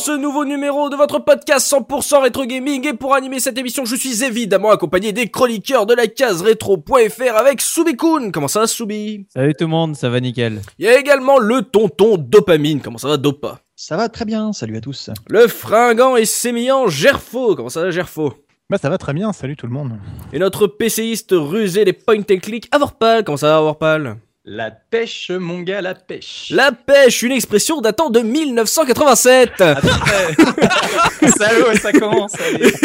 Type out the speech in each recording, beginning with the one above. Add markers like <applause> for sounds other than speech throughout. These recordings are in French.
Ce nouveau numéro de votre podcast 100% rétro gaming et pour animer cette émission je suis évidemment accompagné des chroniqueurs de la case rétro.fr avec Soubikoun. Comment ça va Soubi? Salut tout le monde, ça va nickel. Il y a également le tonton Dopamine. Comment ça va Dopa? Ça va très bien, salut à tous. Le fringant et sémillant Gerfo. Comment ça va Gerfo? Bah ça va très bien, salut tout le monde. Et notre PCiste rusé des point and click Avorpal. Comment ça va Avorpal? La pêche, mon gars, la pêche. La pêche, une expression datant de 1987. Salaud, <laughs> ça commence.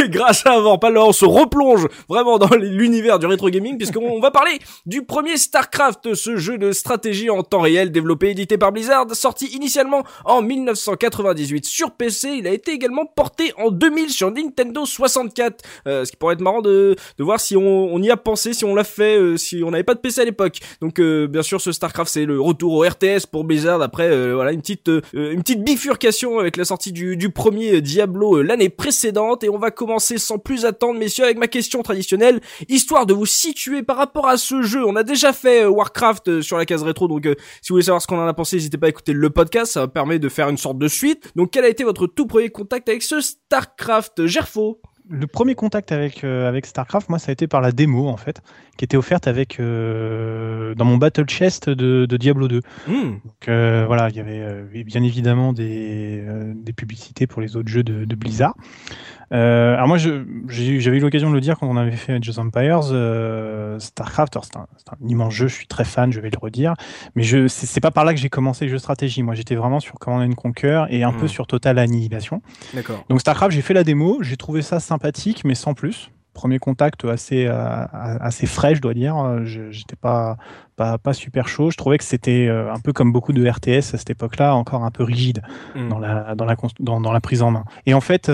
grâce à Avorpal, là, on se replonge vraiment dans l'univers du rétro gaming puisqu'on va parler du premier StarCraft, ce jeu de stratégie en temps réel développé et édité par Blizzard, sorti initialement en 1998 sur PC. Il a été également porté en 2000 sur Nintendo 64. Euh, ce qui pourrait être marrant de, de voir si on, on y a pensé, si on l'a fait, euh, si on n'avait pas de PC à l'époque. Donc euh, bien sûr, ce StarCraft c'est le retour au RTS pour Blizzard après euh, voilà une petite euh, une petite bifurcation avec la sortie du, du premier Diablo euh, l'année précédente et on va commencer sans plus attendre messieurs avec ma question traditionnelle histoire de vous situer par rapport à ce jeu. On a déjà fait Warcraft sur la case rétro donc si vous voulez savoir ce qu'on en a pensé, n'hésitez pas à écouter le podcast, ça permet de faire une sorte de suite. Donc quel a été votre tout premier contact avec ce StarCraft Gerfo? Le premier contact avec, euh, avec StarCraft, moi ça a été par la démo en fait, qui était offerte avec euh, dans mon Battle Chest de, de Diablo 2. Hmm. Donc euh, voilà, il y avait bien évidemment des, des publicités pour les autres jeux de, de Blizzard. Euh, alors moi j'avais eu l'occasion de le dire quand on avait fait Age of Empires, euh, StarCraft, c'est un, un immense jeu, je suis très fan, je vais le redire, mais je c'est pas par là que j'ai commencé les jeux stratégie. Moi j'étais vraiment sur Command and Conquer et un Hmm. peu sur Total Annihilation. D'accord. Donc StarCraft, j'ai fait la démo, j'ai trouvé ça sympathique, mais sans plus. Premier contact assez, euh, assez frais, je dois dire. Euh, je- J'étais pas, pas, pas super chaud. Je trouvais que c'était euh, un peu comme beaucoup de RTS à cette époque-là, encore un peu rigide Hmm. dans la, dans la, dans, dans la prise en main. Et en fait,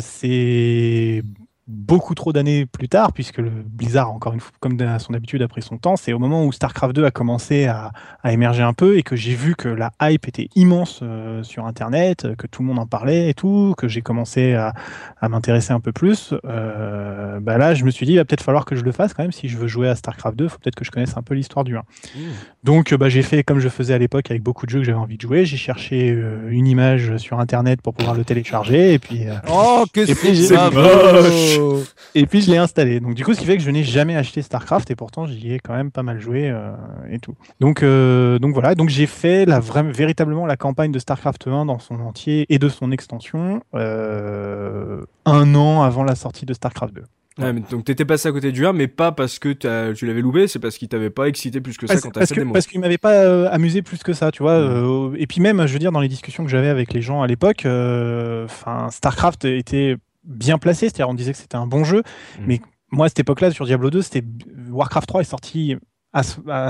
c'est beaucoup trop d'années plus tard, puisque le Blizzard, encore une fois, comme à son habitude, a pris son temps, c'est au moment où StarCraft 2 a commencé à, à émerger un peu et que j'ai vu que la hype était immense euh, sur Internet, euh, que tout le monde en parlait et tout, que j'ai commencé à, à m'intéresser un peu plus. Euh, bah là, je me suis dit, il va peut-être falloir que je le fasse quand même. Si je veux jouer à StarCraft 2, il faut peut-être que je connaisse un peu l'histoire du 1. Hmm. Donc, bah, j'ai fait comme je faisais à l'époque avec beaucoup de jeux que j'avais envie de jouer. J'ai cherché euh, une image sur Internet pour pouvoir le télécharger et puis, euh, Oh, que c'est c'est et puis je l'ai installé. Donc du coup, ce qui fait que je n'ai jamais acheté StarCraft et pourtant j'y ai quand même pas mal joué euh, et tout. Donc euh, donc voilà. Donc j'ai fait la vraie, véritablement la campagne de StarCraft 1 dans son entier et de son extension euh, un an avant la sortie de StarCraft 2. Ouais, mais donc t'étais passé à côté du 1, mais pas parce que tu l'avais loupé, c'est parce qu'il t'avait pas excité plus que ça Parce, quand t'as fait que, des parce qu'il m'avait pas euh, amusé plus que ça, tu vois. Euh, et puis même, je veux dire, dans les discussions que j'avais avec les gens à l'époque, euh, StarCraft était bien placé, c'est-à-dire on disait que c'était un bon jeu, Mm. mais moi à cette époque-là sur Diablo 2, c'était Warcraft 3 est sorti à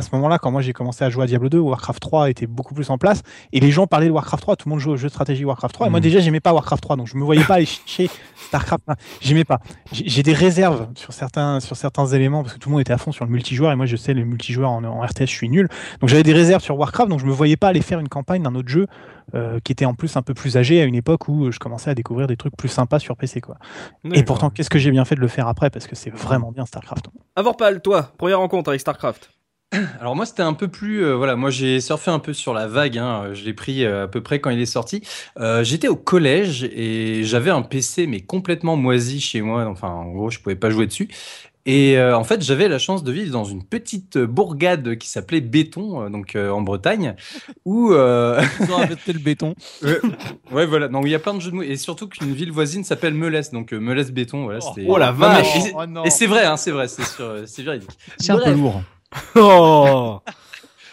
ce, moment-là quand moi j'ai commencé à jouer à Diablo 2, Warcraft 3 était beaucoup plus en place et les gens parlaient de Warcraft 3, tout le monde jouait au jeu de stratégie Warcraft 3 et moi Mm. déjà j'aimais pas Warcraft 3 donc je me voyais pas aller chercher StarCraft 1. J'aimais pas. J'ai des réserves sur certains sur certains éléments parce que tout le monde était à fond sur le multijoueur et moi je sais le multijoueur en, en RTS je suis nul. Donc j'avais des réserves sur Warcraft donc je me voyais pas aller faire une campagne d'un autre jeu euh, qui était en plus un peu plus âgé à une époque où je commençais à découvrir des trucs plus sympas sur PC quoi. Et pourtant qu'est-ce que j'ai bien fait de le faire après parce que c'est vraiment bien StarCraft. Avorpal, toi, première rencontre avec StarCraft. <clears throat> Alors moi c'était un peu plus euh, voilà moi j'ai surfé un peu sur la vague hein, je l'ai pris euh, à peu près quand il est sorti Euh, j'étais au collège et j'avais un PC mais complètement moisi chez moi enfin en gros je pouvais pas jouer dessus et euh, en fait j'avais la chance de vivre dans une petite bourgade qui s'appelait Béton euh, donc euh, en Bretagne où euh, <laughs> Ils ont le béton. <laughs> ouais voilà donc il y a plein de jeux de mots et surtout qu'une ville voisine s'appelle Melès donc euh, Melès Béton voilà c'était oh la Non, mais- vache. et c'est- Oh non. et c'est vrai hein, c'est vrai c'est sûr, c'est véridique C'est un peu lourd. <laughs> Oh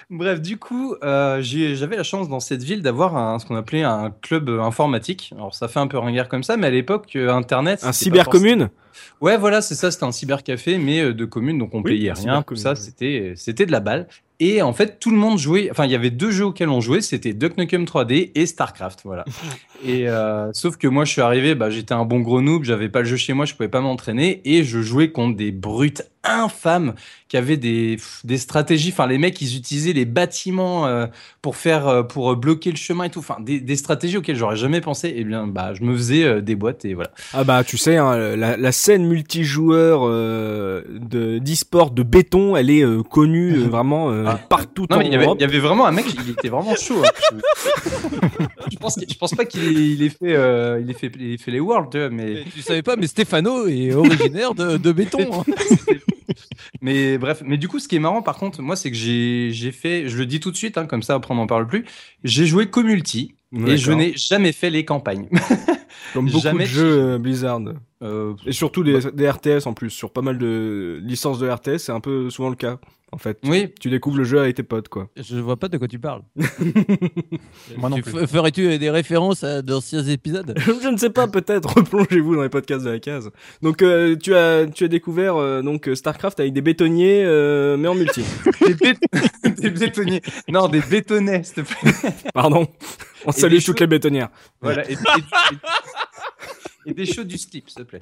Bref, du coup, euh, j'avais la chance dans cette ville d'avoir un, ce qu'on appelait un club informatique. Alors, ça fait un peu ringard comme ça, mais à l'époque, euh, Internet. Un cybercommune? Forcément- Ouais, voilà, c'est ça, c'était un cybercafé, mais euh, de commune, donc on Oui, payait rien, tout ça, c'était c'était de la balle. Et en fait, tout le monde jouait. Enfin, il y avait deux jeux auxquels on jouait, c'était Duck Nukem 3D et StarCraft, voilà. <laughs> et sauf que moi, je suis arrivé, bah, j'étais un bon gros noob, j'avais pas le jeu chez moi, je pouvais pas m'entraîner, et je jouais contre des brutes infâmes qui avaient des des stratégies. Enfin, les mecs, ils utilisaient les bâtiments euh, pour faire euh, pour euh, bloquer le chemin et tout. Enfin, des, des stratégies auxquelles j'aurais jamais pensé. Et bien, bah, je me faisais euh, des boîtes et voilà. Ah bah tu sais, hein, la, la scène multijoueur euh, de d'e-sport de béton, elle est euh, connue euh, <laughs> vraiment euh, Ah. partout Non, en mais il y, avait, Europe. il y avait vraiment un mec, il était vraiment chaud. hein. <laughs> Je, pense, que- je pense pas qu'il ait, fait, euh, il ait fait, il ait fait les Worlds, mais, Mais tu savais pas, mais Stéphano est originaire de, de béton. hein. <laughs> mais bref. Mais du coup, ce qui est marrant, par contre, moi, c'est que j'ai, fait, je le dis tout de suite, hein, comme ça, après on n'en parle plus. J'ai joué Comulti et je n'ai jamais fait les campagnes. <laughs> Comme beaucoup jamais de jeux euh, Blizzard. Euh, Et surtout des, des RTS en plus. Sur pas mal de licences de RTS, c'est un peu souvent le cas. En fait, oui, tu découvres le jeu avec tes potes, quoi. Je vois pas de quoi tu parles. <laughs> Moi non plus. Ferais-tu des références à d'anciens épisodes <laughs> Je ne sais pas, peut-être. Replongez-vous dans les podcasts de la case. Donc, euh, tu as, tu as découvert euh, donc Starcraft avec des bétonniers, euh, mais en multi. des, bét- des bétonniers. Non, des bétonnets, s'il te plaît. Pardon. On Et salue toutes les bétonnières, Voilà. Et, et- <laughs> et- et des shows du slip, s'il te plaît.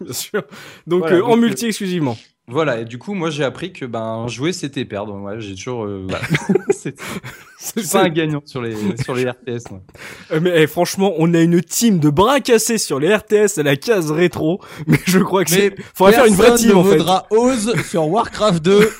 bien sûr. Donc, Voilà, euh, donc, en euh, multi exclusivement. Voilà, et du coup, moi, j'ai appris que ben jouer, c'était perdre. Ouais, j'ai toujours. euh, voilà. <laughs> <laughs> C'est pas un gagnant sur les, sur les RTS. Euh, Mais eh, franchement, on a une team de bras cassés sur les RTS à la case rétro. <laughs> Mais je crois que c'est. Faudrait faire une vraie team ne en fait. vaudra Oz sur Warcraft 2.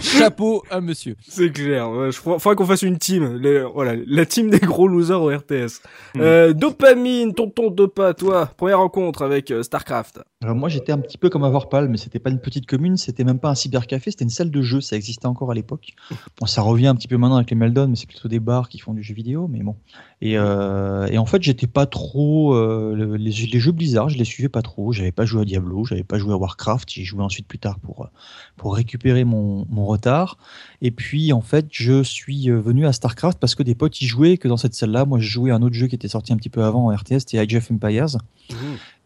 Chapeau à monsieur. C'est clair. Ouais, je faudrait qu'on fasse une team. Les- voilà, la team des gros losers au RTS. Hmm. Euh, dopamine, tonton Dopa, toi, première rencontre avec euh, Starcraft. Alors moi j'étais un petit peu comme à Vorpal, mais c'était pas une petite commune, c'était même pas un cybercafé, c'était une salle de jeu, ça existait encore à l'époque. Bon, ça revient un petit peu maintenant avec les Meldon, mais c'est plutôt des bars qui font du jeu vidéo, mais bon. Et, euh, en fait j'étais pas trop euh, le- les, jeux Blizzard, je les suivais pas trop. J'avais pas joué à Diablo, j'avais pas joué à Warcraft, j'ai joué ensuite plus tard pour euh, pour récupérer mon, retard. Et puis en fait je suis venu à Starcraft parce que des potes y jouaient, que dans cette salle-là, moi je jouais à un autre jeu qui était sorti un petit peu avant en RTS, c'était Age of Empires.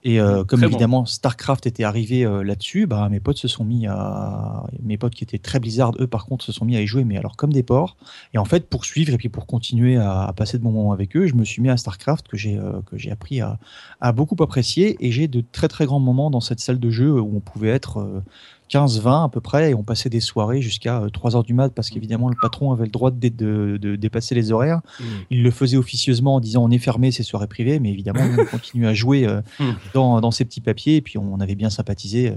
Et euh, comme Très bon. évidemment Starcraft était arrivé euh, là-dessus, bah, mes potes se sont mis à mes potes qui étaient très Blizzard, eux par contre se sont mis à y jouer, mais alors comme des porcs. Et en fait pour suivre et puis pour continuer à, à passer de bons moments avec eux, je me suis mis à Starcraft que j'ai euh, que j'ai appris à, à beaucoup apprécier et j'ai de très très grands moments dans cette salle de jeu où on pouvait être euh, 15-20 à peu près et on passait des soirées jusqu'à 3 heures du mat parce qu'évidemment le patron avait le droit de, dé- de- de dépasser les horaires. Il le faisait officieusement en disant on est fermé, c'est soirée privée, mais évidemment <laughs> on continue à jouer euh, Hmm. dans, dans ces petits papiers et puis on avait bien sympathisé.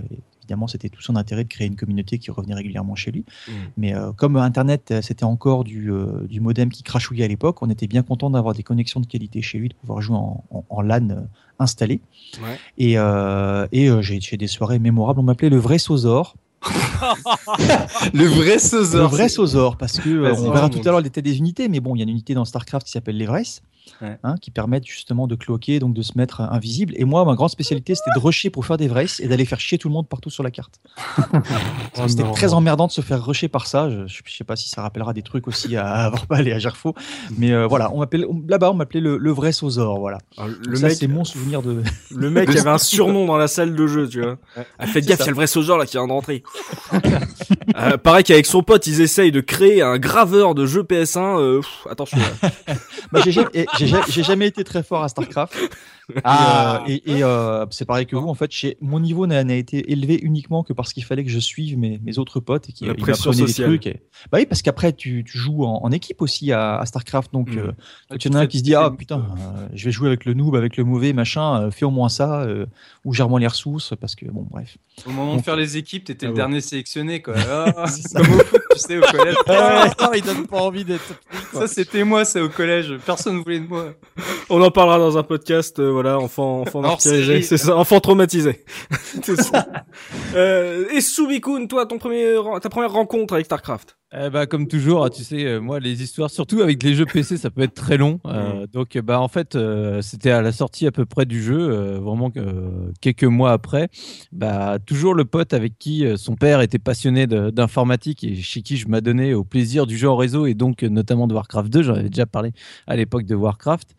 Évidemment, c'était tout son intérêt de créer une communauté qui revenait régulièrement chez lui. Mm. Mais euh, comme Internet, euh, c'était encore du, euh, du modem qui crachouillait à l'époque, on était bien content d'avoir des connexions de qualité chez lui, de pouvoir jouer en, en- en LAN installé. Ouais. Et, et j'ai j'ai des soirées mémorables. On m'appelait le vrai Sozor. <laughs> Le vrai Le Sozor. vrai c'est- Sozor, parce que on verra tout à l'heure les des unités, mais bon, il y a une unité dans StarCraft qui s'appelle l'Everest, Ouais. hein, qui permettent justement de cloquer, donc de se mettre euh, invisible. Et moi, ma grande spécialité, c'était de rusher pour faire des Everest et d'aller faire chier tout le monde partout sur la carte. <laughs> Parce que c'était très emmerdant de se faire rusher par ça. Je, je sais pas si ça rappellera des trucs aussi à, Vorpal et à Gerfo, mais euh, voilà, on m'appelait on- là-bas, on m'appelait le, le vrai Sozor, voilà. Alors, Le ça, mec, c'est mon souvenir de. <laughs> le mec avait un surnom dans la salle de jeu, tu vois. Ah, faites gaffe, il y a le vrai Sozor là qui vient de rentrer. <laughs> Euh, pareil qu'avec son pote, ils essayent de créer un graveur de jeux PS1. euh, pff, attention. là. Bah, et j'ai ja- j'ai jamais été très fort à StarCraft. <laughs> Ah. Et, euh, et, et, euh, c'est pareil que vous, en fait, chez, mon niveau n'a été élevé uniquement que parce qu'il fallait que je suive mes, mes autres potes et qu'ils m'apprenaient des trucs. Et... Bah oui, parce qu'après, tu, tu joues en, en équipe aussi à, à StarCraft. Donc, Mm. euh, Ah, tu en as un qui se dit Ah putain, euh, je vais jouer avec le noob, avec le mauvais, machin, euh, fais au moins ça, euh, ou gère-moi les ressources, parce que bon, bref. Au moment de faire les équipes, t'étais Ah le dernier sélectionné, quoi. <laughs> Ah, comme au foot, tu sais, au collège. <laughs> il donne pas envie d'être. Ça, c'était moi, ça, au collège. Personne ne voulait moi. On en parlera dans un podcast, euh, voilà, enfant, enfant martyrisé, c'est ça, enfant traumatisé. <laughs> Ça. <laughs> euh, et Subikun, toi, ton premier, ta première rencontre avec Starcraft? Eh bah, comme toujours, tu sais, euh, moi, les histoires, surtout avec les jeux PC, ça peut être très long. Euh, donc, bah, en fait, euh, c'était à la sortie à peu près du jeu, euh, vraiment euh, quelques mois après. Bah, toujours le pote avec qui euh, son père était passionné d'informatique et chez qui je m'adonnais au plaisir du jeu en réseau et donc euh, notamment de Warcraft 2. J'en avais déjà parlé à l'époque de Warcraft.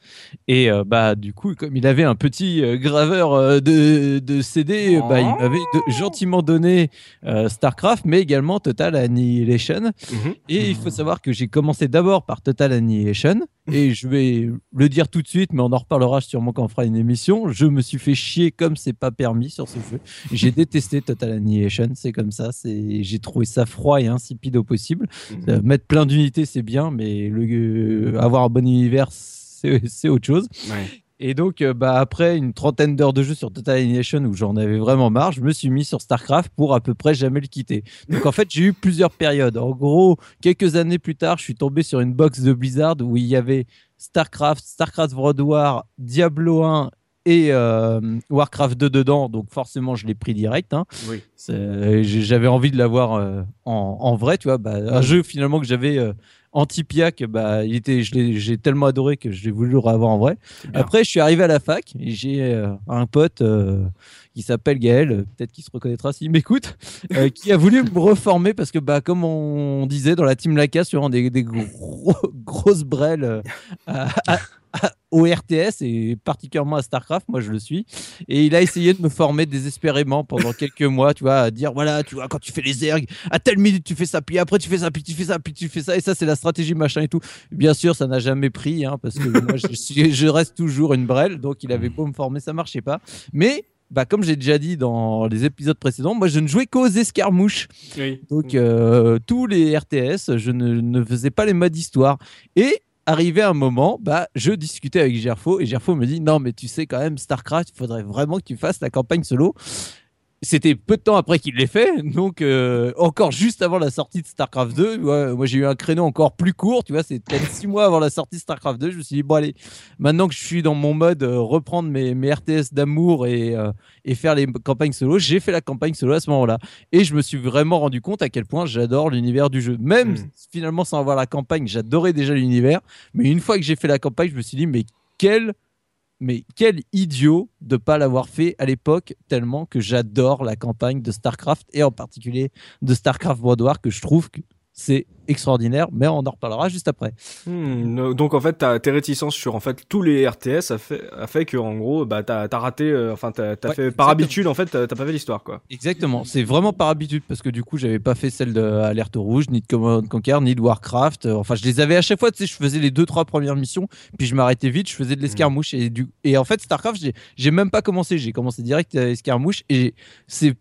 Et euh, bah, du coup, comme il avait un petit euh, graveur euh, de, de CD, bah, il m'avait de- gentiment donné euh, StarCraft, mais également Total Annihilation. Mhm. Et il faut savoir que j'ai commencé d'abord par Total Annihilation. Et je vais le dire tout de suite, mais on en reparlera sûrement quand on fera une émission. Je me suis fait chier comme c'est pas permis sur ce jeu. J'ai <laughs> détesté Total Annihilation, c'est comme ça. J'ai trouvé ça froid et insipide au possible. Euh, mettre plein d'unités, c'est bien, mais le, euh, avoir un bon univers, c'est, c'est autre chose. Ouais. Et donc, euh, bah, après une trentaine d'heures de jeu sur Total Annihilation où j'en avais vraiment marre, je me suis mis sur StarCraft pour à peu près jamais le quitter. Donc, en fait, j'ai eu plusieurs périodes. En gros, quelques années plus tard, je suis tombé sur une box de Blizzard où il y avait StarCraft, StarCraft World War, Diablo 1 et euh, Warcraft 2 dedans. Donc, forcément, je l'ai pris direct. hein. Oui. J'ai- J'avais envie de l'avoir euh, en, en vrai, tu vois. Bah, un jeu finalement que j'avais euh, anti-piac, bah, il était, j'ai tellement adoré que j'ai voulu le revoir en vrai. Après, je suis arrivé à la fac et j'ai euh, un pote euh, qui s'appelle Gaël, peut-être qu'il se reconnaîtra s'il m'écoute, euh, <laughs> qui a voulu me reformer parce que, bah, comme on disait dans la team Laca, sur des, des gros- <laughs> grosses brelles à- au RTS et particulièrement à StarCraft, moi je le suis. Et il a essayé de me former désespérément pendant <laughs> quelques mois, tu vois, à dire voilà, tu vois, quand tu fais les ergs, à telle minute tu fais ça, puis après tu fais ça, puis tu fais ça, puis tu fais ça, et ça c'est la stratégie machin et tout. Bien sûr, ça n'a jamais pris, hein, parce que moi je, suis- <laughs> je reste toujours une brelle, donc il avait beau me former, ça marchait pas. Mais bah, comme j'ai déjà dit dans les épisodes précédents, moi je ne jouais qu'aux escarmouches. Oui. Donc euh, tous les RTS, je ne, ne faisais pas les modes histoire. Et arrivé un moment, bah, je discutais avec Gerfo et Gerfo me dit non mais tu sais quand même StarCraft, il faudrait vraiment que tu fasses la campagne solo. C'était peu de temps après qu'il l'ait fait, donc euh, encore juste avant la sortie de StarCraft 2. ouais, moi j'ai eu un créneau encore plus court, tu vois, c'est peut-être six mois avant la sortie de StarCraft 2. Je me suis dit bon allez, maintenant que je suis dans mon mode euh, reprendre mes, mes RTS d'amour et, euh, et faire les campagnes solo, j'ai fait la campagne solo à ce moment-là. Et je me suis vraiment rendu compte à quel point j'adore l'univers du jeu. Même Mm. finalement sans avoir la campagne, j'adorais déjà l'univers. Mais une fois que j'ai fait la campagne, je me suis dit, mais quel, mais quel idiot de pas l'avoir fait à l'époque, tellement que j'adore la campagne de StarCraft et en particulier de StarCraft World War, que je trouve que c'est extraordinaire. Mais on en reparlera juste après. Hmm, no- donc en fait, t'as- tes réticences sur en fait tous les RTS a fait a fait que en gros, bah t'as as raté, euh, enfin t'as t'as Ouais, fait par habitude en fait, t'as t'as pas fait l'histoire quoi. Exactement, c'est vraiment par habitude parce que du coup, j'avais pas fait celle de Alerte Rouge, ni de Command Conquer, ni de Warcraft. Euh, Enfin, je les avais à chaque fois, tu sais, je faisais les deux, trois premières missions, puis je m'arrêtais vite, je faisais de l'escarmouche. Et, du... et en fait, StarCraft, j'ai- j'ai même pas commencé, j'ai commencé direct à l'escarmouche et c'est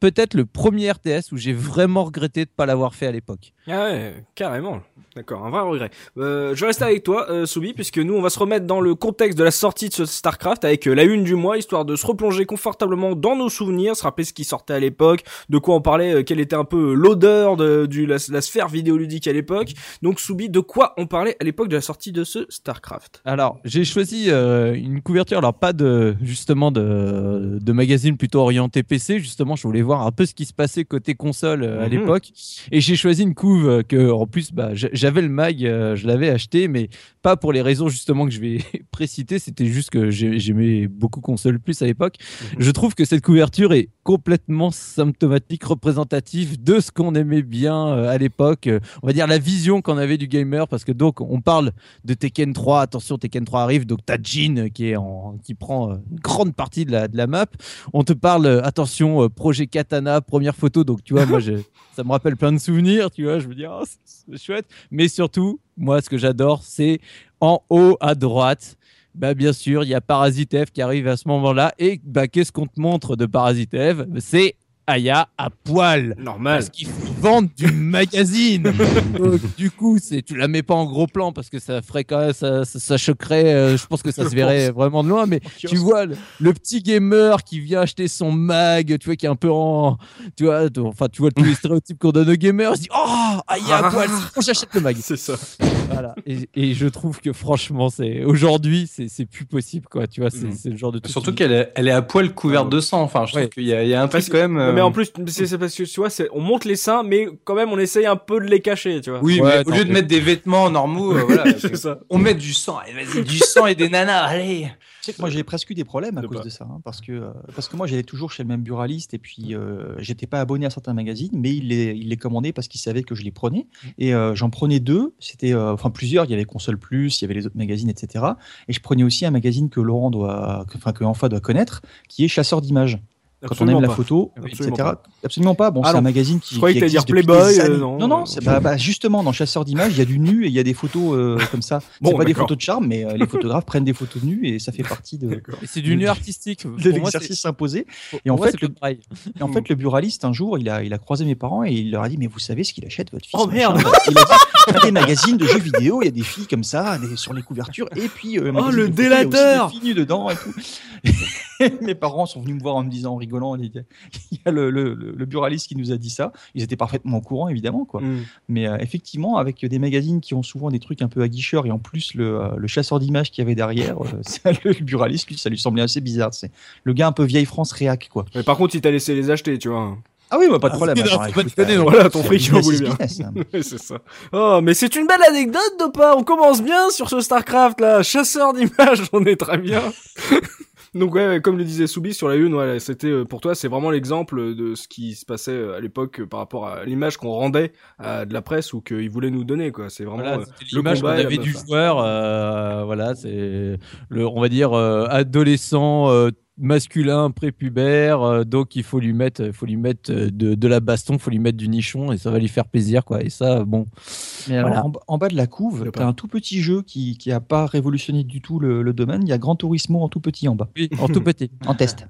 peut-être le premier RTS où j'ai vraiment regretté de pas l'avoir fait à l'époque. Ah ouais, carrément. D'accord, un vrai regret. Euh, je reste avec toi, euh, Soubi, puisque nous, on va se remettre dans le contexte de la sortie de ce StarCraft avec euh, la une du mois, histoire de se replonger confortablement dans nos souvenirs, se rappeler ce qui sortait à l'époque, de quoi on parlait, euh, quelle était un peu l'odeur de la, la sphère vidéoludique à l'époque. Donc, Soubi, de quoi on parlait à l'époque de la sortie de ce StarCraft? Alors, j'ai choisi euh, une couverture, alors pas de justement de, de magazine plutôt orienté PC, justement, je voulais voir un peu ce qui se passait côté console euh, à Mhm. l'époque. Et j'ai choisi une couve euh, que, en plus, bah, j'a- j'avais le mag, euh, je l'avais acheté, mais pas pour les raisons justement que je vais <laughs> préciter, c'était juste que j'ai- j'aimais beaucoup console plus à l'époque. Mhm. Je trouve que cette couverture est complètement symptomatique, représentative de ce qu'on aimait bien euh, à l'époque. On va dire la vision qu'on avait du gamer, parce que donc on parle de Tekken 3. Attention, Tekken 3 arrive, donc t'as Jin qui est en, qui prend une grande partie de la, de la map. On te parle, attention, projet Katana, première photo. Donc tu vois, moi, je, ça me rappelle plein de souvenirs. Tu vois, je me dis, oh, c'est chouette. Mais surtout, moi, ce que j'adore, c'est en haut à droite. Bah, bien sûr, il y a Parasite qui arrive à ce moment-là. Et bah, qu'est-ce qu'on te montre de Parasite C'est Aya à poil. Normal. Parce qu'il faut vendre du <laughs> magazine. Donc, du coup, c'est tu la mets pas en gros plan parce que ça ferait quand même, ça, ça, ça choquerait. euh, je pense que ça Je <laughs> se verrait vraiment de loin. Mais tu vois le, le petit gamer qui vient acheter son mag, tu vois, qui est un peu en, tu vois, tu- enfin, tu vois tous les <laughs> stéréotypes qu'on donne aux gamers. Il se dit, oh, aïe, à poil, bon, j'achète le mag. C'est ça. Voilà. Et, et je trouve que franchement, c'est aujourd'hui, c'est c'est plus possible, quoi. Tu vois, c'est c'est le genre de truc Surtout qui- qu'elle est, elle est à poil couverte Ah ouais. de sang. Enfin, je trouve Ouais. qu'il y, a- il y a un truc quand même. Euh, mais en plus, c'est parce que tu vois, on monte les seins, mais quand même, on essaye un peu de les cacher, tu vois. Oui, Ouais, mais au lieu de mettre des vêtements normaux, euh, voilà, <laughs> c'est ça. on met du sang. Vas-y, du sang et des nanas, allez. Tu sais que moi j'ai presque eu des problèmes à De cause pas. de ça, hein, parce que euh, parce que moi j'allais toujours chez le même buraliste et puis euh, j'étais pas abonné à certains magazines, mais il les il les commandait parce qu'il savait que je les prenais et euh, j'en prenais deux, c'était euh, enfin plusieurs, il y avait Console Plus, il y avait les autres magazines, etc. Et je prenais aussi un magazine que Laurent doit, que- enfin que Enfa doit connaître, qui est Chasseur d'images. Quand on aime pas. la photo, Absolument etc. pas. Absolument pas. Bon, Ah c'est un magazine qui. Je croyais qui que dire Playboy, euh, non. non, bah, bah, justement dans Chasseur d'images, il y a du nu et il y a des photos euh, comme ça. <laughs> Bon, c'est pas des photos de charme, mais euh, les photographes prennent des photos de nu et ça fait partie de, c'est du nu artistique. de l'exercice imposé. Et en moi, fait, le-. Et en fait, le buraliste, un jour, il a, il a croisé mes parents et il leur a dit Mais vous savez ce qu'il achète, votre fils Oh, merde. Il a dit des magazines de jeux vidéo, il y a des filles comme ça des- sur les couvertures, et puis. euh, Oh, le délateur des filles nues dedans et tout. <laughs> mes parents sont venus me voir en me disant, en rigolant <laughs> Il y a- le, le- le- buraliste qui nous a dit ça. Ils étaient parfaitement au courant, évidemment. quoi. Mm. Mais euh, effectivement, avec des magazines qui ont souvent des trucs un peu aguicheurs et en plus le, euh, le chasseur d'images qu'il y avait derrière, euh, <laughs> ça, le, buraliste, lui, ça lui semblait assez bizarre. C'est le gars un peu vieille France réac, quoi. Mais par contre, il t'a laissé les acheter, tu vois. Ah oui, bah, pas de Ah, problème. Attends, écoute, euh. Voilà, ton fric, bien. hein. C'est ça. Oh, mais c'est une belle anecdote, Dopa. On commence bien sur ce StarCraft, là. Chasseur d'images, on est très bien. Donc ouais, comme le disait Soubi sur la une, ouais, c'était euh, pour toi, c'est vraiment l'exemple de ce qui se passait euh, à l'époque euh, par rapport à l'image qu'on rendait à de la presse ou qu'ils voulaient nous donner, quoi. C'est vraiment Voilà, l'image qu'on avait du là. joueur. euh, voilà, c'est le, on va dire euh, adolescent euh, masculin prépubère. euh, donc il faut lui mettre, il faut lui mettre euh, de, de la baston, il faut lui mettre du nichon et ça va lui faire plaisir, quoi. Et ça, bon, Mais alors, Voilà. en, ba- en bas de la couve, pas. un tout petit jeu qui qui a pas révolutionné du tout le, le domaine. Il y a Gran Turismo en tout petit en bas, oui, en tout petit. en <laughs> test.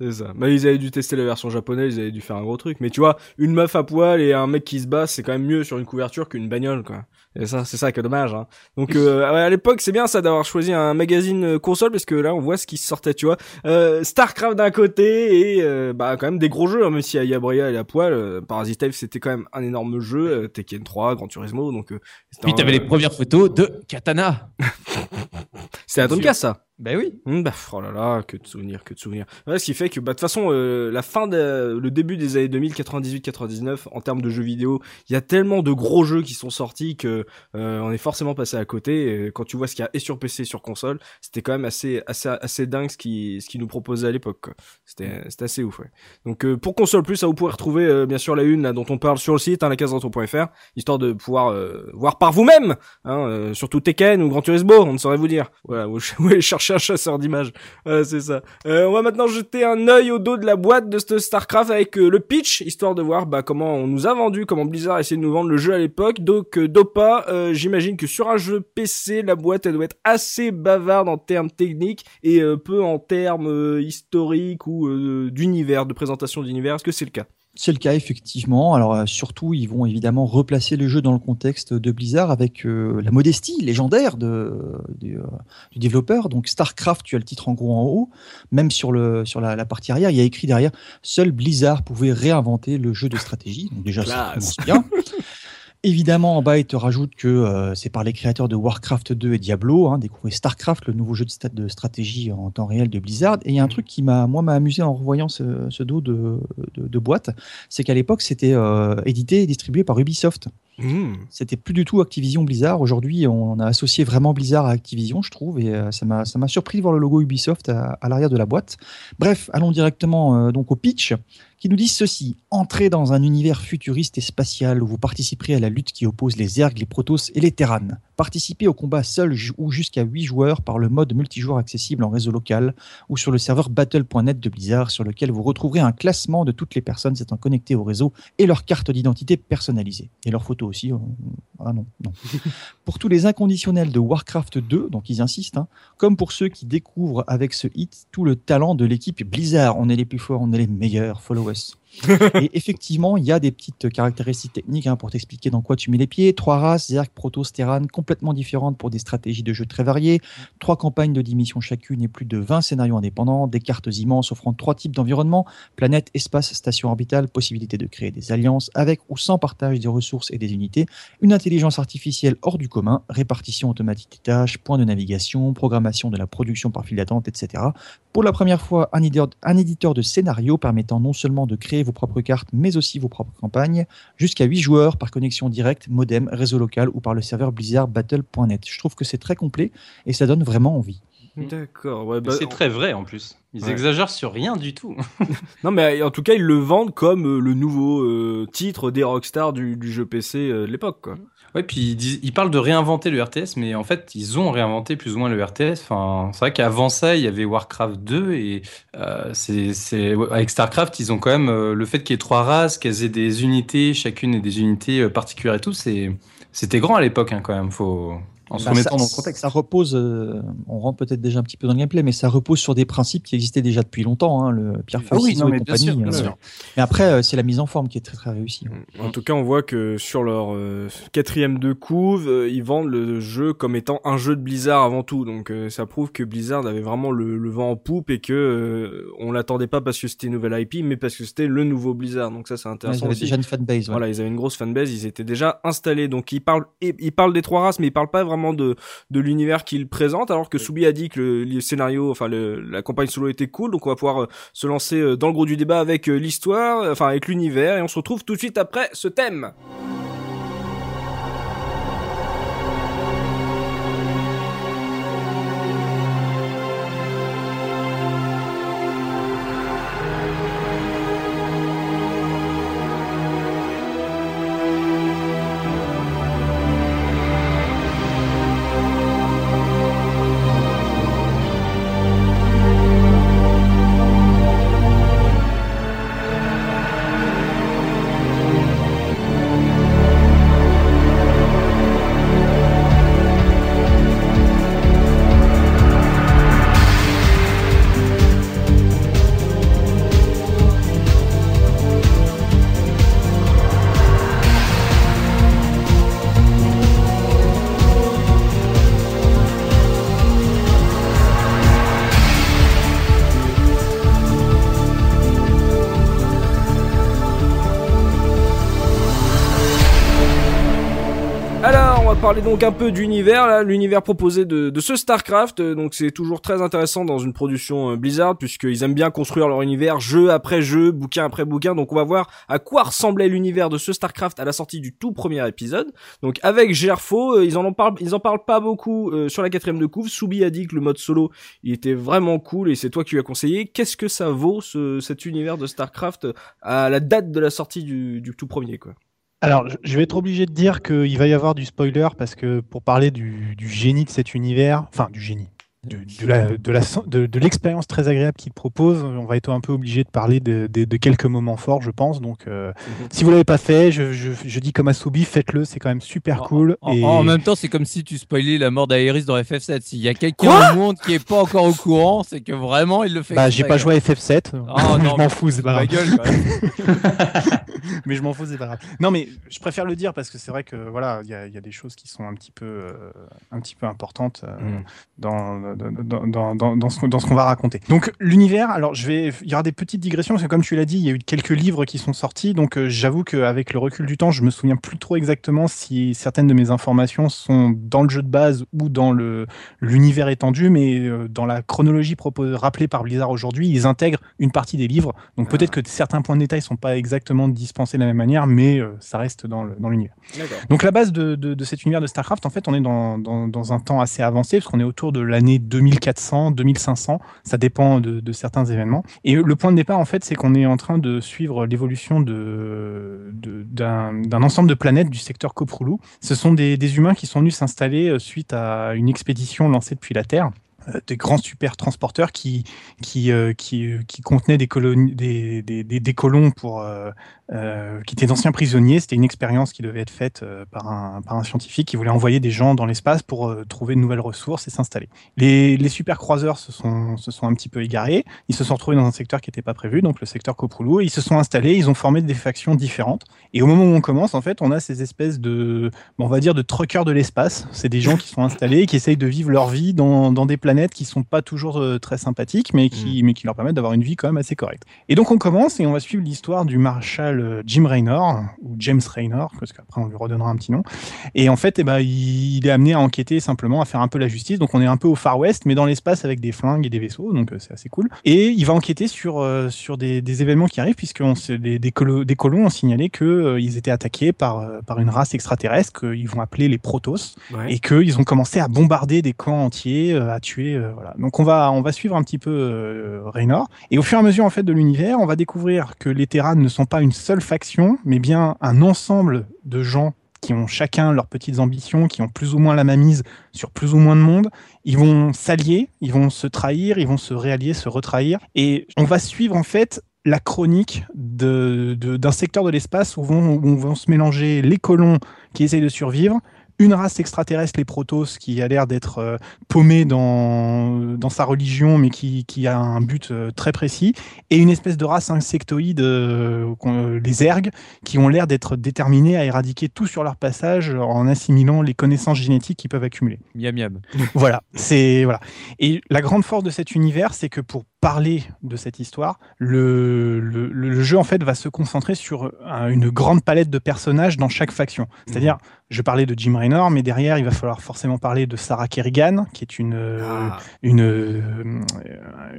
C'est ça. Mais ils avaient dû tester la version japonaise, ils avaient dû faire un gros truc. Mais tu vois, une meuf à poil et un mec qui se bat, c'est quand même mieux sur une couverture qu'une bagnole, quoi. Et ça, c'est ça qui est dommage. Hein. Donc euh, à l'époque, c'est bien ça d'avoir choisi un magazine euh, console parce que là, on voit ce qui sortait, tu vois. Euh, Starcraft d'un côté et euh, bah quand même des gros jeux, hein, même si Yabria et à poil. Euh, Parasite c'était quand même un énorme jeu. euh, Tekken 3, Gran Turismo, donc. Euh, Puis un- t'avais les premières photos de Katana. <laughs> C'est à Tomcast, ça. Ben oui. Hum, bah, oh là là, que de souvenirs, que de souvenirs. Ouais, ce qui fait que, bah, de toute façon, euh, la fin de, le début des années 2000, 98, 99, en termes de jeux vidéo, il y a tellement de gros jeux qui sont sortis que, euh, on est forcément passé à côté. Et quand tu vois ce qu'il y a et sur PC et sur console, c'était quand même assez, assez, assez dingue ce qui, ce qui nous proposait à l'époque. C'était, c'était assez ouf, ouais. Donc, euh, pour console plus, vous pourrez retrouver, euh, bien sûr, la une, là, dont on parle sur le site, hein, la caseretour.fr, histoire de pouvoir, euh, voir par vous-même, hein, surtout Tekken ou Gran Turismo, on ne saurait vous dire. Voilà, vous, vous allez chasseur d'images. Voilà, c'est ça. Euh, on va maintenant jeter un œil au dos de la boîte de ce StarCraft avec euh, le pitch, histoire de voir bah, comment on nous a vendu, comment Blizzard a essayé de nous vendre le jeu à l'époque. Donc euh, Dopa, euh, j'imagine que sur un jeu PC, la boîte elle doit être assez bavarde en termes techniques et euh, peu en termes euh, historiques ou euh, d'univers, de présentation d'univers. Est-ce que c'est le cas? C'est le cas, effectivement. Alors, euh, surtout, ils vont évidemment replacer le jeu dans le contexte de Blizzard avec euh, la modestie légendaire de, euh, du développeur. Donc, StarCraft, tu as le titre en gros en haut. Même sur, le, sur la, la partie arrière, il y a écrit derrière Seul Blizzard pouvait réinventer le jeu de stratégie. Donc, déjà, ça Classe. commence bien. <laughs> Évidemment, en bas, il te rajoute que euh, c'est par les créateurs de Warcraft 2 et Diablo. Hein, découvrez StarCraft, le nouveau jeu de, sta- de stratégie en temps réel de Blizzard. Et il y a un truc qui m'a, moi, m'a amusé en revoyant ce, ce dos de, de, de boîte, c'est qu'à l'époque, c'était euh, édité et distribué par Ubisoft. Mmh. C'était plus du tout Activision Blizzard. Aujourd'hui, on a associé vraiment Blizzard à Activision, je trouve, et euh, ça m'a ça m'a surpris de voir le logo Ubisoft à, à l'arrière de la boîte. Bref, allons directement donc au pitch, qui nous dit ceci entrez dans un univers futuriste et spatial où vous participerez à la lutte qui oppose les Zergs, les Protoss et les Terrans. Participez au combat seul ou jusqu'à 8 joueurs par le mode multijoueur accessible en réseau local ou sur le serveur battle.net de Blizzard, sur lequel vous retrouverez un classement de toutes les personnes s'étant connectées au réseau et leur carte d'identité personnalisée. Et leurs photos aussi. euh, Ah non, non. <laughs> pour tous les inconditionnels de Warcraft 2, donc ils insistent, hein, comme pour ceux qui découvrent avec ce hit tout le talent de l'équipe Blizzard. On est les plus forts, on est les meilleurs, follow us. <laughs> et effectivement, il y a des petites caractéristiques techniques hein, pour t'expliquer dans quoi tu mets les pieds. Trois races, Zerg, Protoss, Terran, complètement différentes pour des stratégies de jeu très variées. Trois campagnes de 10 missions chacune et plus de 20 scénarios indépendants. Des cartes immenses offrant trois types d'environnements planète, espace, station orbitale, possibilité de créer des alliances avec ou sans partage des ressources et des unités, une intelligence artificielle hors du commun, répartition automatique des tâches, points de navigation, programmation de la production par file d'attente, etc. Pour la première fois, un éditeur, un éditeur de scénario permettant non seulement de créer vos propres cartes, mais aussi vos propres campagnes, jusqu'à 8 joueurs par connexion directe, modem, réseau local ou par le serveur blizzardbattle.net. Je trouve que c'est très complet et ça donne vraiment envie. D'accord. Ouais, bah, c'est très vrai en plus. Ils Ouais. exagèrent sur rien du tout. <laughs> Non, mais en tout cas, ils le vendent comme euh, le nouveau euh, titre des rockstars du, du jeu PC euh, de l'époque, quoi. Ouais, puis ils, parlent de réinventer le RTS, mais en fait, ils ont réinventé plus ou moins le RTS. Enfin, c'est vrai qu'avant ça, il y avait Warcraft 2 et euh, c'est, avec Starcraft, ils ont quand même euh, le fait qu'il y ait trois races, qu'elles aient des unités, chacune ait des unités euh, particulières et tout. C'est, c'était grand à l'époque, hein, quand même. Faut en se Bah, remettant ça, dans le contexte. ça repose, euh, on rentre peut-être déjà un petit peu dans le gameplay, mais ça repose sur des principes qui existaient déjà depuis longtemps, hein, le Pierre Ah oui, non, et mais bien compagnie. sûr, bien euh, sûr. Mais après, euh, c'est la mise en forme qui est très très réussie. En tout cas, on voit que sur leur euh, quatrième de couve, euh, ils vendent le jeu comme étant un jeu de Blizzard avant tout. Donc, euh, ça prouve que Blizzard avait vraiment le, le vent en poupe et que euh, on l'attendait pas parce que c'était une nouvelle IP, mais parce que c'était le nouveau Blizzard. Donc ça, c'est Ouais, intéressant ils avaient aussi. déjà une fanbase. ouais. Voilà, ils avaient une grosse fanbase, ils étaient déjà installés. Donc ils parlent, et- ils parlent des trois races, mais ils parlent pas vraiment de de l'univers qu'ils présentent. Alors que Soubi a dit que le, le scénario, enfin le, la campagne solo était cool. Donc on va pouvoir euh, se lancer euh, dans le gros du débat avec euh, l'histoire, enfin avec l'univers, et on se retrouve tout de suite après ce thème. Parler donc un peu d'univers, là, l'univers proposé de, ce StarCraft. Euh, Donc, c'est toujours très intéressant dans une production euh, Blizzard, puisqu'ils aiment bien construire leur univers, jeu après jeu, bouquin après bouquin. Donc, on va voir à quoi ressemblait l'univers de ce StarCraft à la sortie du tout premier épisode. Donc, avec Gerfo, euh, ils en, en parlent, ils en parlent pas beaucoup sur la quatrième de couve. Soubi a dit que le mode solo, il était vraiment cool, et c'est toi qui lui as conseillé. Qu'est-ce que ça vaut, ce, cet univers de StarCraft, à la date de la sortie du, du tout premier, quoi? Alors, je- vais être obligé de dire qu'il va y avoir du spoiler parce que pour parler du génie de cet univers, enfin du génie, de, de la- de l'expérience très agréable qu'il propose, on va être un peu obligé de parler de, de- de quelques moments forts, je pense. Donc, euh, si vous l'avez pas fait, je, je- je dis comme Asobi, faites-le, c'est quand même super cool. En, et... en même temps, c'est comme si tu spoilais la mort d'Aeris dans FF7. S'il y a quelqu'un au monde qui est pas encore au courant, c'est que vraiment il le fait. Bah, j'ai pas joué à FF7. Oh, <laughs> non, je m'en fous, c'est pas grave. gueule, <laughs> mais je m'en fous, c'est pas grave. Non, mais je préfère le dire parce que c'est vrai que voilà, il y, a- il y a des choses qui sont un petit peu, euh, un petit peu importantes euh, Mm. dans, dans, dans, dans, dans ce, qu'on- dans ce qu'on va raconter. Donc l'univers, alors je vais, il y aura des petites digressions parce que comme tu l'as dit, il y a eu quelques livres qui sont sortis, donc euh, j'avoue qu'avec le recul du temps, je me souviens plus trop exactement si certaines de mes informations sont dans le jeu de base ou dans le l'univers étendu, mais euh, dans la chronologie proposée, rappelée par Blizzard aujourd'hui, ils intègrent une partie des livres. Donc peut-être que certains points de détail sont pas exactement dispensés de la même manière, mais euh, ça reste dans dans l'univers. D'accord. Donc la base de, de- de cet univers de StarCraft, en fait, on est dans, dans- dans un temps assez avancé, parce qu'on est autour de l'année 2400, 2500, ça dépend de, certains événements. Et le point de départ, en fait, c'est qu'on est en train de suivre l'évolution d'un ensemble de planètes du secteur Koprulu. Ce sont des, humains qui sont venus s'installer euh, suite à une expédition lancée depuis la Terre euh, des grands super transporteurs qui qui euh, qui, contenaient des des, colons pour euh, qui étaient d'anciens prisonniers. C'était une expérience qui devait être faite euh, par un par un scientifique qui voulait envoyer des gens dans l'espace pour euh, trouver de nouvelles ressources et s'installer. Les, les super croiseurs se sont se sont un petit peu égarés. Ils se sont retrouvés dans un secteur qui n'était pas prévu, donc le secteur Koprulu. Et ils se sont installés. Ils ont formé des factions différentes. Et au moment où on commence, en fait, on a ces espèces de on va dire de truckers de l'espace. C'est des gens qui sont installés, et qui essayent de vivre leur vie dans, dans des planètes qui sont pas toujours très sympathiques, mais qui, mais qui leur permettent d'avoir une vie quand même assez correcte. Et donc on commence et on va suivre l'histoire du maréchal euh, Jim Raynor, ou James Raynor, parce qu'après on lui redonnera un petit nom. Et en fait, eh ben, il, est amené à enquêter simplement, à faire un peu la justice. Donc on est un peu au Far West, mais dans l'espace avec des flingues et des vaisseaux, donc euh, c'est assez cool. Et il va enquêter sur, euh, sur des, des événements qui arrivent, puisque des, des, colo- des colons ont signalé qu'ils étaient attaqués par, euh, par une race extraterrestre qu'ils vont appeler les Protoss Ouais. et qu'ils ont commencé à bombarder des camps entiers, euh, à tuer. euh, voilà. Donc on va on va suivre un petit peu euh, Raynor et au fur et à mesure en fait de l'univers, on va découvrir que les Terrans ne sont pas une seule faction, mais bien un ensemble de gens qui ont chacun leurs petites ambitions, qui ont plus ou moins la mainmise sur plus ou moins de monde. Ils vont s'allier, ils vont se trahir, ils vont se réallier, se retrahir. Et on va suivre en fait la chronique de- de- d'un secteur de l'espace où où vont se mélanger les colons qui essayent de survivre, une race extraterrestre, les Protoss, qui a l'air d'être euh, paumé dans, dans sa religion, mais qui, qui a un but euh, très précis, et une espèce de race insectoïde, euh, qu'on- les ergs, qui ont l'air d'être déterminés à éradiquer tout sur leur passage en assimilant les connaissances génétiques qu'ils peuvent accumuler. Miam miam. <laughs> Voilà, c'est voilà. Et la grande force de cet univers, c'est que pour parler de cette histoire, le, le, le jeu en fait va se concentrer sur un- une grande palette de personnages dans chaque faction. C'est-à-dire, je parlais de Jim Raynor, mais derrière, il va falloir forcément parler de Sarah Kerrigan, qui est une Ah. une, euh,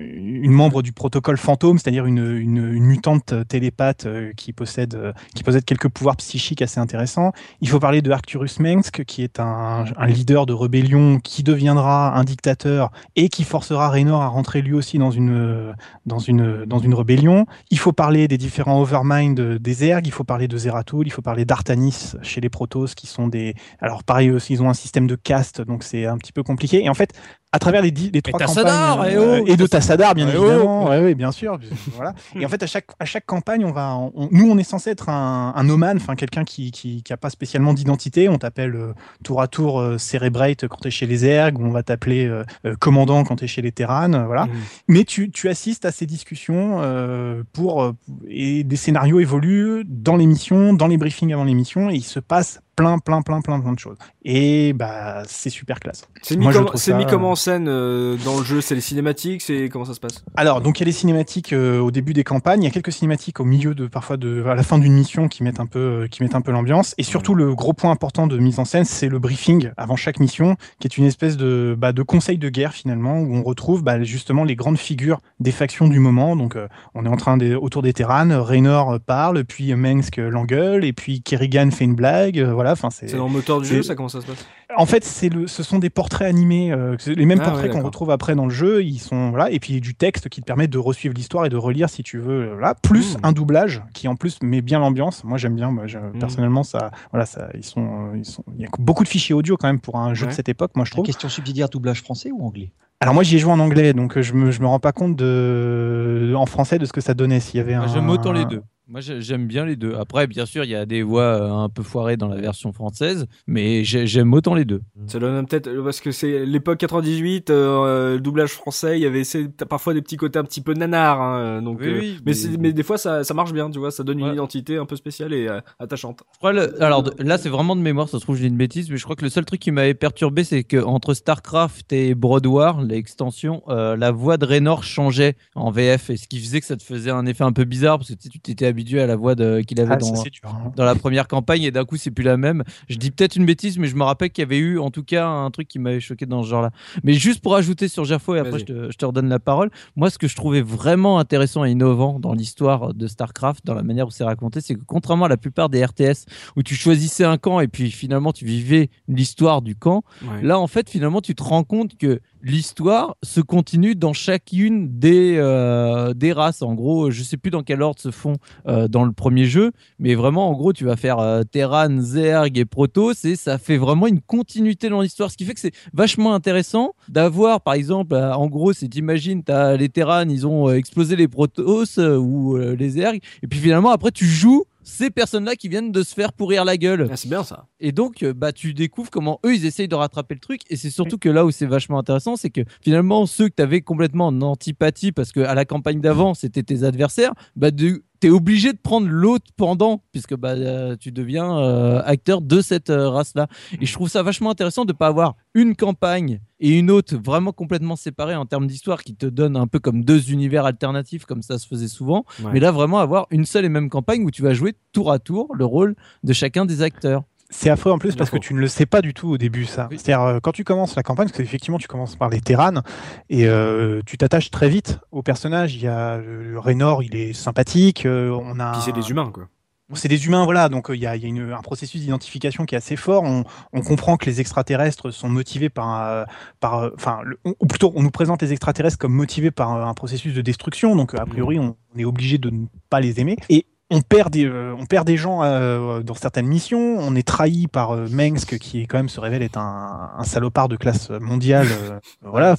une membre du protocole fantôme, c'est-à-dire une, une, une mutante télépathe euh, qui possède, euh, qui possède quelques pouvoirs psychiques assez intéressants. Il faut parler de Arcturus Mengsk, qui est un, un leader de rébellion qui deviendra un dictateur et qui forcera Raynor à rentrer lui aussi dans une, dans une, dans une rébellion. Il faut parler des différents Overmind des Ergs, il faut parler de Zeratul, il faut parler d'Artanis chez les Protoss, qui sont des... Alors pareil aussi, ils ont un système de caste, donc c'est un petit peu compliqué. Et en fait, à travers les, dix- les trois campagnes eh euh, oh, et de Tassadar bien Eh oh. évidemment ouais, ouais, bien sûr voilà et en fait à chaque à chaque campagne on va on- nous on est censé être un, un nomade enfin quelqu'un qui, qui qui a pas spécialement d'identité on t'appelle euh, tour à tour euh, Cerebrate quand t'es chez les Ergs ou on va t'appeler euh, euh, commandant quand t'es chez les Terran euh, voilà Mhm. mais tu, tu assistes à ces discussions euh, pour euh, et des scénarios évoluent dans l'émission, dans les briefings avant l'émission, et il se passe plein, plein, plein, plein, plein de choses. Et bah c'est super classe. C'est mis, comme- ça- mis en scène euh, dans le jeu C'est les cinématiques C'est comment ça se passe? Alors donc il y a les cinématiques euh, au début des campagnes, il y a quelques cinématiques au milieu de parfois de à la fin d'une mission qui mettent un peu euh, qui mettent un peu l'ambiance, et surtout le gros point important de mise en scène, c'est le briefing avant chaque mission, qui est une espèce de bah, de conseil de guerre finalement où on retrouve bah, justement les grandes figures des factions du moment. Donc on est en train des autour des Terran, Raynor parle, puis Mengsk l'engueule, et puis Kerrigan fait une blague, euh, voilà. Enfin c'est C'est dans le moteur du jeu, ça comment ça se passe? En fait, c'est le, ce sont des portraits animés, euh, les mêmes Ah portraits ouais, qu'on retrouve après dans le jeu. Ils sont voilà, et puis du texte qui te permet de resuivre l'histoire et de relire si tu veux. Voilà, plus Mm. un doublage qui en plus met bien l'ambiance. Moi, j'aime bien. Moi, je- Mm. personnellement, ça, voilà, ça, ils sont, euh, ils sont. Il y a beaucoup de fichiers audio quand même pour un jeu Ouais. de cette époque. Moi, je trouve. Question subsidiaire, doublage français ou anglais? Alors moi, j'y ai joué en anglais, donc euh, je me, je me rends pas compte de, en français de ce que ça donnait. S'il y avait un. J'aime autant les deux. Moi, j'ai- j'aime bien les deux. Après, bien sûr, il y a des voix euh, un peu foirées dans la version française, mais j'ai- j'aime autant les deux. Ça donne peut-être euh, parce que c'est l'époque 98, euh, le doublage français, il y avait parfois des petits côtés un petit peu nanar, hein, donc. Oui, euh, oui, mais, mais- c'est- mais des fois ça, ça marche bien, tu vois, ça donne une identité un peu spéciale et euh, attachante. Je crois le- Alors là, c'est vraiment de mémoire, ça se trouve, j'ai une bêtise, mais je crois que le seul truc qui m'avait perturbé, c'est que entre StarCraft et Broad War, l'extension, euh, la voix de Raynor changeait en VF, et ce qui faisait que ça te faisait un effet un peu bizarre, parce que tu t'étais habitué à la voix qu'il avait Ah, dans, dur. hein. dans la première campagne et d'un coup c'est plus la même. Je dis peut-être une bêtise, mais je me rappelle qu'il y avait eu en tout cas un truc qui m'avait choqué dans ce genre-là. Mais juste pour ajouter sur Gerfo et après je te, je te redonne la parole, moi ce que je trouvais vraiment intéressant et innovant dans l'histoire de StarCraft, dans la manière où c'est raconté, c'est que contrairement à la plupart des RTS où tu choisissais un camp et puis finalement tu vivais l'histoire du camp, Ouais. Là, en fait, finalement, tu te rends compte que l'histoire se continue dans chacune des, euh, des races. En gros, je sais plus dans quel ordre se font euh, dans le premier jeu, mais vraiment, en gros, tu vas faire euh, Terran, Zerg et Protoss, et ça fait vraiment une continuité dans l'histoire. Ce qui fait que c'est vachement intéressant d'avoir, par exemple, euh, en gros, c'est t'imagines, t'as les Terran, ils ont euh, explosé les Protoss euh, ou euh, les Zerg, et puis finalement, après, tu joues ces personnes-là qui viennent de se faire pourrir la gueule. Ah, c'est bien ça. Et donc, bah, tu découvres comment eux, ils essayent de rattraper le truc. Et c'est surtout que là où c'est vachement intéressant, c'est que finalement, ceux que tu avais complètement en antipathie, parce que à la campagne d'avant, c'était tes adversaires, bah, de- tu es obligé de prendre l'autre pendant, puisque bah, euh, tu deviens euh, acteur de cette euh, race-là. Et je trouve ça vachement intéressant de ne pas avoir une campagne et une autre vraiment complètement séparée en termes d'histoire qui te donne un peu comme deux univers alternatifs, comme ça se faisait souvent. Ouais. Mais là, vraiment avoir une seule et même campagne où tu vas jouer tour à tour le rôle de chacun des acteurs. C'est affreux en plus parce que tu ne le sais pas du tout au début ça. Oui. C'est-à-dire euh, quand tu commences la campagne, parce qu'effectivement tu commences par les Terranes et euh, tu t'attaches très vite au personnage. Il y a le Raynor, il est sympathique. euh, on a Puis c'est des humains, quoi. c'est des humains, voilà. Donc il y a, y a une- un processus d'identification qui est assez fort. On, on comprend que les extraterrestres sont motivés par, par, enfin, le- ou plutôt, on nous présente les extraterrestres comme motivés par un processus de destruction. Donc a priori, on, on est obligé de ne pas les aimer. Et on perd des, euh, on perd des gens euh, dans certaines missions. On est trahi par euh, Mengsk, qui est quand même se révèle être un, un salopard de classe mondiale. euh, <laughs> voilà,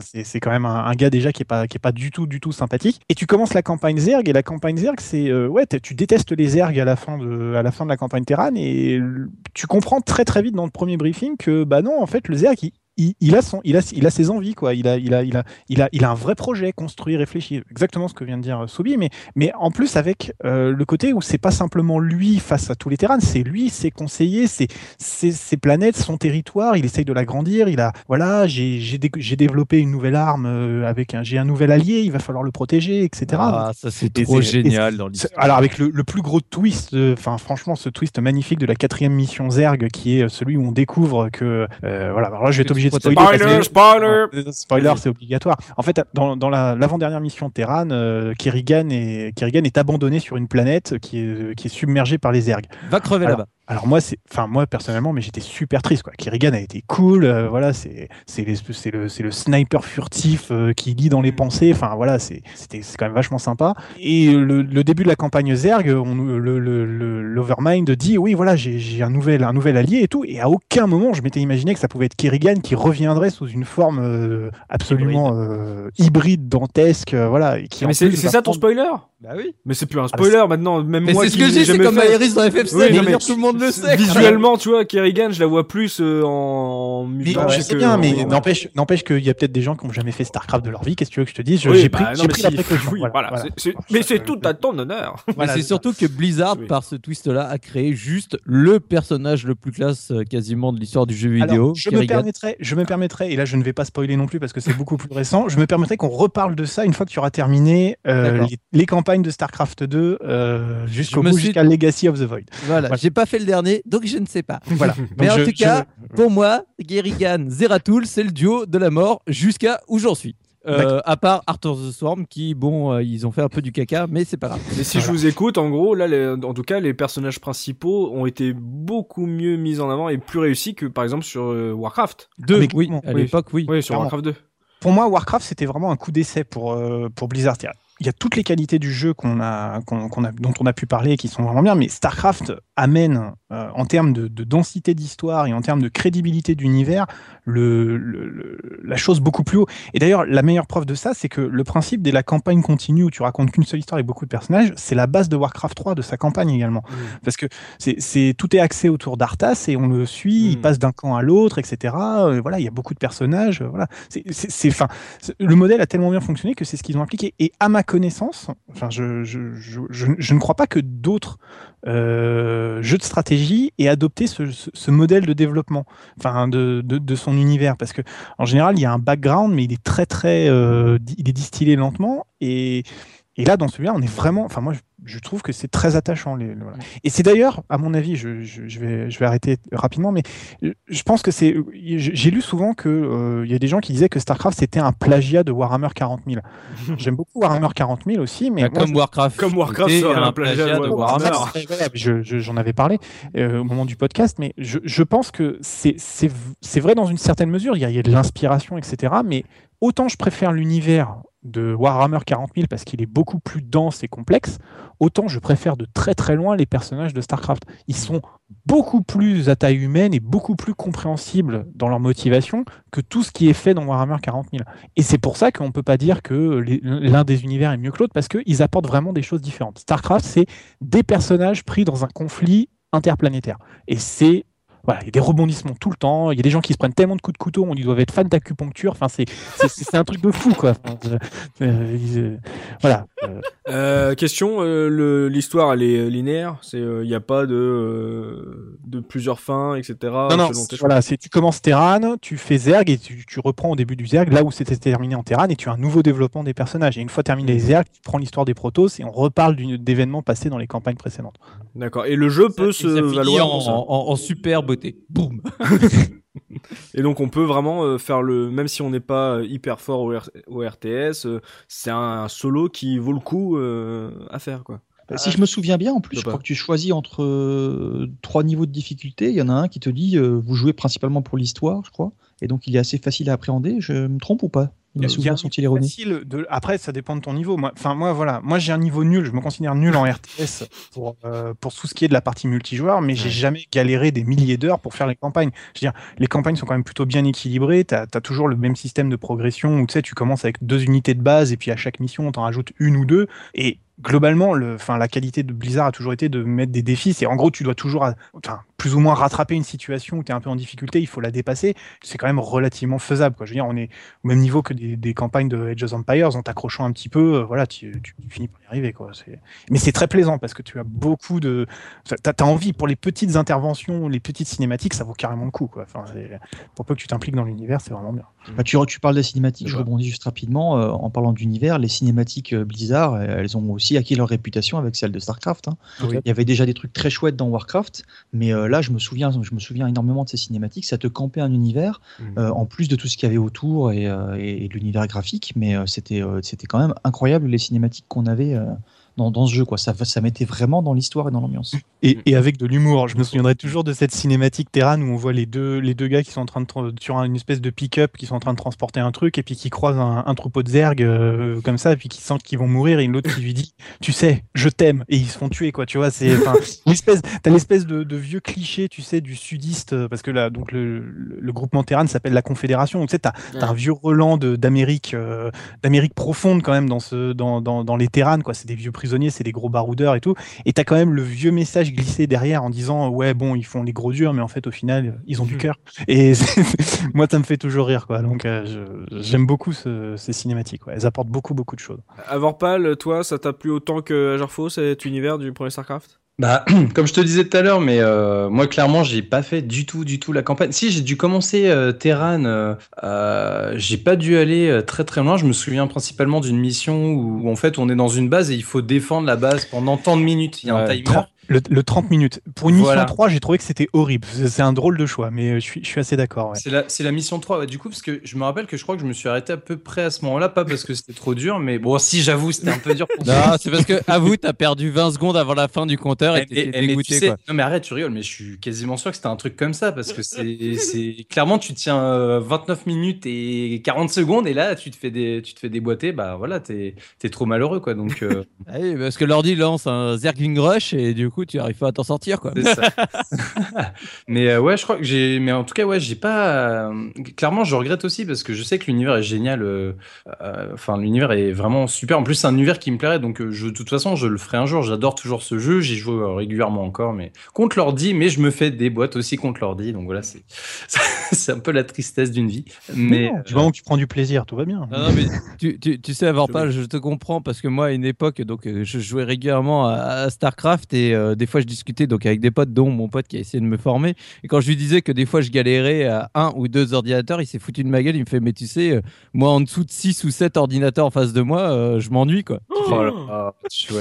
c'est quand même un, un gars déjà qui est pas, qui est pas du tout, du tout sympathique. Et tu commences la campagne Zerg et la campagne Zerg, c'est ouais, tu détestes les Zerg à la fin de, à la fin de la campagne Terran et tu comprends très très vite dans le premier briefing que bah non, en fait, le Zerg il, il, il a son, il a, il a ses envies quoi. Il a, il a, il a, il a, il a un vrai projet construit, réfléchi. Exactement ce que vient de dire euh, Soubi, mais, mais en plus avec euh, le côté où c'est pas simplement lui face à tous les terrains, c'est lui, ses conseillers, ses, ses, ses planètes, son territoire. Il essaye de l'agrandir. Il a, voilà, j'ai, j'ai, dé- j'ai développé une nouvelle arme euh, avec un, j'ai un nouvel allié. Il va falloir le protéger, etc. Ah, ça c'est trop génial dans l'histoire. Alors avec le, le plus gros twist, euh, enfin franchement ce twist magnifique de la quatrième mission Zerg qui est celui où on découvre que euh, voilà alors là je vais être obligé de spoiler. Spoiler, spoiler Spoiler, c'est obligatoire. En fait, dans, dans la- l'avant-dernière mission Terran, euh, Kerrigan, est, Kerrigan est abandonné sur une planète qui est, qui est submergée par les Zerg. Va crever là-bas. Alors moi, c'est, enfin moi personnellement, mais j'étais super triste quoi. Kerrigan a été cool, euh, voilà, c'est c'est les- c'est le c'est le sniper furtif euh, qui lit dans les pensées. Enfin voilà, c'est c'était c'est quand même vachement sympa. Et le, le début de la campagne Zerg, on, le le- l'Overmind dit oui voilà j'ai j'ai un nouvel un nouvel allié et tout. Et à aucun moment je m'étais imaginé que ça pouvait être Kerrigan qui reviendrait sous une forme euh, absolument euh, hybride, dantesque, euh, voilà. Et qui en Mais c'est plus c'est ça ton prendre- spoiler? Bah oui. Mais c'est plus un Ah, spoiler maintenant, même Mais moi c'est ce qui que dis, c'est jamais comme fait. Aerys dans FF7. Oui, non, mais tout le monde le sait. Visuellement, tu vois, Kerrigan, je la vois plus euh, en Mais je que- sais bien, mais n'empêche, n'empêche qu'il y a peut-être des gens qui n'ont jamais fait StarCraft de leur vie. Qu'est-ce que tu veux que je te dise? Oui, J'ai bah, pris, non, j'ai pris si, la précaution. oui, voilà, voilà, mais c'est tout à ton honneur. voilà, Mais c'est surtout que Blizzard, Oui. par ce twist-là, a créé juste le personnage le plus classe euh, quasiment de l'histoire du jeu vidéo. Je me permettrai, je me permettrai, et là je ne vais pas spoiler non plus parce que c'est beaucoup plus récent. Je me permettrai qu'on reparle de ça une fois que tu auras terminé euh, les, les de StarCraft 2 euh, jusqu'au bout, suis- jusqu'à Legacy of the Void. Voilà, Voilà. j'ai pas fait le dernier, donc je ne sais pas. <laughs> Voilà. Mais en je- tout je- cas, <laughs> pour moi, Kerrigan, Zeratul, c'est le duo de la mort jusqu'à où j'en suis. Euh, à part Arthur the Swarm, qui, bon, euh, ils ont fait un peu du caca, mais c'est pas grave. Mais si je vous écoute, en gros, là, les- en tout cas, les personnages principaux ont été beaucoup mieux mis en avant et plus réussis que, par exemple, sur euh, Warcraft. Deux, mais oui, à oui. l'époque, oui. Oui, sur Clairement. Warcraft 2. pour moi, Warcraft, c'était vraiment un coup d'essai pour, euh, pour Blizzard. Il y a toutes les qualités du jeu qu'on a, qu'on, qu'on a, dont on a pu parler et qui sont vraiment bien, mais StarCraft amène, euh, en termes de, de densité d'histoire et en termes de crédibilité d'univers, le, le- le- la chose beaucoup plus haut. Et d'ailleurs, la meilleure preuve de ça, c'est que le principe de la campagne continue où tu racontes qu'une seule histoire avec beaucoup de personnages, c'est la base de Warcraft 3, de sa campagne également. Parce que c'est, c'est, tout est axé autour d'Arthas et on le suit, il Mm. passe d'un camp à l'autre, etc. Euh, voilà, il y a beaucoup de personnages. euh, voilà, c'est, c'est, c'est- enfin, c'est- le modèle a tellement bien fonctionné que c'est ce qu'ils ont appliqué. Et à ma connaissance, enfin, je, je, je, ne crois pas que d'autres euh, jeux de stratégie aient adopté ce, ce, modèle de développement, enfin, de, de, de son univers, parce que en général, il y a un background, mais il est très très, euh, il est distillé lentement. Et et là, dans celui-là, on est vraiment. Enfin, moi, je, je trouve que c'est très attachant. Les, le- voilà. Et c'est d'ailleurs, à mon avis, je, je, je vais, je vais arrêter rapidement, mais je- je pense que c'est. J'ai lu souvent que euh, il y a des gens qui disaient que Starcraft c'était un plagiat de Warhammer 40 000. <laughs> J'aime beaucoup Warhammer 40 000 aussi, mais Bah, moi, comme Warcraft. Comme Warcraft serait un un plagiat plagiat de de Warhammer. J'en avais parlé euh, au moment du podcast, mais je, je pense que c'est c'est- c'est vrai dans une certaine mesure. Il y a, il y a de l'inspiration, etc. Mais autant je préfère l'univers de Warhammer 40 000 parce qu'il est beaucoup plus dense et complexe, autant je préfère de très très loin les personnages de StarCraft. Ils sont beaucoup plus à taille humaine et beaucoup plus compréhensibles dans leur motivation que tout ce qui est fait dans Warhammer 40 000. Et c'est pour ça qu'on ne peut pas dire que l'un des univers est mieux que l'autre parce qu'ils apportent vraiment des choses différentes. StarCraft, c'est des personnages pris dans un conflit interplanétaire. Et c'est voilà, il y a des rebondissements tout le temps. Il y a des gens qui se prennent tellement de coups de couteau, on dit doivent être fans d'acupuncture. Enfin, c'est un truc de fou, quoi. Enfin, euh, euh, euh, voilà. Euh, Euh, question, euh, le- l'histoire elle est linéaire, c'est il n'y a pas de euh, de plusieurs fins, etc. non, non, voilà, c'est tu commences Terran, tu fais Zerg et tu, tu reprends au début du Zerg là où c'était terminé en Terran et tu as un nouveau développement des personnages. Et une fois terminé les Zerg, tu prends l'histoire des Protoss et on reparle d'une- d'événements passés dans les campagnes précédentes. D'accord. Et le jeu peut se valoir en, en- en super beauté. Boum. <laughs> Et donc on peut vraiment euh, faire le, même si on n'est pas euh, hyper fort au, R- au RTS, euh, c'est un solo qui vaut le coup euh, à faire quoi. Bah, si je me souviens bien, en plus, Je crois que tu choisis entre euh, trois niveaux de difficulté. Il y en a un qui te dit euh, vous jouez principalement pour l'histoire, je crois, et donc il est assez facile à appréhender. Je me trompe ou pas? Il a- sont-ils erronés facile de- Après, ça dépend de ton niveau. Moi, enfin, moi, voilà. Moi, j'ai un niveau nul. Je me considère nul en RTS pour, euh, pour tout ce qui est de la partie multijoueur, mais j'ai jamais galéré des milliers d'heures pour faire les campagnes. Je veux dire, les campagnes sont quand même plutôt bien équilibrées. Tu as, toujours le même système de progression où tu sais, tu commences avec deux unités de base et puis à chaque mission, on t'en rajoute une ou deux. Et globalement, le, enfin, la qualité de Blizzard a toujours été de mettre des défis. C'est en gros, tu dois toujours, enfin, plus ou moins rattraper une situation où tu es un peu en difficulté, il faut la dépasser. C'est quand même relativement faisable. Quoi. Je veux dire, on est au même niveau que des, des campagnes de Age of Empires, en t'accrochant un petit peu, euh, voilà, tu, tu finis par y arriver. Quoi. C'est- Mais c'est très plaisant parce que tu as beaucoup de. Tu as, envie pour les petites interventions, les petites cinématiques, ça vaut carrément le coup. Quoi. Enfin, c'est- pour peu que tu t'impliques dans l'univers, c'est vraiment bien. Bah, tu, tu parles des cinématiques, je rebondis juste rapidement. euh, en parlant d'univers, les cinématiques euh, Blizzard, elles ont aussi acquis leur réputation avec celle de StarCraft. hein. Oui. Il y avait déjà des trucs très chouettes dans Warcraft, mais euh, là, je me souviens, je me souviens énormément de ces cinématiques. Ça te campait un univers, Mhm. euh, en plus de tout ce qu'il y avait autour et, euh, et- et de l'univers graphique, mais euh, c'était c'était quand même incroyable les cinématiques qu'on avait dans, dans ce jeu. Quoi. Ça, ça mettait vraiment dans l'histoire et dans l'ambiance. Et, et avec de l'humour. Je me souviendrai toujours de cette cinématique Terran où on voit les deux, les deux gars qui sont en train de sur une espèce de pick-up qui sont en train de transporter un truc et puis qui croisent un, un troupeau de zerg euh, comme ça et puis qui sentent qu'ils vont mourir et une autre qui lui dit tu sais je t'aime et ils se font tuer quoi tu vois c'est l'espèce <laughs> t'as l'espèce de, de vieux cliché tu sais du sudiste euh, parce que là donc le, le, groupement Terran s'appelle la Confédération donc tu sais t'as t'as un vieux d'Amérique euh, d'Amérique profonde quand même dans ce dans, dans, dans les Terran quoi c'est des vieux prisonniers c'est des gros baroudeurs et tout. Et t'as quand même le vieux message glissé derrière en disant ouais bon ils font les gros durs mais en fait au final ils ont du cœur. Et <laughs> moi ça me fait toujours rire quoi. Donc euh, j'aime beaucoup ce- ces cinématiques ouais. elles apportent beaucoup beaucoup de choses. Avorpal, toi, ça t'a plu autant que Agerfo, cet univers du premier Starcraft? Bah, <clears throat> comme je te disais tout à l'heure, mais euh, moi clairement, j'ai pas fait du tout, du tout la campagne. Si j'ai dû commencer euh, Terran, euh, euh, j'ai pas dû aller euh, très très loin. Je me souviens principalement d'une mission où, où, en fait on est dans une base et il faut défendre la base pendant tant de minutes. Il y a un timer. 30 le, le 30 minutes pour une mission Voilà. 3 j'ai trouvé que c'était horrible c'est un drôle de choix mais euh, je suis, je suis assez d'accord ouais. C'est la, mission 3. ouais. Du coup, parce que je me rappelle que je crois que je me suis arrêté à peu près à ce moment-là, pas parce que c'était trop dur, mais bon, si j'avoue, c'était un peu dur pour <laughs> Non, c'est parce que, avoue, t'as perdu 20 secondes avant la fin du compteur et mais dégoûté, tu sais- quoi. Non mais arrête, tu rigoles, mais je suis quasiment sûr que c'était un truc comme ça parce que c'est, clairement tu tiens euh, 29 minutes et 40 secondes et là tu te fais des, tu te fais déboîter, bah voilà, t'es, t'es trop malheureux quoi. Donc euh, <laughs> Ah oui, parce que l'ordi lance un Zergling Rush et du coup, tu arrives pas à t'en sortir, quoi. ça. <laughs> mais euh, ouais, je crois que j'ai, mais en tout cas ouais, j'ai pas. euh, clairement, je regrette aussi parce que je sais que l'univers est génial. euh, euh, Enfin, l'univers est vraiment super. En plus, c'est un univers qui me plairait, donc je, de toute façon, je le ferai un jour. J'adore toujours ce jeu. J'y joue régulièrement encore, mais contre l'ordi. Mais je me fais des boîtes aussi contre l'ordi, donc voilà, c'est <laughs> c'est un peu la tristesse d'une vie. Mais moment que tu prends du plaisir tout va bien Non, non, mais tu, tu, tu sais, <laughs> avoir pas, je te comprends parce que moi, à une époque, donc, je jouais régulièrement à, à StarCraft et euh, des fois, je discutais donc avec des potes, dont mon pote qui a essayé de me former. Et quand je lui disais que des fois, je galérais à un ou deux ordinateurs, il s'est foutu de ma gueule. Il me fait, mais tu sais, euh, moi, en dessous de 6 ou 7 ordinateurs en face de moi, euh, je m'ennuie, quoi. oh là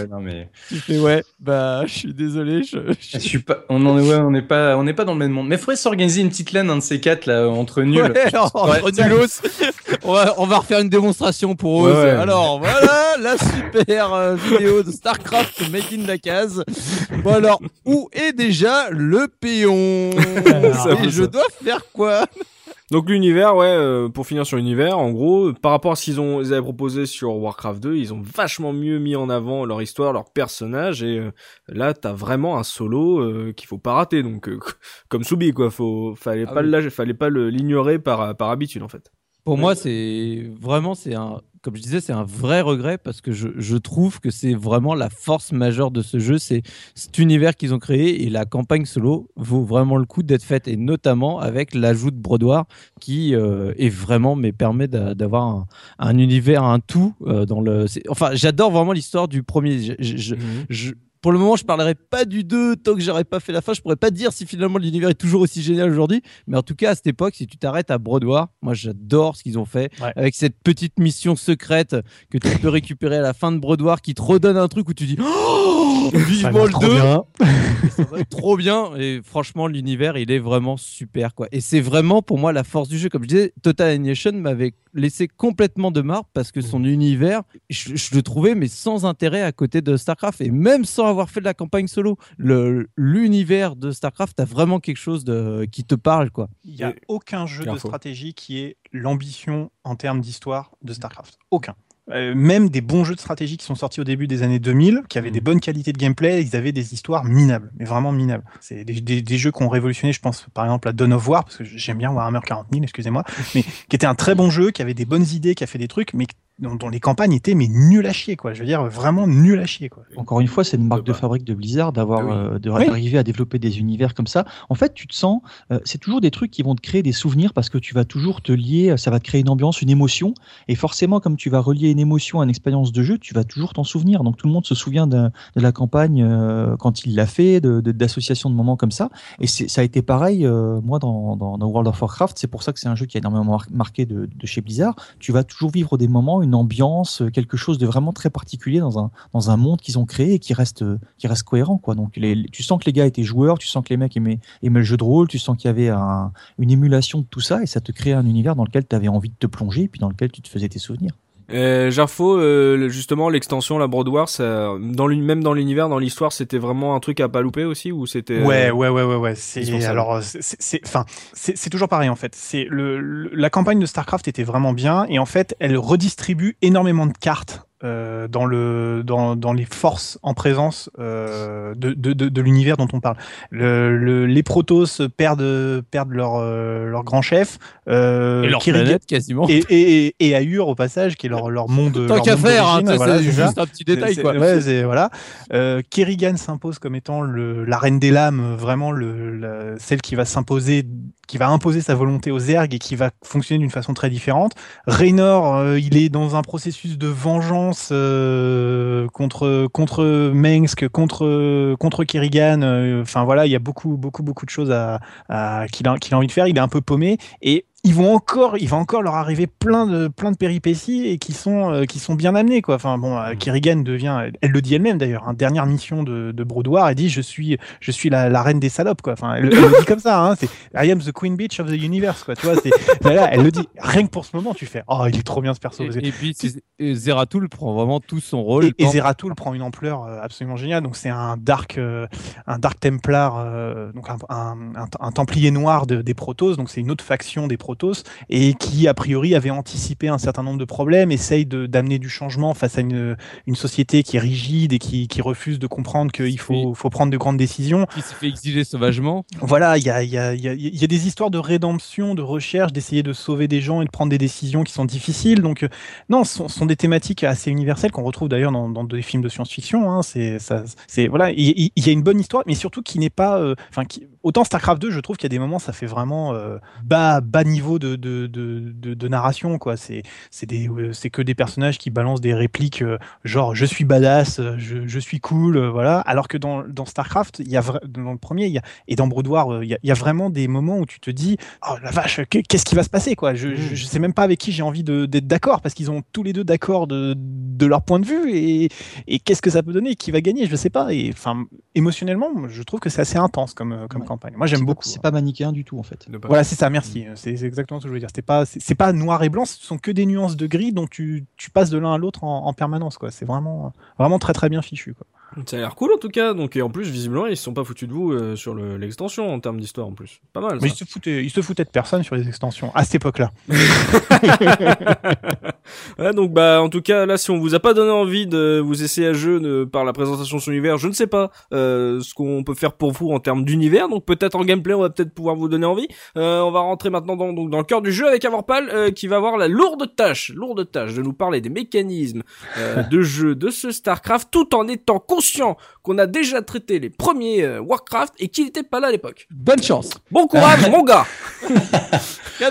non mais Tu fais, ouais, bah, je suis désolé. Je, je- je suis pas, on en est, ouais, on n'est pas, on n'est pas dans le même monde. Mais faudrait s'organiser une petite laine un de ces quatre là entre nuls. Ouais, <laughs> entre Ouais. nulos. on, va, on va refaire une démonstration pour eux. Ouais, ouais. Alors voilà la super euh, vidéo de StarCraft Made in Dakaz. <laughs> Bon alors, où est déjà le péon <laughs> Et je ça. dois faire quoi? Donc l'univers, ouais, euh, pour finir sur l'univers, en gros, par rapport à ce qu'ils ont, ils avaient proposé sur Warcraft 2, ils ont vachement mieux mis en avant leur histoire, leurs personnages, et euh, là, t'as vraiment un solo euh, qu'il faut pas rater, donc euh, <laughs> comme Soubi, quoi, faut, fallait Ah pas oui. le lâcher, fallait pas l'ignorer par, par habitude, en fait. Pour moi, c'est vraiment, c'est un, comme je disais, c'est un vrai regret parce que je, je trouve que c'est vraiment la force majeure de ce jeu, c'est cet univers qu'ils ont créé et la campagne solo vaut vraiment le coup d'être faite et notamment avec l'ajout de Brodoir qui euh, est vraiment, mais permet d'a- d'avoir un, un univers, un tout euh, dans le. Enfin, j'adore vraiment l'histoire du premier. Je- Mhm. je- pour le moment, je parlerai pas du 2 tant que j'aurais pas fait la fin. Je pourrais pas dire si finalement l'univers est toujours aussi génial aujourd'hui. Mais en tout cas, à cette époque, si tu t'arrêtes à Brodoir, moi j'adore ce qu'ils ont fait Ouais. avec cette petite mission secrète que tu peux récupérer à la fin de Brodoir qui te redonne un truc où tu dis oh, vivement le trop 2 bien. ça va être trop bien. Et franchement l'univers il est vraiment super quoi. Et c'est vraiment pour moi la force du jeu. Comme je disais Total Annihilation m'avait laissé complètement de marbre parce que son univers je, je le trouvais mais sans intérêt à côté de Starcraft. Et même sans avoir fait de la campagne solo le l'univers de Starcraft a vraiment quelque chose de qui te parle quoi. Il n'y a Et- aucun jeu de stratégie qui ait l'ambition en termes d'histoire de StarCraft. Aucun. Euh, même des bons jeux de stratégie qui sont sortis au début des années 2000, qui avaient Mm. des bonnes qualités de gameplay, ils avaient des histoires minables, mais vraiment minables. C'est des, des- des jeux qui ont révolutionné, je pense par exemple à Dawn of War, parce que j'aime bien Warhammer 40 000, excusez-moi, mais qui était un très bon jeu, qui avait des bonnes idées, qui a fait des trucs, mais dont, dont les campagnes étaient mais nul à chier, quoi. Je veux dire, vraiment nul à chier, quoi. Encore une fois, c'est une marque de fabrique de Blizzard d'avoir Ah oui. euh, de- Oui. d'arriver à développer des univers comme ça. En fait, tu te sens, euh, c'est toujours des trucs qui vont te créer des souvenirs parce que tu vas toujours te lier, ça va te créer une ambiance, une émotion, et forcément, comme tu vas relier une émotion à une expérience de jeu, tu vas toujours t'en souvenir. Donc tout le monde se souvient de, de la campagne euh, quand il l'a fait, de- de- d'associations de, moments comme ça. Et ça a été pareil, euh, moi, dans, dans, dans World of Warcraft. C'est pour ça que c'est un jeu qui a énormément mar- marqué de, de chez Blizzard. Tu vas toujours vivre des moments, une ambiance, euh, quelque chose de vraiment très particulier dans un, dans un monde qu'ils ont créé et qui reste, euh, qui reste cohérent. Quoi. Donc tu sens que les gars étaient joueurs, tu sens que les mecs aimaient, aimaient le jeu de rôle, tu sens qu'il y avait un- une émulation de tout ça et ça te crée un univers dans lequel tu avais envie de te plonger et puis dans lequel tu te faisais tes souvenirs. Euh, Jarfo, euh, justement, l'extension, la Brodoir, ça, dans l'uni- même dans l'univers, dans l'histoire, c'était vraiment un truc à pas louper aussi ou c'était Ouais, euh, ouais, ouais, ouais, ouais. C'est indispensable. alors, euh, c'est- c'est, c'est- enfin, c'est c'est toujours pareil en fait. C'est le, le- la campagne de Starcraft était vraiment bien et en fait, elle redistribue énormément de cartes. Euh, dans le dans, dans les forces en présence euh, de, de, de, de l'univers dont on parle. Le, le- les Protoss perdent perdent leur euh, leur grand chef. Et leur Kerrigan- planète quasiment et, et, et Ahur au passage qui est leur, leur monde tant qu'à faire hein, voilà, c'est juste un petit détail quoi ouais, c'est- voilà. Kerrigan s'impose comme étant le, la reine des lames, vraiment le, la- celle qui va s'imposer, qui va imposer sa volonté aux ergs et qui va fonctionner d'une façon très différente. Raynor, il est dans un processus de vengeance euh, contre contre Mengsk, contre contre Kerrigan. euh, Enfin voilà, il y a beaucoup beaucoup beaucoup de choses à, qu'il a qu'il a envie de faire. Il est un peu paumé et ils vont encore, il va encore leur arriver plein de plein de péripéties et qui sont euh, qui sont bien amenées quoi. Enfin bon, euh, Kerrigan devient, elle, elle le dit elle-même d'ailleurs, hein, dernière mission de, de Brodoir, elle dit je suis je suis la, la reine des salopes quoi. Enfin elle, elle le dit comme ça, hein, c'est I am the queen bitch of the universe quoi. Tu vois, c'est <laughs> voilà, elle le dit. Rien que pour ce moment, tu fais oh il est trop bien ce perso. et, et puis et Zeratul prend vraiment tout son rôle Et, Zeratul prend une ampleur euh, absolument géniale. Donc c'est un dark, euh, un dark Templar, euh, donc un, un, un- un Templier noir de- des Protoss. Donc c'est une autre faction des Protoss et qui a priori avait anticipé un certain nombre de problèmes, essaye d'amener du changement face à une, une société qui est rigide et qui, qui refuse de comprendre qu'il faut, faut prendre de grandes décisions. qui s'est fait exiler sauvagement Voilà, il y a, y, a, y, a, y a des histoires de rédemption, de recherche, d'essayer de sauver des gens et de prendre des décisions qui sont difficiles. Donc, euh, non, ce sont, sont des thématiques assez universelles qu'on retrouve d'ailleurs dans, dans des films de science-fiction. Hein. C'est, voilà, il, y a une bonne histoire, mais surtout qui n'est pas, euh, enfin, autant Starcraft 2, je trouve qu'il y a des moments, ça fait vraiment euh, bas, bas niveau de, de, de, de, de narration, quoi. C'est, c'est des, euh, c'est que des personnages qui balancent des répliques euh, genre je suis badass, je, je suis cool, euh, voilà. Alors que dans, dans Starcraft, il y a dans le premier, il y a et dans euh, il y, a- il y a vraiment des moments où tu te dis, oh la vache, que- qu'est-ce qui va se passer quoi? Je, je, je sais même pas avec qui j'ai envie d'être d'accord parce qu'ils ont tous les deux d'accord de, de leur point de vue et, et qu'est-ce que ça peut donner, qui va gagner, je sais pas. Et enfin, émotionnellement, je trouve que c'est assez intense comme, comme Ouais. Campagne. Moi, j'aime pas- beaucoup. C'est hein. pas manichéen du tout en fait. Voilà, c'est ça, merci. C'est c'est exactement ce que je voulais dire. Pas, c'est c'est pas noir et blanc, ce sont que des nuances de gris dont tu, tu passes de l'un à l'autre en, en permanence. quoi. C'est vraiment, vraiment très très bien fichu. Quoi. Ça a l'air cool en tout cas. Donc et en plus visiblement ils se sont pas foutus de vous euh, sur le- l'extension en termes d'histoire en plus. Pas mal. Mais ça. ils se, foutaient, ils se foutaient de personne sur les extensions à cette époque-là. <laughs> <laughs> Ouais, donc bah en tout cas là si on vous a pas donné envie de vous essayer à jeu de- par la présentation de son univers, je ne sais pas euh, ce qu'on peut faire pour vous en termes d'univers. Donc peut-être en gameplay on va peut-être pouvoir vous donner envie. Euh, on va rentrer maintenant dans, donc dans le cœur du jeu avec Avorpal euh, qui va avoir la lourde tâche, lourde tâche de nous parler des mécanismes euh, <laughs> de jeu de ce Starcraft tout en étant conscient qu'on a déjà traité les premiers euh, Warcraft et qu'il n'était pas là à l'époque. Bonne chance. Bon courage mon gars. <laughs>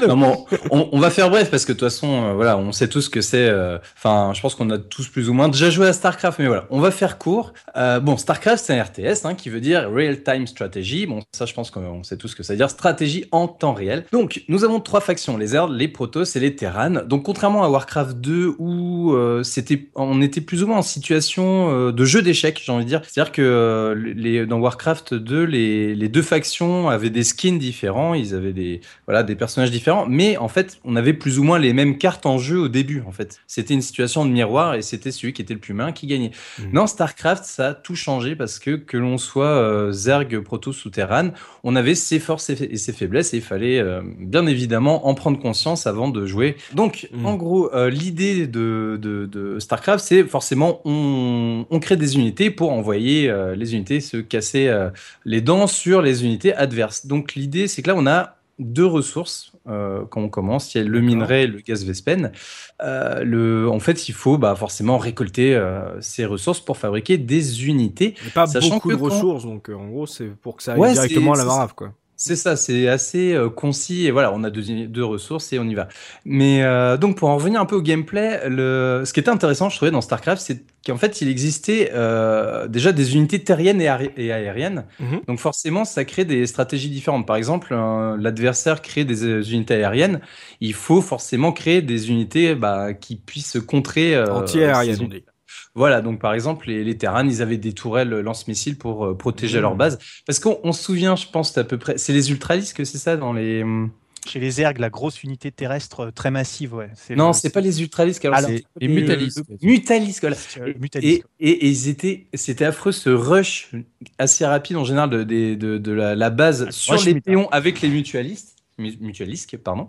Non, bon, on, on va faire bref parce que de toute façon, euh, voilà, on sait tous que c'est. euh, Enfin, je pense qu'on a tous plus ou moins déjà joué à Starcraft, mais voilà, on va faire court. Euh, bon, Starcraft, c'est un RTS hein, qui veut dire Real Time Strategy. Bon, ça, je pense qu'on sait tous ce que ça veut dire stratégie en temps réel. Donc, nous avons trois factions les Zerg, les Protoss et les Terran. Donc, contrairement à Warcraft 2 où euh, c'était, on était plus ou moins en situation euh, de jeu d'échecs, j'ai envie de dire. C'est-à-dire que euh, les, dans Warcraft 2, les, les deux factions avaient des skins différents, ils avaient des voilà, des personnages différents, mais en fait, on avait plus ou moins les mêmes cartes en jeu au début, en fait. C'était une situation de miroir et c'était celui qui était le plus malin qui gagnait. Mhm. Dans StarCraft, ça a tout changé parce que que l'on soit euh, Zerg, Protoss ou Terran, on avait ses forces et ses faiblesses et il fallait euh, bien évidemment en prendre conscience avant de jouer. Donc, Mhm. en gros, euh, l'idée de, de, de StarCraft, c'est forcément on, on crée des unités pour envoyer euh, les unités se casser euh, les dents sur les unités adverses. Donc l'idée, c'est que là, on a deux ressources euh, quand on commence. Il y a le minerai et le gaz Vespen. Euh, le, en fait, il faut bah, forcément récolter euh, ces ressources pour fabriquer des unités. A pas Sachant beaucoup que de quand- ressources donc en gros c'est pour que ça aille Ouais, directement à la marave quoi. C'est ça, c'est assez euh, concis et voilà, on a deux, deux ressources et on y va. Mais euh, donc pour en revenir un peu au gameplay, le, ce qui était intéressant, je trouvais dans Starcraft, c'est qu'en fait il existait euh, déjà des unités terriennes et, aé- et aériennes. Mhm. Donc forcément, ça crée des stratégies différentes. Par exemple, l'adversaire crée des unités aériennes, il faut forcément créer des unités bah, qui puissent contrer Anti-aérienne ces on unités. dit. Voilà, donc par exemple, les, les Terrans, ils avaient des tourelles lance-missiles pour euh, protéger Mmh. leur base. Parce qu'on on se souvient, je pense, à peu près. C'est les Ultralisques, c'est ça dans les. Chez les Zerg, la grosse unité terrestre euh, très massive, ouais. Non, c'est pas les Ultralisques. Alors, Alors, c'est les Mutalisques. Mutalisques, voilà. Et, Mutalisque. et- et ils étaient, c'était affreux ce rush assez rapide en général de, de, de, de la, la base sur rush les péons avec les mutualistes. Mu- Mutualisques, pardon.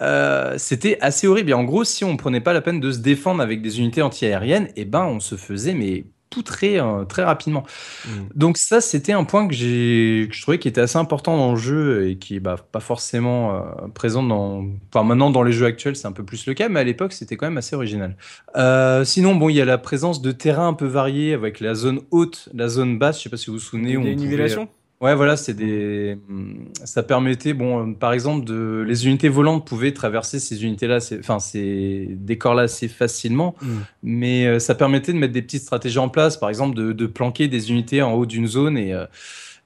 Euh, c'était assez horrible. Et en gros, si on prenait pas la peine de se défendre avec des unités anti-aériennes, et ben, on se faisait mais poutrer euh, très rapidement. Mm. Donc ça, c'était un point que j'ai, que je trouvais qui était assez important dans le jeu et qui est bah, pas forcément euh, présent dans, enfin maintenant dans les jeux actuels, c'est un peu plus le cas, mais à l'époque, c'était quand même assez original. Euh, sinon, bon, il y a la présence de terrains un peu variés avec la zone haute, la zone basse. Je sais pas si vous vous souvenez. Des on pouvait- nivelations? Ouais, voilà, c'est des. Ça permettait, bon, euh, par exemple, de les unités volantes pouvaient traverser ces unités-là, c'est- enfin ces décors-là assez facilement, Mm. mais euh, ça permettait de mettre des petites stratégies en place, par exemple, de, de planquer des unités en haut d'une zone et. euh,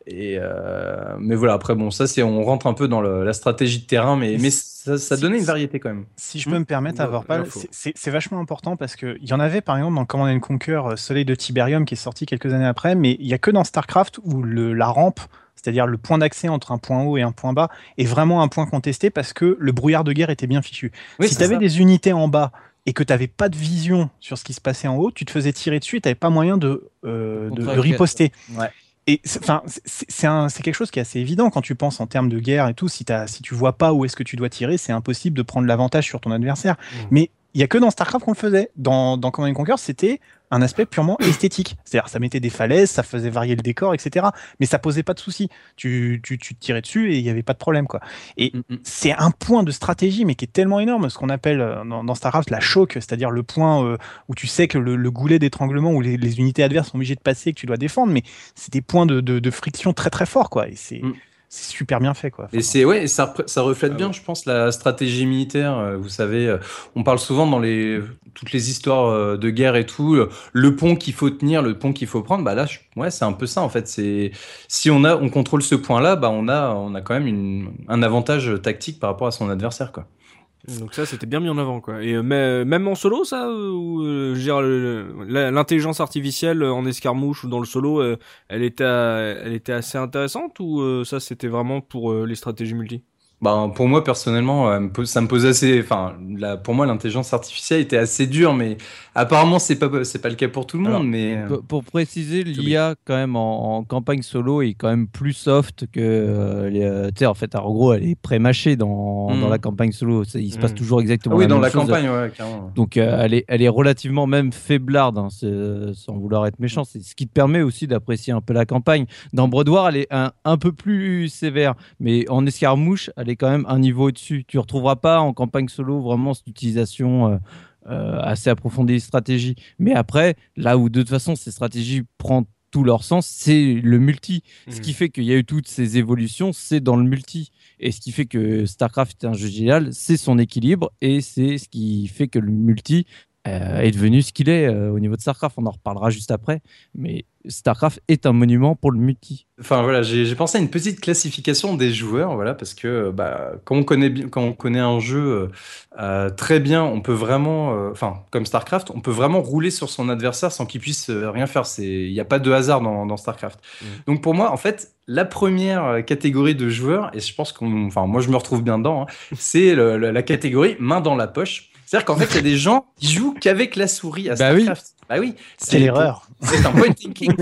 et euh, mais voilà, après, bon, ça, c'est, on rentre un peu dans le- la stratégie de terrain, mais, mais ça, ça donnait une variété quand même. Si je peux me permettre, Avorpal, l'info. c'est- vachement important parce qu'il y en avait par exemple dans Command and Conquer euh, Soleil de Tiberium qui est sorti quelques années après, mais il y a que dans StarCraft où le, la rampe, c'est-à-dire le point d'accès entre un point haut et un point bas, est vraiment un point contesté parce que le brouillard de guerre était bien fichu. Oui, si tu avais ça. des unités en bas et que tu n'avais pas de vision sur ce qui se passait en haut, tu te faisais tirer dessus et tu n'avais pas moyen de, euh, de- de, Contre-attaquer. riposter. Ouais. Et c'est- quelque chose qui est assez évident quand tu penses en termes de guerre et tout. Si, t'as- si tu vois pas où est-ce que tu dois tirer, c'est impossible de prendre l'avantage sur ton adversaire. Mmh. Mais il y a que dans StarCraft qu'on le faisait. Dans, dans Command and Conquer, c'était un aspect purement esthétique. C'est-à-dire, ça mettait des falaises, ça faisait varier le décor, etc. Mais ça posait pas de soucis. Tu, tu, tu te tirais dessus et il n'y avait pas de problème, quoi. Et Mm, mm. c'est un point de stratégie, mais qui est tellement énorme, ce qu'on appelle euh, dans, dans StarCraft la choke, c'est-à-dire le point euh, où tu sais que le, le goulet d'étranglement où les, les unités adverses sont obligées de passer et que tu dois défendre, mais c'est des points de, de- de friction très très forts, quoi. Et c'est Mm. C'est super bien fait, quoi. Et c'est ouais, et ça, ça reflète Ah bien, ouais. je pense, la stratégie militaire. euh, Vous savez, euh, on parle souvent dans les toutes les histoires euh, de guerre et tout, le pont qu'il faut tenir, le pont qu'il faut prendre. Bah là, je- ouais, c'est un peu ça en fait. C'est si on a, on contrôle ce point-là, bah on a, on a quand même une, un avantage tactique par rapport à son adversaire, quoi. Donc ça, c'était bien mis en avant, quoi. Et euh, mais, même en solo, ça, euh, ou euh, l'intelligence artificielle euh, en escarmouche ou dans le solo, euh, elle était, euh, elle était assez intéressante ou euh, ça, c'était vraiment pour euh, les stratégies multi? Bah, pour moi, personnellement, euh, ça me pose assez. Enfin, pour moi, l'intelligence artificielle était assez dure, mais apparemment, c'est pas, c'est pas le cas pour tout le monde. Alors, mais euh, Pour- Pour préciser, oui. l'IA quand même en, en campagne solo est quand même plus soft que euh, les, euh, tu sais en fait en gros elle est pré-mâchée dans, dans la campagne solo. Il se passe Mm. toujours ah exactement oui, la dans même la chose. campagne, ouais, carrément. Donc euh, elle, est, elle est relativement même faiblarde, hein, sans vouloir être méchant. C'est ce qui te permet aussi d'apprécier un peu la campagne. Dans Brodoir, elle est un, un peu plus sévère, mais en escarmouche, elle est quand même un niveau au-dessus. Tu retrouveras pas en campagne solo vraiment cette utilisation euh, euh, assez approfondie des stratégies. Mais après, là où de toute façon ces stratégies prennent tout leur sens, c'est le multi. Ce qui fait qu'il y a eu toutes ces évolutions, c'est dans le multi. Et ce qui fait que StarCraft est un jeu génial, c'est son équilibre et c'est ce qui fait que le multi euh, est devenu ce qu'il est euh, au niveau de StarCraft. On en reparlera juste après. Mais StarCraft est un monument pour le multi. Enfin voilà, j'ai j'ai pensé à une petite classification des joueurs, voilà, parce que bah, quand on connaît bien, quand on connaît un jeu euh, euh, très bien, on peut vraiment, euh, enfin comme Starcraft, on peut vraiment rouler sur son adversaire sans qu'il puisse rien faire. C'est, il n'y a pas de hasard dans, dans Starcraft. Donc pour moi, en fait, la première catégorie de joueurs, et je pense qu'on, enfin moi je me retrouve bien dedans, hein, <laughs> c'est la catégorie main dans la poche. C'est-à-dire qu'en fait, il y a des gens qui jouent qu'avec la souris à Bah oui. Starcraft. Bah oui, C'est l'erreur. c'est un point thinking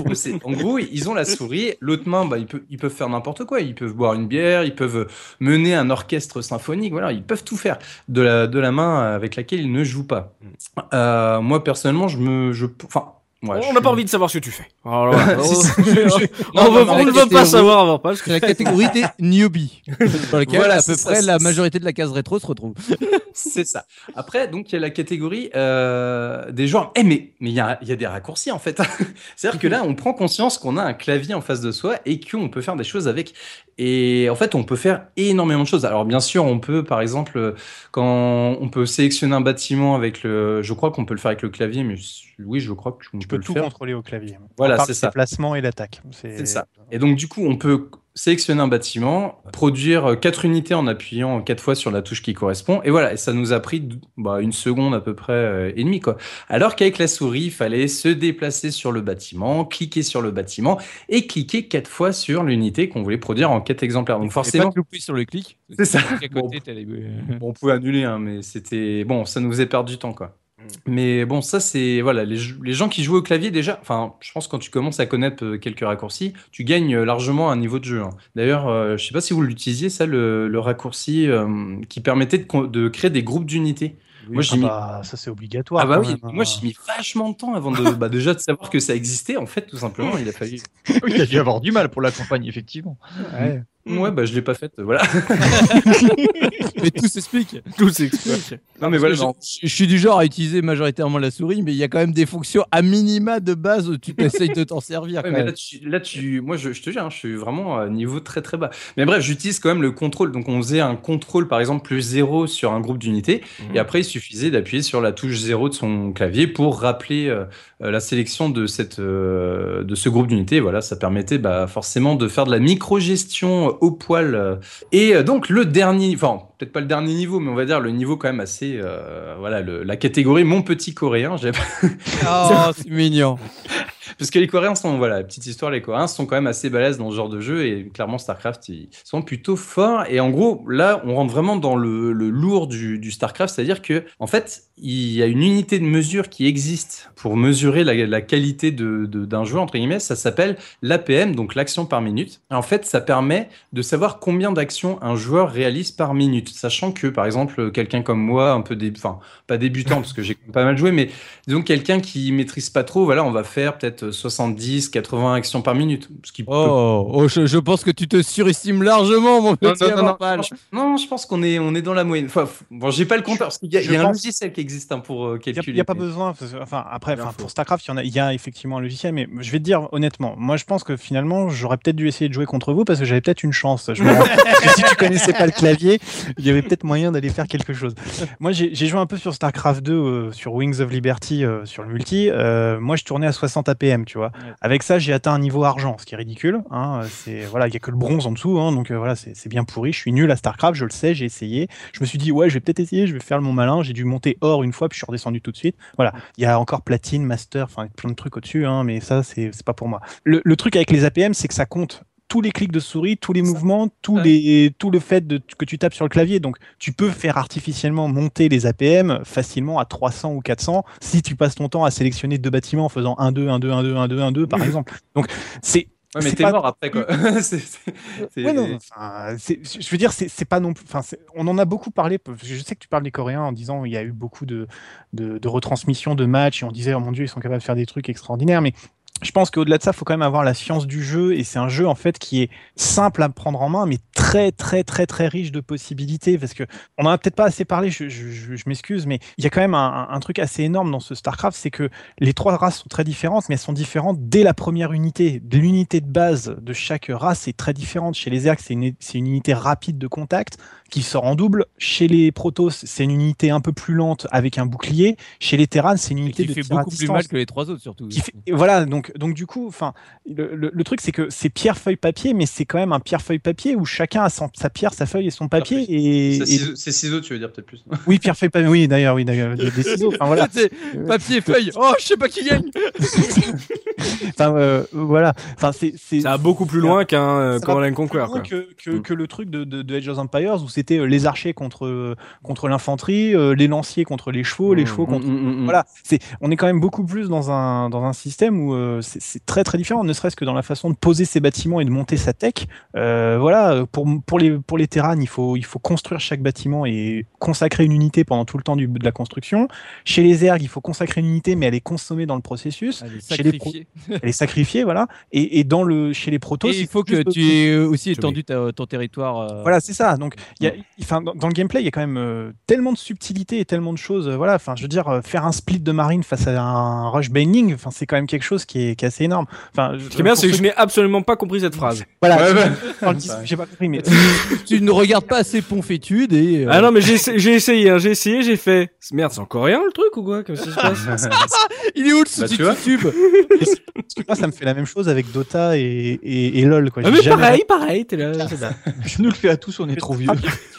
En gros, ils ont la souris, l'autre main, bah, ils, peuvent, ils peuvent faire n'importe quoi. Ils peuvent boire une bière, ils peuvent mener un orchestre symphonique. Voilà, ils peuvent tout faire de la, de la main avec laquelle ils ne jouent pas. Euh, moi, personnellement, je me. Je, enfin, ouais, on n'a pas envie de savoir ce que tu fais. Alors, voilà. <laughs> On ne veut pas savoir avoir pas C'est la catégorie des newbies, <laughs> dans laquelle Voilà, à peu ça, près la majorité de la case rétro se retrouve. <laughs> C'est ça. Après, donc, il y a la catégorie euh, des joueurs. Eh, mais mais il y a, il y a des raccourcis, en fait. C'est-à-dire que là, on prend conscience qu'on a un clavier en face de soi et qu'on peut faire des choses avec. Et en fait, on peut faire énormément de choses. Alors, bien sûr, on peut, par exemple, quand on peut sélectionner un bâtiment avec le. Je crois qu'on peut le faire avec le clavier, mais oui, je crois qu'on Tu peux le tout faire. contrôler au clavier. Voilà, c'est le ça. déplacement et l'attaque. C'est ça. Et donc, du coup, on peut sélectionner un bâtiment, produire euh, quatre unités en appuyant quatre fois sur la touche qui correspond. Et voilà, et ça nous a pris bah, une seconde à peu près euh, et demie. Quoi. Alors qu'avec la souris, il fallait se déplacer sur le bâtiment, cliquer sur le bâtiment et cliquer quatre fois sur l'unité qu'on voulait produire en quatre exemplaires. Donc Et forcément, pas louper sur le clic. C'est ça. Côté, Bon, on pouvait annuler, hein, mais c'était bon, ça nous faisait perdre du temps, quoi. Mais bon, ça c'est voilà, les, gens qui jouent au clavier déjà. Enfin, je pense que quand tu commences à connaître euh, quelques raccourcis, tu gagnes euh, largement un niveau de jeu. hein. D'ailleurs, euh, je sais pas si vous l'utilisiez ça, le, le raccourci euh, qui permettait de, créer des groupes d'unités. Moi, j'ai Ah mis bah, ça c'est obligatoire. ah bah quand oui, même, hein. moi j'ai mis vachement de temps avant de bah, déjà de savoir que ça existait. En fait, tout simplement, il a fallu. <laughs> Oui, il a dû avoir du mal pour la campagne, effectivement. Ouais. Ouais, bah je l'ai pas faite. Voilà. <laughs> <laughs> Mais tout s'explique. tout s'explique. Non mais voilà. je, suis du genre à utiliser majoritairement la souris, mais il y a quand même des fonctions à minima de base où tu essayes de t'en servir. Ouais, quand mais même. là, tu, là, tu, moi, je, je te jure, hein, je suis vraiment à un niveau très très bas. Mais bref, j'utilise quand même le contrôle. Donc, on faisait un contrôle, par exemple, plus 0 sur un groupe d'unités. Mhm. Et après, il suffisait d'appuyer sur la touche 0 de son clavier pour rappeler euh, euh, la sélection de, cette, euh, de ce groupe d'unités. Voilà, ça permettait bah, forcément de faire de la micro-gestion au poil. euh. Et euh, donc, le dernier, enfin, peut-être pas le dernier niveau, mais on va dire le niveau quand même assez. euh, voilà, le- la catégorie Mon petit coréen. <laughs> Oh, c'est mignon. <laughs> parce que les Coréens sont, voilà, petite histoire, les Coréens sont quand même assez balèzes dans ce genre de jeu et clairement StarCraft, ils sont plutôt forts. Et en gros, là, on rentre vraiment dans le, le lourd du, du StarCraft, c'est-à-dire que, en fait, il y a une unité de mesure qui existe pour mesurer la, la qualité de- de- d'un joueur, entre guillemets, ça s'appelle l'APM, donc l'action par minute. En fait, ça permet de savoir combien d'actions un joueur réalise par minute, sachant que, par exemple, quelqu'un comme moi, un peu, dé... enfin, pas débutant, parce que j'ai pas mal joué, mais disons quelqu'un qui maîtrise pas trop, voilà, on va faire peut-être 70, 80 actions par minute, ce qui peut- Oh, oh, je, je pense que tu te surestimes largement, mon Non, petit non, non, non, non, je, non, je pense qu'on est, on est dans la moyenne. Enfin, bon, j'ai pas le compteur, parce qu'il y a, il y a un pense- logiciel qui existe hein, pour euh, Il calculer. n'y a, pas besoin. parce que, enfin, après, enfin, pour StarCraft, il y, en a, il y a effectivement un logiciel, mais je vais te dire honnêtement, moi je pense que finalement, j'aurais peut-être dû essayer de jouer contre vous parce que j'avais peut-être une chance. Je me <laughs> si tu connaissais pas le clavier, il y avait peut-être moyen d'aller faire quelque chose. <laughs> Moi, j'ai joué un peu sur StarCraft 2, euh, sur Wings of Liberty, euh, sur le multi. Euh, moi, je tournais à 60 APM, tu vois. Avec ça, j'ai atteint un niveau argent, ce qui est ridicule. Hein. C'est voilà, il y a que le bronze en dessous, hein, donc voilà, c'est bien pourri. Je suis nul à StarCraft, je le sais, j'ai essayé. Je me suis dit ouais, je vais peut-être essayer, je vais faire le mon malin. J'ai dû monter or une fois, puis je suis redescendu tout de suite. Voilà, il y a encore platine, master, enfin plein de trucs au-dessus, hein, mais ça c'est c'est pas pour moi. Le, le truc avec les APM, c'est que ça compte tous les clics de souris, tous les mouvements, tous les, tout le fait de, que tu tapes sur le clavier. Donc, tu peux faire artificiellement monter les APM facilement à 300 ou 400 si tu passes ton temps à sélectionner deux bâtiments en faisant 1, 2, 1, 2, 1, 2, 1, 2, 1, 2, par <laughs> exemple. Donc, c'est Ouais, mais t'es pas- mort après, quoi. <laughs> Ouais, non, enfin, je veux dire, c'est pas non plus. Enfin, on en a beaucoup parlé. Je sais que tu parles des Coréens en disant il y a eu beaucoup de, de, de retransmissions de matchs et on disait oh mon dieu ils sont capables de faire des trucs extraordinaires. Mais je pense qu'au-delà de ça, il faut quand même avoir la science du jeu et c'est un jeu en fait qui est simple à prendre en main, mais très très très très riche de possibilités parce que on en a peut-être pas assez parlé. Je, m'excuse, mais il y a quand même un, truc assez énorme dans ce Starcraft, c'est que les trois races sont très différentes, mais elles sont différentes dès la première unité. L'unité de base de chaque race est très différente. Chez les une, c'est une unité rapide de contact qui sort en double. Chez les Protoss, c'est une unité un peu plus lente avec un bouclier. Chez les Terrans, c'est une unité qui de fait tir à beaucoup plus mal que les trois autres, surtout. qui fait- voilà donc donc du coup enfin le, le- le truc c'est que c'est pierre feuille papier mais c'est quand même un pierre feuille papier où chacun a son- sa pierre sa feuille et son papier et, C'est et- ciseaux- C'est ciseaux, tu veux dire peut-être plus. oui pierre feuille papier oui d'ailleurs oui d'ailleurs des des <laughs> ciseaux enfin voilà C'est papier, feuille. Oh, je sais pas qui gagne. <laughs> enfin euh, voilà enfin c'est Ça va beaucoup plus loin qu'un euh, Command and Conquer, plus quoi. loin que, que, Mm. que le truc de, de, de Age of Empires où c'était euh, les archers contre euh, contre l'infanterie euh, les lanciers contre les chevaux les Mm. chevaux contre Voilà. Voilà, c'est, on est quand même beaucoup plus dans un, dans un système où euh, c'est, c'est très très différent, ne serait-ce que dans la façon de poser ses bâtiments et de monter sa tech. Euh, voilà, pour, pour les, pour les terrains, il faut, il faut construire chaque bâtiment et consacrer une unité pendant tout le temps du, de la construction. Chez les ergs, il faut consacrer une unité, mais elle est consommée dans le processus. Allez, Chez les sacrifié. Elle est sacrifiée, voilà. Et, et dans le, chez les protos, Et il faut que tu aies aussi étendu ta- ton territoire. euh, voilà, c'est ça. Donc, il y a, enfin, dans, dans le gameplay, il y a quand même euh, tellement de subtilité et tellement de choses. euh, voilà, enfin, je veux dire, euh, faire un split de marine face à un rush bailing, enfin, c'est quand même quelque chose qui est, qui est assez énorme. Enfin, Ce qui est bien, c'est que je n'ai absolument pas compris cette phrase. <laughs> voilà, Ouais, ouais. j'ai pas compris, mais <laughs> <laughs> tu ne regardes pas assez Ponfétude et. euh, Ah non, mais j'ai essa- j'ai essayé, hein, j'ai essayé, j'ai fait. Merde, c'est en coréen le truc ou quoi? Qu'est-ce qui se passe? Il est où le Bah, sous-titre. YouTube? Parce que moi, ça me fait la même chose avec Dota et, et, et LoL. Quoi. Ah, mais pareil, pareil, t'es là. c'est ça. Je nous le fais à tous, on est trop vieux.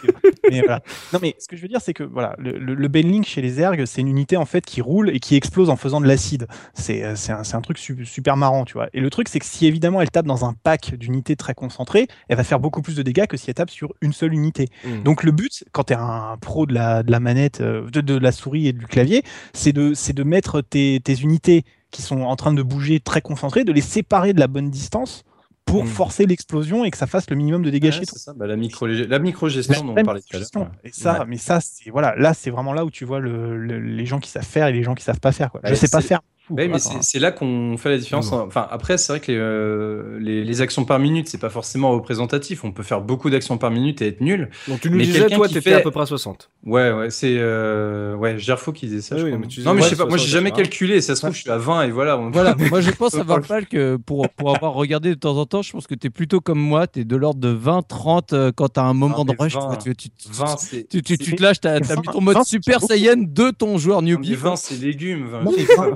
<laughs> mais voilà. Non, mais ce que je veux dire, c'est que voilà, le, le, le Benlink chez les ergs, c'est une unité en fait qui roule et qui explose en faisant de l'acide. C'est euh, c'est un, un truc su- super marrant, tu vois. Et le truc, c'est que si évidemment elle tape dans un pack d'unités très concentrées, elle va faire beaucoup plus de dégâts que si elle tape sur une seule unité. Mm. Donc le but, quand tu es un pro de la, de la manette, euh, de, de la souris et du clavier, c'est de, c'est de mettre tes, tes unités qui sont en train de bouger très concentrées, de les séparer de la bonne distance pour Mm. forcer l'explosion et que ça fasse le minimum de dégâts Ouais, ça, bah, la micro la micro-gestion dont on La parlait tout à l'heure. Et ça, Ouais. mais ça, c'est voilà, là, c'est vraiment là où tu vois le, le- les gens qui savent faire et les gens qui savent pas faire. Quoi. Je Ouais, sais pas faire. Fou, Ouais, mais c'est c'est là qu'on fait la différence. Enfin, après, c'est vrai que les, euh, les, les actions par minute, c'est pas forcément représentatif. On peut faire beaucoup d'actions par minute et être nul. Donc tu nous Mais disais, toi, qui t'étais fait- à peu près à 60. Ouais, ouais, c'est. Euh... Ouais, Gerfo qui disait ça. Oui, je oui, crois. mais tu non, mais je sais pas, moi j'ai 60, jamais hein. calculé. Ça se trouve, je suis à 20 et voilà. on- Voilà, <laughs> moi je pense à Valpal que pour, pour avoir regardé de temps en temps, je pense que tu es plutôt comme moi, tu es de l'ordre de 20-30 euh, quand tu as un moment de rush. 20, tu, tu, tu, 20, c'est. tu, tu, tu c'est- te lâches, tu as, mis ton mode 20, Super Saiyan de ton joueur newbie. 20, c'est légumes.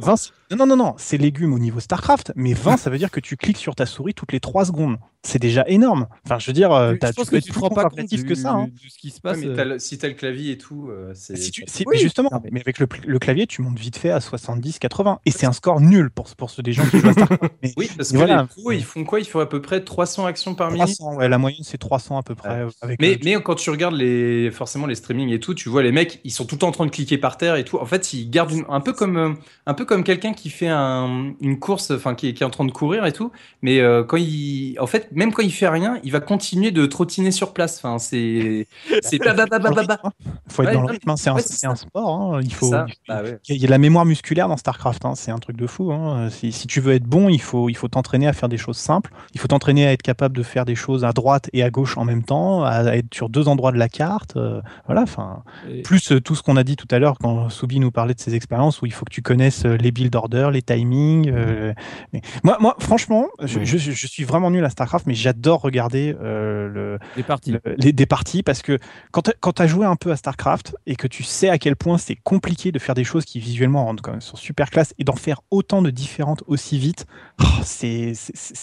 20, Non, mais 20, 20, c'est- non, non, c'est légumes au niveau StarCraft, mais 20, ça veut dire que tu cliques sur ta souris toutes les 3 secondes. C'est déjà énorme. Enfin, je veux dire, euh, Je t'as- pense peux que être tu te plus rends pas compte du- que ça. hein. de ce qui se Ouais, passe. mais euh. le- si t'as le clavier et tout, euh, c'est. Si si- Oui. justement, Non, mais- mais avec le, clavier, tu montes vite fait à 70-80. Et c'est un score nul pour, pour ceux des gens qui jouent à StarCraft. <laughs> Mais Oui, parce que voilà. les pros, ils font quoi? Ils font à peu près 300 actions par minute. 300, ouais, la moyenne, c'est 300 à peu près. Avec Mais, le- mais quand tu regardes les, forcément les streamings et tout, tu vois les mecs, ils sont tout le temps en train de cliquer par terre et tout. En fait, ils gardent une- un peu comme un peu comme quelqu'un qui fait un- une course, enfin qui, est- qui est en train de courir et tout. Mais euh, quand il, en fait, même quand il fait rien, il va continuer de trottiner sur place. Enfin, c'est <laughs> c'est Faut être dans le rythme, hein. Faut être Ouais, dans le non, rythme. hein. C'est un, sport. hein. Il faut. Ça, il faut- bah ouais. Il y a de la mémoire musculaire dans StarCraft, hein. c'est un truc de fou. hein. Si, si tu veux être bon, il faut il faut t'entraîner à faire des choses simples. Il faut t'entraîner à être capable de faire des choses à droite et à gauche en même temps, à, à être sur deux endroits de la carte. euh, voilà, enfin. Et- Plus euh, tout ce qu'on a dit tout à l'heure quand Soubi nous parlait de ses expériences où il faut que tu connaisses les build orders, les timings. euh, mais moi, moi, franchement, je, Oui. je- je suis vraiment nul à StarCraft, mais j'adore regarder euh, le, des parties. le- les, des parties parce que quand tu as joué un peu à StarCraft et que tu sais à quel point c'est compliqué de faire des choses qui visuellement rendent quand même sont super classe et d'en faire autant de différentes aussi vite, oh, c'est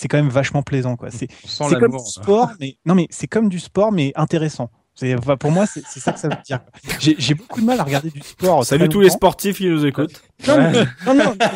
quand même vachement plaisant quoi. C'est comme du sport, mais non mais c'est comme du sport mais intéressant. Enfin, pour moi, c'est ça que ça veut dire. J'ai beaucoup de mal à regarder du sport. Salut très tous les sportifs qui nous écoutent. Non, mais, non, non, mais,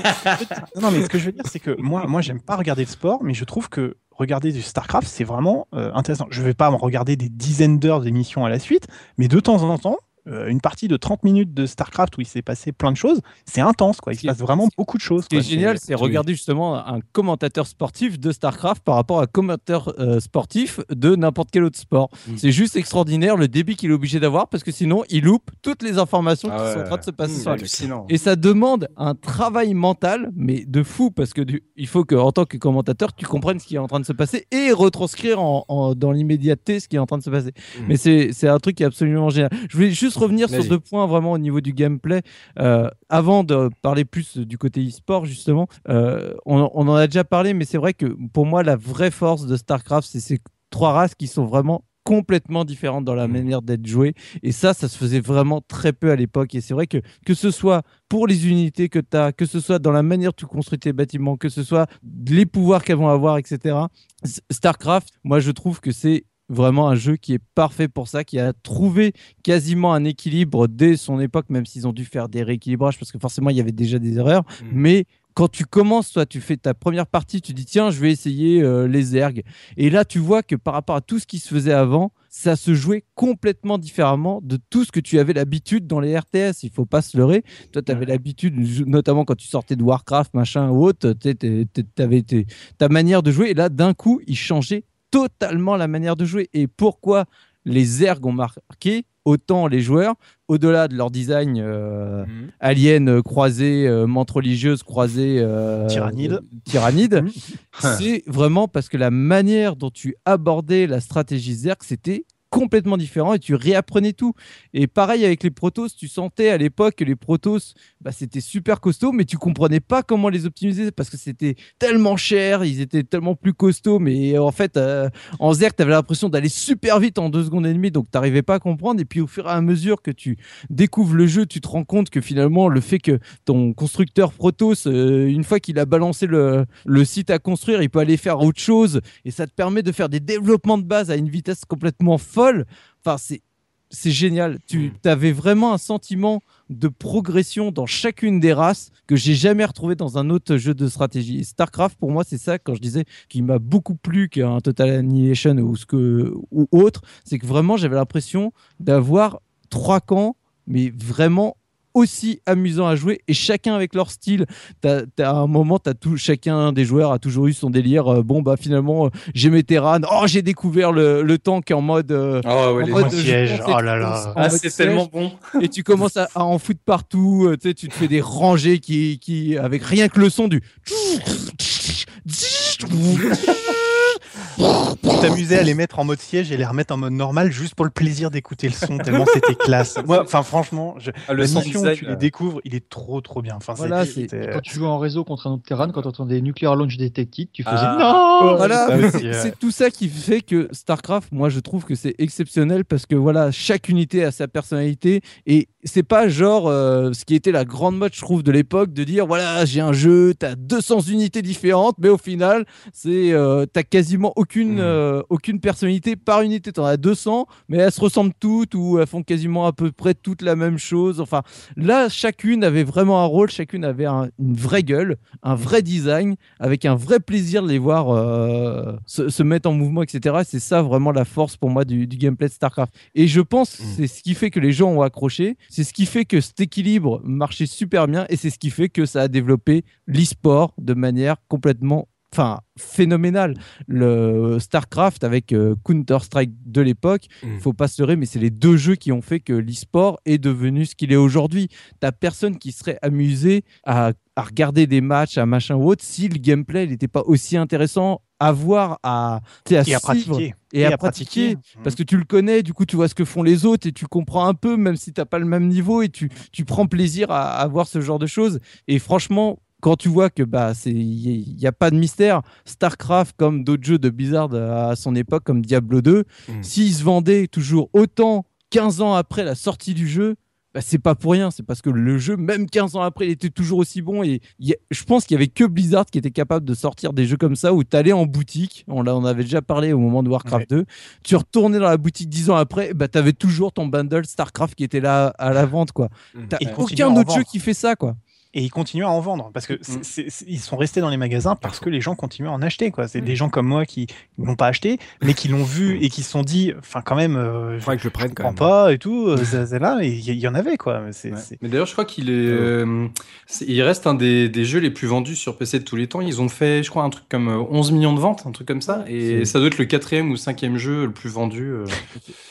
non, non, mais ce que je veux dire, c'est que moi, moi, j'aime pas regarder le sport, mais je trouve que regarder du StarCraft, c'est vraiment euh, intéressant. Je vais pas me regarder des dizaines d'heures d'émissions à la suite, mais de temps en temps, euh, une partie de 30 minutes de StarCraft où il s'est passé plein de choses, c'est intense, quoi. Il se passe vraiment beaucoup de choses. Ce qui est génial, c'est regarder justement un commentateur sportif de StarCraft par rapport à un commentateur euh, sportif de n'importe quel autre sport. Mm. C'est juste extraordinaire le débit qu'il est obligé d'avoir parce que sinon il loupe toutes les informations Ah qui ouais. sont en train de se passer Mmh, sur la hallucinant. Et ça demande un travail mental, mais de fou, parce que du- il faut que, en tant que commentateur, tu comprennes ce qui est en train de se passer et retranscrire en, en- dans l'immédiateté ce qui est en train de se passer. Mhm. Mais c'est c'est un truc qui est absolument génial. Je voulais juste revenir sur deux points vraiment au niveau du gameplay. Euh, avant de parler plus du côté e-sport, justement, euh, on, on en a déjà parlé, mais c'est vrai que pour moi, la vraie force de StarCraft, c'est ces trois races qui sont vraiment complètement différentes dans la Mhm. manière d'être jouées et ça ça se faisait vraiment très peu à l'époque et c'est vrai que que ce soit pour les unités que tu as que ce soit dans la manière dont tu construis tes bâtiments que ce soit les pouvoirs qu'elles vont avoir etc Starcraft moi je trouve que c'est vraiment un jeu qui est parfait pour ça, qui a trouvé quasiment un équilibre dès son époque, même s'ils ont dû faire des rééquilibrages parce que forcément il y avait déjà des erreurs. Mhm. Mais quand tu commences, toi, tu fais ta première partie, tu dis tiens, je vais essayer euh, les ergs. Et là, tu vois que par rapport à tout ce qui se faisait avant, ça se jouait complètement différemment de tout ce que tu avais l'habitude dans les RTS. Il faut pas se leurrer. Toi, tu avais l'habitude, notamment quand tu sortais de Warcraft, machin ou autre, tu avais ta manière de jouer. Et là, d'un coup, il changeait totalement la manière de jouer. Et pourquoi les ergs ont marqué autant les joueurs, au-delà de leur design euh, Mhm. alien euh, croisé, euh, menthe religieuse croisée, euh, Tyrannide. euh, tyrannide, c'est vraiment parce que la manière dont tu abordais la stratégie Zerg, c'était complètement différent et tu réapprenais tout. Et pareil avec les Protoss, tu sentais à l'époque que les Protoss, bah, c'était super costaud, mais tu comprenais pas comment les optimiser parce que c'était tellement cher, ils étaient tellement plus costauds, mais en fait, euh, en Zerg, tu avais l'impression d'aller super vite en deux secondes et demie, donc tu n'arrivais pas à comprendre. Et puis au fur et à mesure que tu découvres le jeu, tu te rends compte que finalement, le fait que ton constructeur Protoss, euh, une fois qu'il a balancé le, le site à construire, il peut aller faire autre chose et ça te permet de faire des développements de base à une vitesse complètement folle. Enfin, c'est c'est génial. Tu Mm. avais vraiment un sentiment de progression dans chacune des races que j'ai jamais retrouvé dans un autre jeu de stratégie. Et StarCraft, pour moi, c'est ça, quand je disais qu'il m'a beaucoup plu qu'un Total Annihilation ou, ce que, ou autre, c'est que vraiment, j'avais l'impression d'avoir trois camps, mais vraiment aussi amusant à jouer et chacun avec leur style. T'as, t'as à un moment, t'as tout, chacun des joueurs a toujours eu son délire. euh, bon, bah finalement, euh, j'ai mes Terran. Oh, j'ai découvert le, le tank en mode. euh, Ah ouais, en les mode siège, pense oh là là. Ah, c'est tellement bon. et tu commences à, à en foutre partout. euh, tu sais, tu te fais des rangées qui, qui, avec rien que le son du. <laughs> Tu t'amusais à les mettre en mode siège et les remettre en mode normal juste pour le plaisir d'écouter le son, tellement c'était classe. Moi, enfin, franchement, je, Ah, le mission tu euh, les découvres, il est trop trop bien. Enfin, Voilà, Quand tu jouais en réseau contre un autre terrain, quand tu entendais Nuclear Launch Detected, tu faisais Ah. non Voilà, aussi, c'est ouais. c'est tout ça qui fait que StarCraft, moi je trouve que c'est exceptionnel parce que voilà, chaque unité a sa personnalité et c'est pas genre euh, ce qui était la grande mode, je trouve, de l'époque de dire voilà, j'ai un jeu, t'as 200 unités différentes, mais au final, c'est euh, t'as quasiment aucune, Mhm. euh, aucune personnalité par unité. T'en as 200, mais elles se ressemblent toutes ou elles font quasiment à peu près toutes la même chose. Enfin, là, chacune avait vraiment un rôle, chacune avait un- une vraie gueule, un vrai design, avec un vrai plaisir de les voir euh, se, se mettre en mouvement, etc. C'est ça vraiment la force pour moi du, du gameplay de StarCraft. Et je pense que Mm. c'est ce qui fait que les gens ont accroché, c'est ce qui fait que cet équilibre marchait super bien, et c'est ce qui fait que ça a développé l'e-sport de manière complètement enfin phénoménale. Le StarCraft avec euh, Counter-Strike de l'époque, Mm. faut pas se leurrer, mais c'est les deux jeux qui ont fait que l'e-sport est devenu ce qu'il est aujourd'hui. T'as personne qui serait amusé à, à regarder des matchs, à machin ou autre, si le gameplay n'était pas aussi intéressant à voir, à, et à pratiquer. et, à, pratiquer. Mmh. Parce que tu le connais, du coup, tu vois ce que font les autres et tu comprends un peu, même si tu n'as pas le même niveau, et tu, tu prends plaisir à, à voir ce genre de choses. Et franchement, quand tu vois que bah c'est il n'y a pas de mystère, StarCraft comme d'autres jeux de Blizzard à son époque comme Diablo 2, Mm. s'ils se vendaient toujours autant 15 ans après la sortie du jeu, bah, c'est pas pour rien, c'est parce que le jeu, même 15 ans après, il était toujours aussi bon. Et y a- je pense qu'il y avait que Blizzard qui était capable de sortir des jeux comme ça où tu allais en boutique, on, l'a- on avait déjà parlé au moment de Warcraft 2, tu retournais dans la boutique 10 ans après, bah, tu avais toujours ton bundle StarCraft qui était là à la vente. quoi. Mm. T'as aucun autre jeu qui fait ça. quoi. Et ils continuent à en vendre parce que Mm. c'est- c'est- ils sont restés dans les magasins parce que les gens continuent à en acheter quoi. C'est des gens comme moi qui n'ont pas acheté mais qui l'ont vu et qui se sont dit enfin quand même euh, je que je le prenne quand même. pas et tout euh, c'est là et il y, en avait quoi. Mais Ouais. d'ailleurs, je crois qu'il est, euh, il reste un des, des jeux les plus vendus sur PC de tous les temps. Ils ont fait, je crois, un truc comme euh, 11 millions de ventes, un truc comme ça. Et ça doit être le quatrième ou cinquième jeu le plus vendu. euh.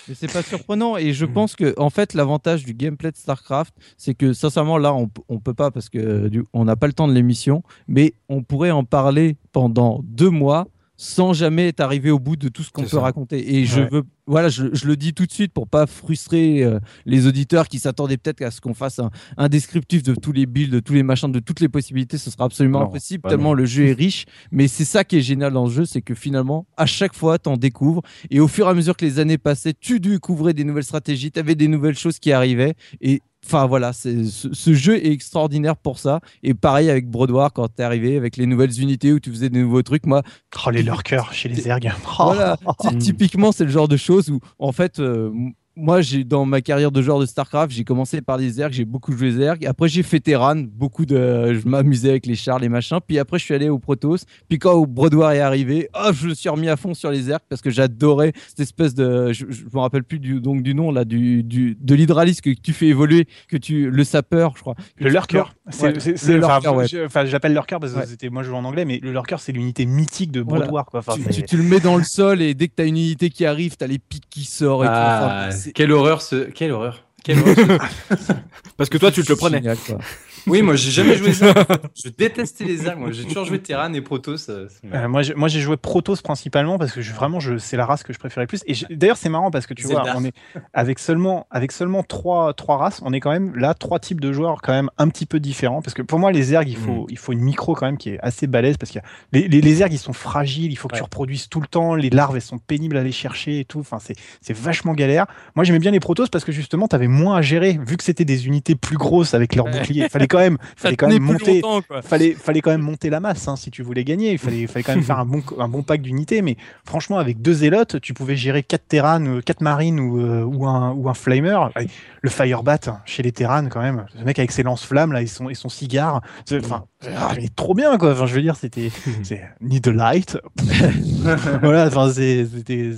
Mais c'est pas surprenant et je pense que en fait l'avantage du gameplay de Starcraft c'est que sincèrement là on, on peut pas parce que du- on n'a pas le temps de l'émission mais on pourrait en parler pendant deux mois sans jamais être arrivé au bout de tout ce qu'on peut ça. raconter. Et je veux voilà je, je le dis tout de suite pour pas frustrer euh, les auditeurs qui s'attendaient peut-être à ce qu'on fasse un, un descriptif de tous les builds de tous les machins de toutes les possibilités. Ce sera absolument Non, impossible tellement le jeu est riche. Mais c'est ça qui est génial dans le jeu c'est que finalement à chaque fois t'en découvres. Et au fur et à mesure que les années passaient, tu découvrais des nouvelles stratégies, tu avais des nouvelles choses qui arrivaient. Et enfin voilà, ce, ce jeu est extraordinaire pour ça. Et pareil avec Broadwar quand t'es arrivé avec les nouvelles unités où tu faisais des nouveaux trucs. Moi, Oh, les lurkers chez les ergs. <laughs> voilà, ty- <laughs> typiquement, c'est le genre de choses où, en fait, euh, moi, j'ai dans ma carrière de joueur de StarCraft, j'ai commencé par les Zergs, j'ai beaucoup joué Zerg. Après, j'ai fait Terran, beaucoup de, je m'amusais avec les chars, les machins. Puis après, je suis allé au Protoss. Puis quand Broadwar est arrivé, oh, je me suis remis à fond sur les Zergs parce que j'adorais cette espèce de, je, je me rappelle plus du, donc du nom là, du, du de l'hydraliste que tu fais évoluer, que tu, le sapeur, je crois. Le lurker, c'est, Ouais, c'est- le c'est- enfin, ouais. je- lurker parce que Ouais. c'était moi je joue en anglais, mais le lurker c'est l'unité mythique de Voilà. Broadwar quoi. Enfin, Tu, c'est- tu- tu le mets dans le sol et dès que tu as une unité qui arrive, tu as les pics qui sortent et tout. Ah, Enfin, c'est- quelle horreur ce, quelle horreur. Quelle horreur ce- <laughs> Parce que toi, tu te le prenais. Génial, quoi. Oui, moi, j'ai jamais joué ça. <laughs> Je détestais les ergs. Moi, j'ai toujours joué Terran et Protoss. euh, Euh, moi, j'ai, moi, j'ai joué Protoss principalement parce que je, vraiment, je, c'est la race que je préférais le plus. Et d'ailleurs, c'est marrant parce que tu vois, on est avec seulement, avec seulement trois, trois races, on est quand même là trois types de joueurs quand même un petit peu différents. Parce que pour moi, les ergs, il faut, il faut une micro quand même qui est assez balèze parce que les, les, les ergs, ils sont fragiles, il faut que tu reproduises tout le temps. Les larves, elles sont pénibles à aller chercher et tout. Enfin, c'est, c'est vachement galère. Moi, j'aimais bien les Protoss parce que justement, t'avais moins à gérer vu que c'était des unités plus grosses avec leurs Ouais. boucliers. Fallait quand même, fallait quand même monter fallait, fallait quand même monter la masse hein, si tu voulais gagner. Il fallait, fallait quand même faire un bon, un bon pack d'unités. Mais franchement, avec deux zélotes, tu pouvais gérer quatre Terran, euh, quatre marines ou, euh, ou, un, ou un flamer. Le Firebat hein, chez les Terran, quand même. Le mec avec ses lance-flammes là, et son, et son cigare. C'est- Enfin, ah, il est trop bien quoi. Enfin, je veux dire, c'était, c'est Need a Light. <laughs> voilà, enfin, c'était-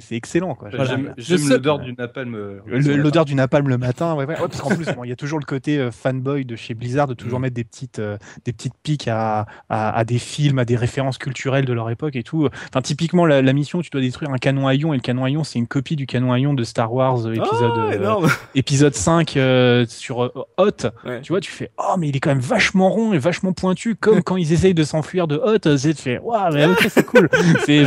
c'est, excellent quoi. J'aime Voilà. j'aime seul- l'odeur du napalm. euh, Le- L'odeur du napalm le matin, ouais, ouais. Ouais, parce qu'en plus, bon, il y a toujours le côté euh, fanboy de chez Blizzard de toujours Mm. mettre des petites, euh, des petites piques à, à, à des films, à des références culturelles de leur époque et tout. Enfin, typiquement, la, la mission, tu dois détruire un canon à ion et le canon à ion, c'est une copie du canon à ion de Star Wars euh, épisode, Ah, euh, <laughs> épisode 5 euh, sur euh, Hot. Ouais. Tu vois, tu fais Oh, mais il est quand même vachement rond et vachement pointu, comme quand ils essayent de s'enfuir de Hot. C'est tu fais Waouh, mais ok, c'est cool. <laughs> c'est,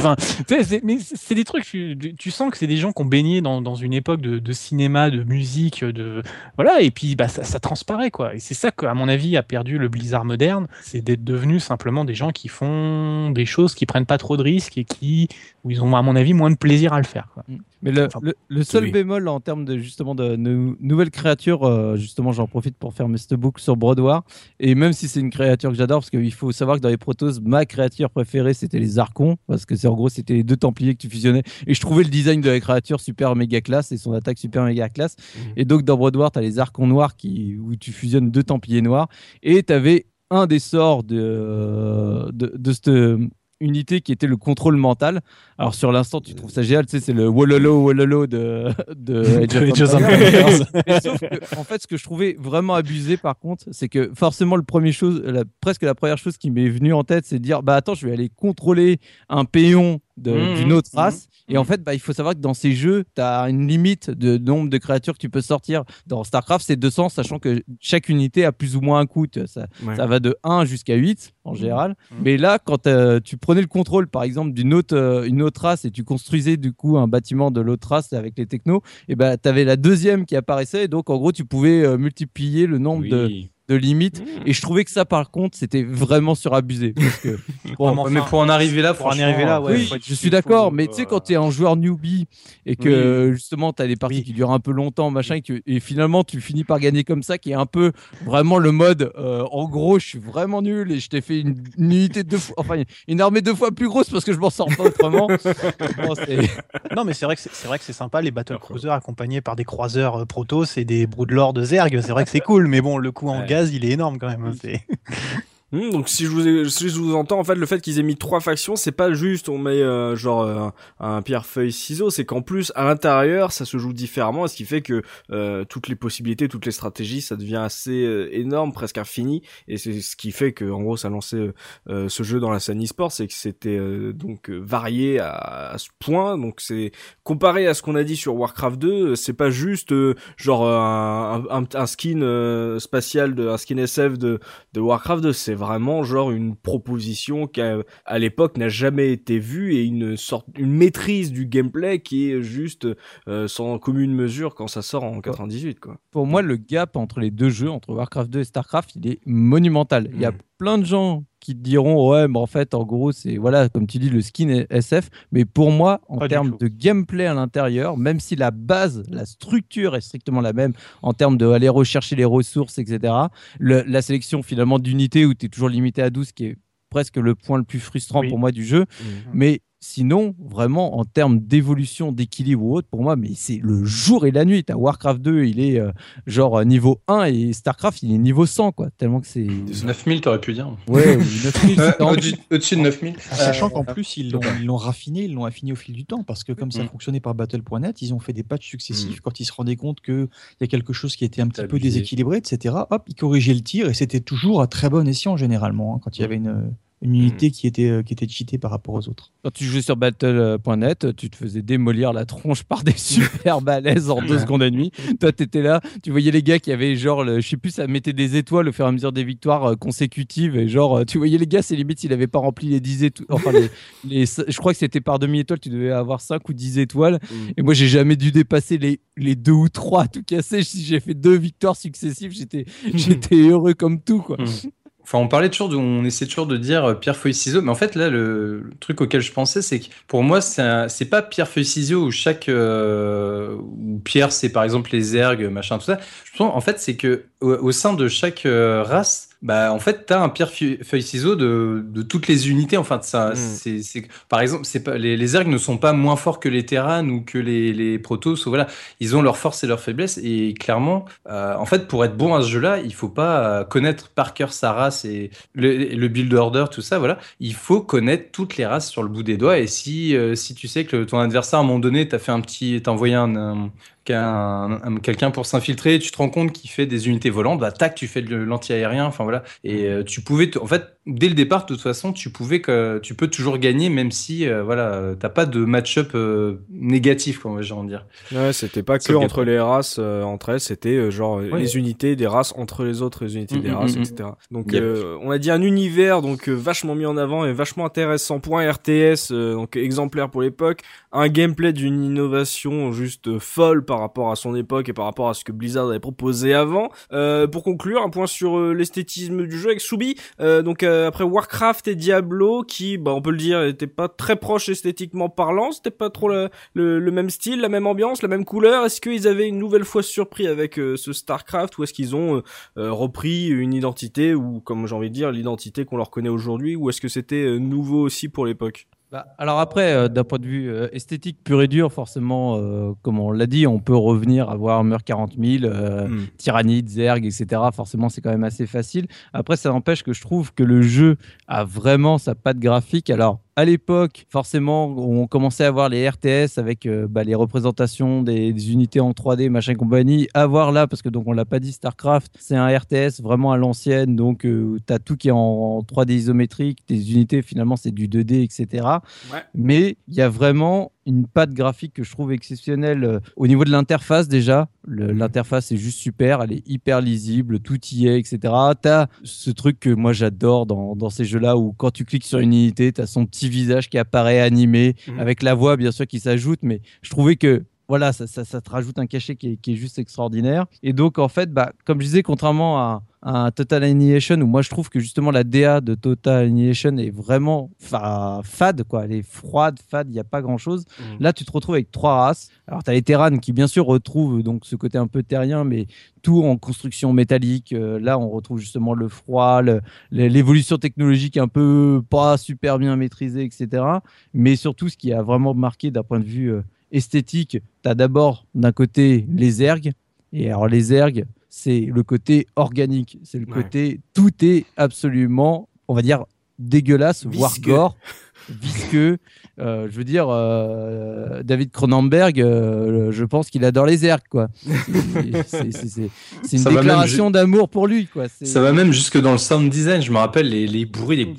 c'est- mais c'est c'est des trucs, tu, tu sens que c'est des gens qui ont baigné dans, une époque de, cinéma, de musique, de. Voilà, et puis bah, ça, transparaît, quoi. Et c'est ça que, à mon avis, a perdu le Blizzard moderne, c'est d'être devenus simplement des gens qui font des choses qui prennent pas trop de risques et qui, où ils ont, à mon avis, moins de plaisir à le faire. Quoi. Mais le, Enfin, le- le seul oui. bémol en termes de justement de nou- nouvelles créatures, euh, justement j'en profite pour faire mes book sur Broadwar, et même si c'est une créature que j'adore, parce qu'il faut savoir que dans les Protoss, ma créature préférée c'était les Archons, parce que c'est en gros c'était les deux Templiers que tu fusionnais, et je trouvais le design de la créature super méga classe et son attaque super méga classe, et donc dans Broadwar tu as les Archons noirs qui, où tu fusionnes deux Templiers noirs, et tu avais un des sorts de, de, de cette unité qui était le contrôle mental. Alors sur l'instant, tu trouves ça génial, tu sais, c'est le wololo wololo de, de <laughs> Age of Age of Empires. Empires. <laughs> Mais sauf que, en fait, ce que je trouvais vraiment abusé, par contre, c'est que forcément, le premier chose, la- presque la première chose qui m'est venue en tête, c'est de dire, bah attends, je vais aller contrôler un péon Mhm, d'une autre mhm, race. Et en fait, bah, il faut savoir que dans ces jeux, tu as une limite de nombre de créatures que tu peux sortir. Dans StarCraft, c'est 200, sachant que chaque unité a plus ou moins un coût. Ça, Ouais. ça va de 1 jusqu'à 8 en général. Mais là, quand euh, tu prenais le contrôle, par exemple, d'une autre, euh, une autre race et tu construisais du coup un bâtiment de l'autre race avec les technos, et ben tu avais la deuxième qui apparaissait. Et donc, en gros, tu pouvais euh, multiplier le nombre de, De limites. Et je trouvais que ça, par contre, c'était vraiment surabusé. Parce que, <laughs> mais pour en arriver là, pour en arriver là, ouais. oui, je suis d'accord, mais tu sais, euh, quand tu es un joueur newbie et que Oui. euh, justement tu as des parties Oui. qui durent un peu longtemps, machin, et, que- et finalement tu finis par gagner comme ça, qui est un peu vraiment le mode euh, en gros, je suis vraiment nul et je t'ai fait une, une unité deux fois, enfin une armée deux fois plus grosse parce que je m'en sors pas autrement. <laughs> <laughs> Non, mais c'est vrai que c'est vrai que c'est sympa les battle cruisers accompagnés par des croiseurs euh, Protoss et des broodlords de Zerg. C'est vrai que c'est cool, mais bon, le coup en Ouais. Gaz, il est énorme quand même. Hmm, donc si je vous ai- si je vous entends en fait le fait qu'ils aient mis trois factions c'est pas juste on met euh, genre euh, un pierre feuille ciseaux c'est qu'en plus à l'intérieur ça se joue différemment ce qui fait que euh, toutes les possibilités toutes les stratégies ça devient assez euh, énorme presque infini et c'est ce qui fait que en gros ça lançait euh, euh, ce jeu dans la scène e-sport c'est que c'était donc varié à, à ce point donc c'est comparé à ce qu'on a dit sur Warcraft 2 euh, c'est pas juste genre un, un, un skin spatial de un skin SF de de Warcraft 2, c'est vraiment genre une proposition qui a- à l'époque n'a jamais été vue et une sorte une maîtrise du gameplay qui est juste euh, sans commune mesure quand ça sort en 98 quoi. Pour moi, le gap entre les deux jeux, entre Warcraft 2 et Starcraft, il est monumental. Il y a Mm. plein de gens qui te diront ouais, mais en fait, en gros, c'est voilà, comme tu dis, le skin SF. Mais pour moi, en termes de gameplay à l'intérieur, même si la base, la structure est strictement la même en termes de aller rechercher les ressources, etc. le- la sélection finalement d'unités où tu es toujours limité à 12, qui est presque le point le plus frustrant Oui. pour moi du jeu. Mais sinon, vraiment, en termes d'évolution, d'équilibre ou autre, pour moi, mais c'est le jour et la nuit. T'as Warcraft 2, il est euh, genre euh, niveau 1 et Starcraft, il est niveau 100, quoi. Tellement que c'est. 9000, t'aurais pu dire. Ouais, ou 9000, Euh, Au-dessus de 9000. Sachant Euh, qu'en plus, ils l'ont, ils l'ont raffiné, ils l'ont affiné au fil du temps, parce que comme ça Mm. fonctionnait par Battle.net, ils ont fait des patchs successifs Mm. quand ils se rendaient compte qu'il y a quelque chose qui était un petit peu abusé. déséquilibré, etc. Hop, ils corrigeaient le tir, et c'était toujours à très bon escient généralement, hein, quand il y avait une, une unité qui, était, euh, qui était cheatée par rapport aux autres. Quand tu jouais sur Battle.net, tu te faisais démolir la tronche par des <laughs> super balaises en deux secondes et demie. Toi, t'étais là, tu voyais les gars qui avaient genre, le- je sais plus, ça mettait des étoiles au fur et à mesure des victoires euh, consécutives. Et genre, euh, tu voyais les gars, c'est limite s'il avait pas rempli les 10 étoiles. Enfin, les, <laughs> les- je crois que c'était par demi-étoile, tu devais avoir 5 ou 10 étoiles. Mm. Et moi, j'ai jamais dû dépasser les, les deux ou trois à tout casser. Si j'ai fait deux victoires successives, j'étais, j'étais heureux comme tout, quoi. Mm. Enfin, on parlait toujours, de, on essaie toujours de dire euh, pierre feuille ciseaux, mais en fait là, le, truc auquel je pensais, c'est que pour moi, c'est pas pierre feuille ciseaux où chaque euh, où pierre, c'est par exemple les ergs, machin, tout ça. Je pense, en fait, c'est que au, au sein de chaque euh, race, bah en fait, t'as un pierre feuille ciseaux de, de toutes les unités. Enfin, ça, Mm. c'est, par exemple, c'est pas les, les ergs ne sont pas moins forts que les terranes ou que les, les protos. Voilà, ils ont leurs forces et leurs faiblesses. Et clairement, euh, en fait, pour être bon à ce jeu-là, il faut pas euh, connaître par cœur sa race et le, le build order, tout ça. Voilà, il faut connaître toutes les races sur le bout des doigts. Et si, euh, si tu sais que ton adversaire à un moment donné t'a fait un petit, t'a envoyé un- quelqu'un pour s'infiltrer, tu te rends compte qu'il fait des unités volantes, bah tac, tu fais de l'anti-aérien, enfin voilà. Et euh, tu pouvais, en fait, dès le départ, de toute façon, tu pouvais que tu peux toujours gagner, même si euh, voilà, t'as pas de match-up euh, négatif, quoi, j'ai envie de dire. Ouais, c'était pas que entre les races euh, entre elles, c'était euh, genre Ouais. les unités des races entre les autres unités Mm, des mm, races, mm, etc. Donc Yep. on a dit un univers donc vachement mis en avant et vachement intéressant. Point RTS donc exemplaire pour l'époque, un gameplay d'une innovation juste folle par rapport à son époque et par rapport à ce que Blizzard avait proposé avant. Euh, pour conclure, un point sur euh, l'esthétisme du jeu avec Soubi. Euh, donc après Warcraft et Diablo qui, bah on peut le dire, étaient pas très proches esthétiquement parlant, c'était pas trop le, le même style, la même ambiance, la même couleur. Est-ce qu'ils avaient une nouvelle fois surpris avec ce Starcraft ou est-ce qu'ils ont repris une identité ou comme j'ai envie de dire l'identité qu'on leur connaît aujourd'hui ou est-ce que c'était nouveau aussi pour l'époque? Bah, alors après, euh, d'un point de vue euh, esthétique pur et dur, forcément, euh, comme on l'a dit, on peut revenir à Warhammer 40 000, euh, Hmm. Tyrannide, Zerg, etc. Forcément, c'est quand même assez facile. Après, ça n'empêche que je trouve que le jeu a vraiment sa patte graphique. Alors, à l'époque, forcément, on commençait à voir les RTS avec euh, bah, les représentations des, des unités en 3D, machin compagnie. À voir là, parce que donc on l'a pas dit, StarCraft, c'est un RTS vraiment à l'ancienne, donc tu as tout qui est en, en 3D isométrique, des unités finalement c'est du 2D, etc. Ouais. Mais il y a vraiment une patte graphique que je trouve exceptionnelle euh, au niveau de l'interface déjà. Le- L'interface est juste super, elle est hyper lisible, tout y est, etc. Tu as ce truc que moi j'adore dans, dans ces jeux-là où quand tu cliques sur une unité, tu as son petit visage qui apparaît animé, Mhm. avec la voix bien sûr qui s'ajoute, mais je trouvais que voilà, ça, ça, ça te rajoute un cachet qui est, qui est juste extraordinaire. Et donc, en fait, bah, comme je disais, contrairement à, Total Annihilation, où moi je trouve que justement la DA de Total Annihilation est vraiment fa- fade, quoi. Elle est froide, fade, il n'y a pas grand chose. Mhm. Là, tu te retrouves avec trois races. Alors, tu as les Terranes qui, bien sûr, retrouvent donc ce côté un peu terrien, mais tout en construction métallique. Euh, là, on retrouve justement le froid, l'évolution technologique un peu pas super bien maîtrisée, etc. Mais surtout, ce qui a vraiment marqué d'un point de vue euh, esthétique, tu as d'abord d'un côté les ergs. Et alors, les ergs, c'est le côté organique. C'est le Ouais. côté tout est absolument, on va dire, dégueulasse, voire Visqueux. gore, <laughs> visqueux. Euh, je veux dire, euh, David Cronenberg, euh, je pense qu'il adore les ergs, quoi. C'est- une Ça déclaration d'amour pour lui, quoi. Ça va même jusque dans le sound design. Je me rappelle les, les bruits, les,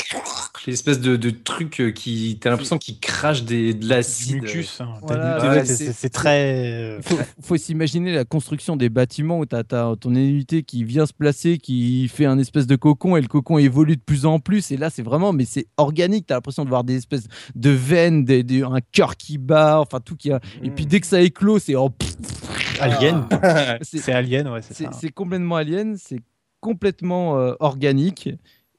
les espèces de, de trucs qui. T'as l'impression qu'ils crachent des, de l'acide. mucus. hein. Voilà, T'as- ouais, c'est- très. faut, faut s'imaginer la construction des bâtiments où tu as, ton unité qui vient se placer, qui fait un espèce de cocon et le cocon évolue de plus en plus. Et là, c'est vraiment, mais c'est organique. Tu as l'impression de voir des espèces de veines, des, des- un cœur qui bat, enfin tout qui a. Et puis dès que ça éclose, c'est en. Alien. <laughs> C'est- Alien, ouais, c'est c'est ça. c'est complètement alien, c'est complètement euh, organique.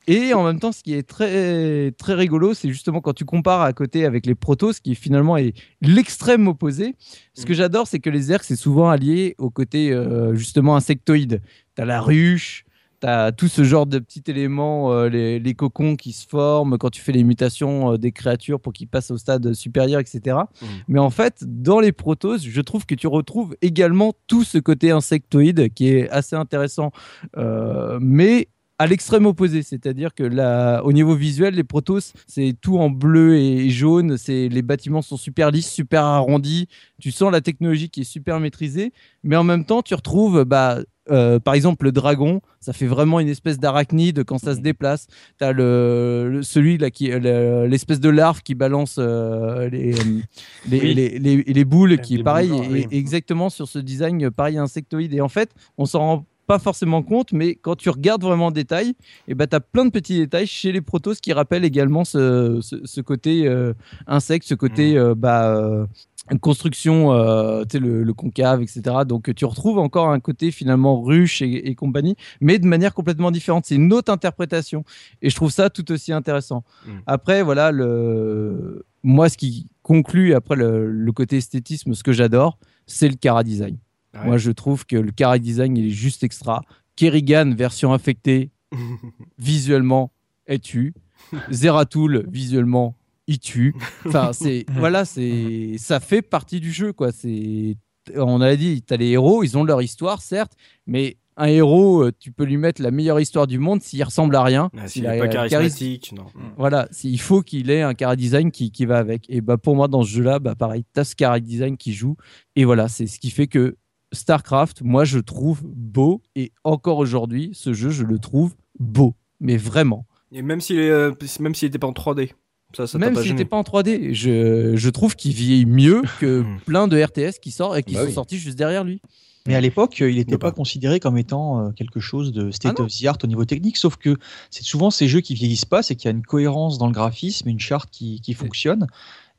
Et en même temps, ce qui est très, très rigolo, c'est justement quand tu compares à côté avec les protos, qui finalement est l'extrême opposé. Ce que j'adore, c'est que les ergs, c'est souvent allié au côté euh, justement insectoïde. Tu as la ruche, tu as tout ce genre de petits éléments, euh, les, les cocons qui se forment quand tu fais les mutations euh, des créatures pour qu'ils passent au stade supérieur, etc. Mm. Mais en fait, dans les protos, je trouve que tu retrouves également tout ce côté insectoïde qui est assez intéressant, euh, mais à l'extrême opposé, c'est-à-dire que là, au niveau visuel, les protos, c'est tout en bleu et jaune, c'est les bâtiments sont super lisses, super arrondis, tu sens la technologie qui est super maîtrisée, mais en même temps, tu retrouves bah, euh, par exemple, le dragon, ça fait vraiment une espèce d'arachnide quand ça se déplace. Tu as le, le- celui là qui le- l'espèce de larve qui balance euh, les, les, Oui. les, les- les boules, qui est pareil, boules, oui. exactement sur ce design euh, pareil insectoïde. Et en fait, on s'en rend pas forcément compte, mais quand tu regardes vraiment en détail, et ben, tu as plein de petits détails chez les protos qui rappellent également ce, ce, ce côté euh, insecte, ce côté euh, bah, euh, construction, euh, tu sais, le, le concave, etc. Donc tu retrouves encore un côté finalement ruche et, et compagnie, mais de manière complètement différente. C'est une autre interprétation. Et je trouve ça tout aussi intéressant. Mm. Après, voilà, le... moi, ce qui conclut après le, le côté esthétisme, ce que j'adore, c'est le cara design. Ouais. Moi, je trouve que le cara design, il est juste extra. Kerrigan, version infectée, <laughs> visuellement, est tu. Zeratul, visuellement, il tue. Enfin, c'est <laughs> voilà, c'est ça fait partie du jeu, quoi. C'est on a dit, tu as les héros, ils ont leur histoire, certes, mais un héros, euh, tu peux lui mettre la meilleure histoire du monde s'il ressemble à rien. Ah, s'il S'il a est pas charismatique, non. voilà, c'est- il faut qu'il ait un cara design qui, qui va avec. Et bah pour moi, dans ce jeu-là, bah pareil, t'as ce cara design qui joue. Et voilà, c'est ce qui fait que StarCraft, moi, je trouve beau. Et encore aujourd'hui, ce jeu, je le trouve beau. Mais vraiment. Et même s'il est, euh, même s'il était pas en 3D. Ça, ça Même s'il n'était pas en 3D, je, je trouve qu'il vieillit mieux que Mhm. <laughs> plein de RTS qui sortent et qui Bah sont oui. sortis juste derrière lui. Mais à l'époque, euh, il n'était pas pas. considéré comme étant euh, quelque chose de state Ah of the art au niveau technique, sauf que c'est souvent ces jeux qui vieillissent pas, c'est qu'il y a une cohérence dans le graphisme, une charte qui, qui fonctionne.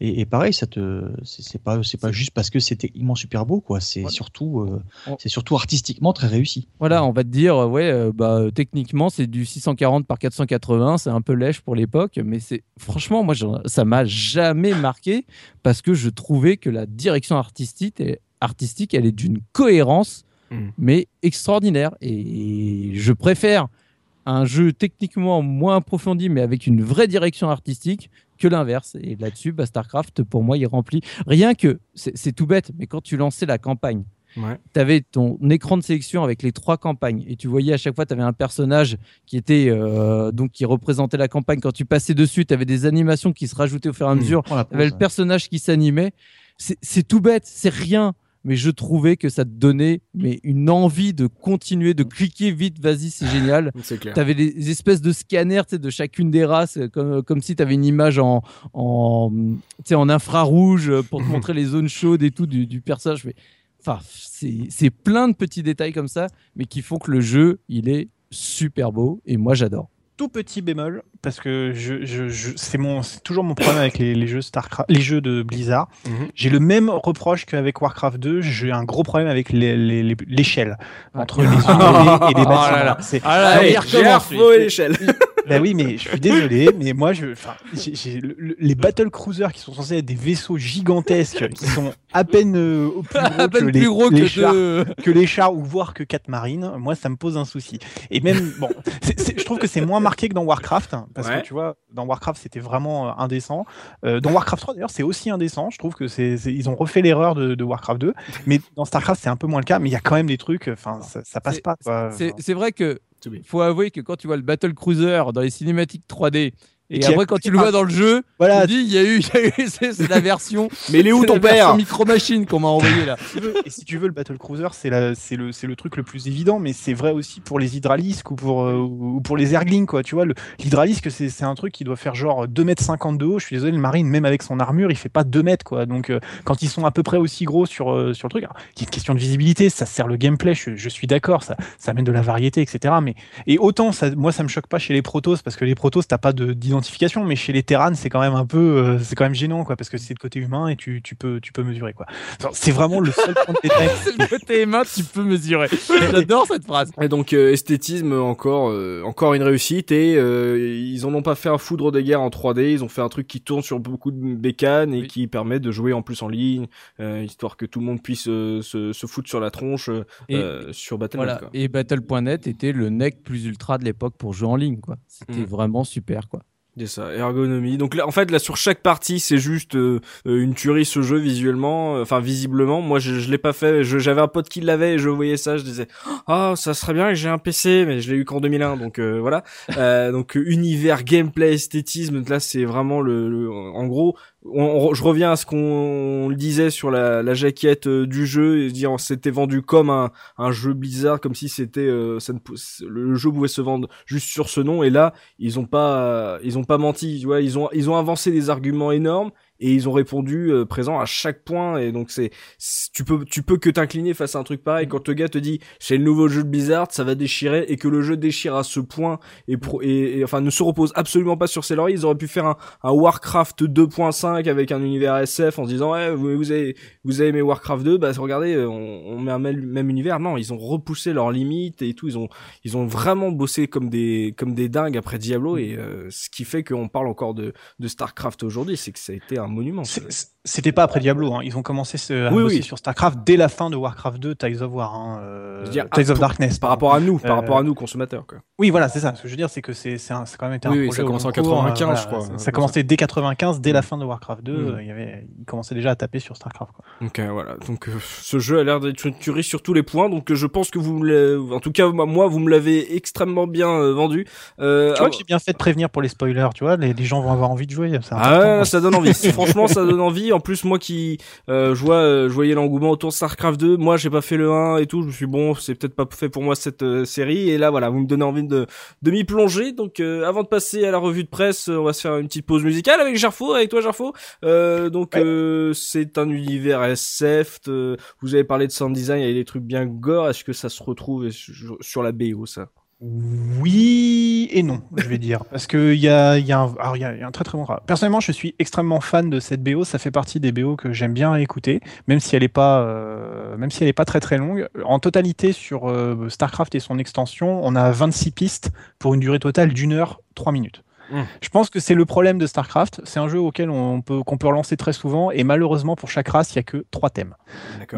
Et, et pareil, ça te, c'est pas, c'est pas juste parce que c'est techniquement super beau, quoi. C'est Voilà. surtout, euh, On- c'est surtout artistiquement très réussi. Voilà, on va te dire, euh, ouais, euh, bah, techniquement, c'est du 640 par 480, c'est un peu lèche pour l'époque, mais c'est franchement, moi, ça m'a jamais marqué parce que je trouvais que la direction artistique, est- artistique elle est d'une cohérence, Mm. mais extraordinaire. Et je préfère un jeu techniquement moins approfondi, mais avec une vraie direction artistique, que l'inverse. Et là-dessus, bah, StarCraft, pour moi, il remplit. Rien que, c'est tout bête, mais quand tu lançais la campagne, Ouais. tu avais ton écran de sélection avec les trois campagnes et tu voyais à chaque fois tu avais un personnage qui était euh, donc qui représentait la campagne quand tu passais dessus tu avais des animations qui se rajoutaient au fur et à Mhm. mesure tu avais pause, le personnage qui s'animait c'est tout bête c'est rien mais je trouvais que ça te donnait mais une envie de continuer de cliquer vite vas-y c'est génial <laughs> tu avais des espèces de scanners de chacune des races, comme, comme si tu avais une image en, en, en infrarouge pour te <laughs> montrer les zones chaudes et tout du, du personnage. Mais, enfin, c'est plein de petits détails comme ça, mais qui font que le jeu, il est super beau et moi j'adore. Tout petit bémol parce que je, je, je- c'est mon c'est toujours mon problème avec les, les jeux Starcraft les jeux de Blizzard Mhm. j'ai le même reproche qu'avec Warcraft 2 j'ai un gros problème avec les- les- les- l'échelle entre les <laughs> unités et les Oh là bâtiments là. C'est- Ah là, recommence, Gerfo lui. et l'échelle. Bah oui, mais je suis désolé, mais moi, je, enfin, j'ai- j'ai- le- le- les battle cruisers qui sont censés être des vaisseaux gigantesques, qui sont à peine euh, plus <laughs> gros À peine que les, que chars, deux. que les chars ou voire que quatre marines, moi, ça me pose un souci. Et même, bon, je trouve que c'est moins marqué que dans Warcraft, hein, parce Ouais. que tu vois, dans Warcraft, c'était vraiment euh, indécent. Euh, dans Warcraft 3, d'ailleurs, c'est aussi indécent. Je trouve que c'est, ils ont refait l'erreur de, de Warcraft 2, mais dans Starcraft, c'est un peu moins le cas. Mais il y a quand même des trucs, enfin, ça, ça passe pas. C'est vrai que. Faut avouer que quand tu vois le Battle Cruiser dans les cinématiques 3D et, qui a après quand tu le vois un- dans le jeu, Voilà, tu te dis il y a eu, <laughs> il y a eu c'est la version. Mais il est où ton père Micro Machine qu'on m'a <laughs> envoyé là. si tu veux- et si tu veux, le Battle Cruiser, c'est la- c'est le, c'est le truc le plus évident, mais c'est vrai aussi pour les hydralisques ou pour, euh, ou pour les erglings, quoi. Tu vois, le- l'hydralisque, c'est c'est un truc qui doit faire genre 2m50 de haut. Je suis désolé, le marine, même avec son armure, il fait pas 2 mètres, quoi. Donc, euh, quand ils sont à peu près aussi gros sur, euh, sur le truc, alors, il y a une question de visibilité, ça sert le gameplay, je, je suis d'accord, ça, ça amène de la variété, etc. Mais, et autant, ça, moi, ça me choque pas chez les Protoss, parce que les Protoss, t'as pas de- mais chez les Terrans, c'est quand même un peu, euh, c'est quand même gênant, quoi, parce que c'est le côté humain et tu, tu peux, tu peux mesurer, quoi. C'est vraiment le seul point de <laughs> détail. C'est le côté main, tu peux mesurer. J'adore cette phrase. Et donc euh, esthétisme encore euh, encore une réussite et euh, ils en ont pas fait un foudre de guerre en 3D, ils ont fait un truc qui tourne sur beaucoup de bécanes et Oui. qui permet de jouer en plus en ligne, euh, histoire que tout le monde puisse euh, se, se foutre sur la tronche euh, Et sur Battle.net. Voilà. quoi. Et Battle.net était le neck plus ultra de l'époque pour jouer en ligne quoi. C'était Mm. vraiment super quoi. C'est ça, ergonomie. Donc là, en fait, là sur chaque partie, c'est juste euh, euh, une tuerie ce jeu visuellement, euh, enfin visiblement. Moi, je, je l'ai pas fait. J'avais un pote qui l'avait et je voyais ça, je disais, ah, ça serait bien que j'ai un PC, mais je l'ai eu qu'en 2001, donc euh, voilà. Euh, donc univers, gameplay, esthétisme. Là, c'est vraiment le, le- en gros. On- on- je reviens à ce qu'on disait sur la, jaquette euh, du jeu et dire c'était vendu comme un, jeu Blizzard comme si c'était euh, le jeu pouvait se vendre juste sur ce nom. Et là ils ont pas ils ont pas menti tu vois. Ils ont avancé des arguments énormes et ils ont répondu euh, présent à chaque point et donc c'est tu peux tu peux que t'incliner face à un truc pareil. Quand le gars te dit c'est le nouveau jeu de Blizzard ça va déchirer et que le jeu déchire à ce point et, pro, et, et, enfin ne se repose absolument pas sur ses lauriers ils auraient pu faire un, un Warcraft 2.5 avec un univers SF en se disant ouais vous, vous avez vous avez aimé Warcraft 2 bah regardez on, on met un même, même univers. Non ils ont repoussé leurs limites et tout. Ils ont ils ont vraiment bossé comme des comme des dingues après Diablo et euh, ce qui fait qu'on parle encore de de Starcraft aujourd'hui c'est que ça a été un monument C'est- c'est- C'était pas après Diablo, hein. ils ont commencé ce- à Oui, bosser oui. sur StarCraft dès la fin de Warcraft 2, Tides of War, hein, euh, dire, Tides ah, of Darkness. par rapport à nous par Euh, rapport à nous consommateurs quoi Oui, voilà, c'est ça. Ce que je veux dire, c'est que c'est quand même été un Oui, oui, projet ça a au commencé long en cours, 95, euh, je crois, Ça, un ça commencé dès 95, dès la fin de Warcraft 2. Mm. euh, Il y avait, il commençait déjà à taper sur StarCraft. Quoi. Donc euh, voilà, donc euh, ce jeu a l'air d'être une tuerie sur tous les points, donc euh, je pense que vous, en tout cas moi, vous me l'avez extrêmement bien euh, vendu. Euh, Tu vois ah, que j'ai bien fait de prévenir pour les spoilers, tu vois, les, les gens vont avoir envie de jouer. Ah ça donne envie. <laughs> Franchement, ça donne envie. En plus, moi qui euh, je vois, euh, je voyais l'engouement autour de Starcraft 2. Moi, j'ai pas fait le 1 et tout. Je me suis dit, bon, c'est peut-être pas fait pour moi cette euh, série. Et là, voilà, vous me donnez envie de de m'y plonger. Donc, euh, avant de passer à la revue de presse, on va se faire une petite pause musicale avec Gerfo, avec toi, Gerfo. Euh, donc, Ouais. euh, c'est un univers SF. vous avez parlé de sound design, il y a des trucs bien gore. Est-ce que ça se retrouve sur, sur la BO, ça? Oui et non, je vais dire. Parce qu'il y a, un- très très bon travail. Personnellement, je suis extrêmement fan de cette BO. Ça fait partie des BO que j'aime bien écouter, même si elle n'est pas, euh, si pas très très longue. En totalité, sur euh, StarCraft et son extension, on a 26 pistes pour une durée totale d'une heure, 3 minutes. Mm. Je pense que c'est le problème de StarCraft. C'est un jeu auquel on peut, qu'on peut relancer très souvent, et malheureusement, pour chaque race, il n'y a que trois thèmes.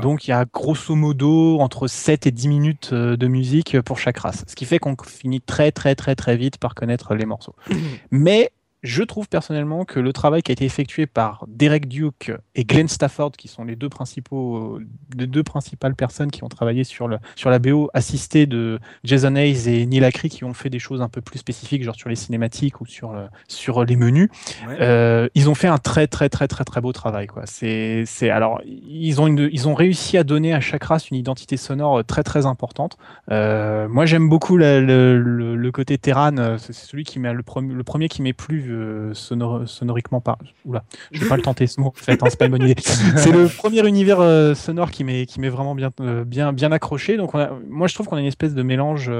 Donc il y a grosso modo entre 7 et 10 minutes euh, de musique pour chaque race. Ce qui fait qu'on finit très très très très vite par connaître les morceaux. <clears throat> Mais je trouve personnellement que le travail qui a été effectué par Derek Duke et Glenn Stafford, qui sont les deux principaux, les deux principales personnes qui ont travaillé sur le sur la BO, assistés de Jason Hayes et Neil Acree, qui ont fait des choses un peu plus spécifiques, genre sur les cinématiques ou sur le, sur les menus. Ouais. Euh, ils ont fait un très très très très très beau travail quoi. C'est c'est alors ils ont une, ils ont réussi à donner à chaque race une identité sonore très très importante. Euh, moi j'aime beaucoup la- le, le, le côté Terran, euh, c'est celui qui m'a le, premier le premier qui m'est plu euh, sonoriquement par. Oula, je vais pas le tenter ce mot. En fait, hein, c'est pas une bonne idée. <laughs> C'est le premier univers euh, sonore qui m'est qui m'est vraiment bien euh, bien bien accroché. Donc on a, moi je trouve qu'on a une espèce de mélange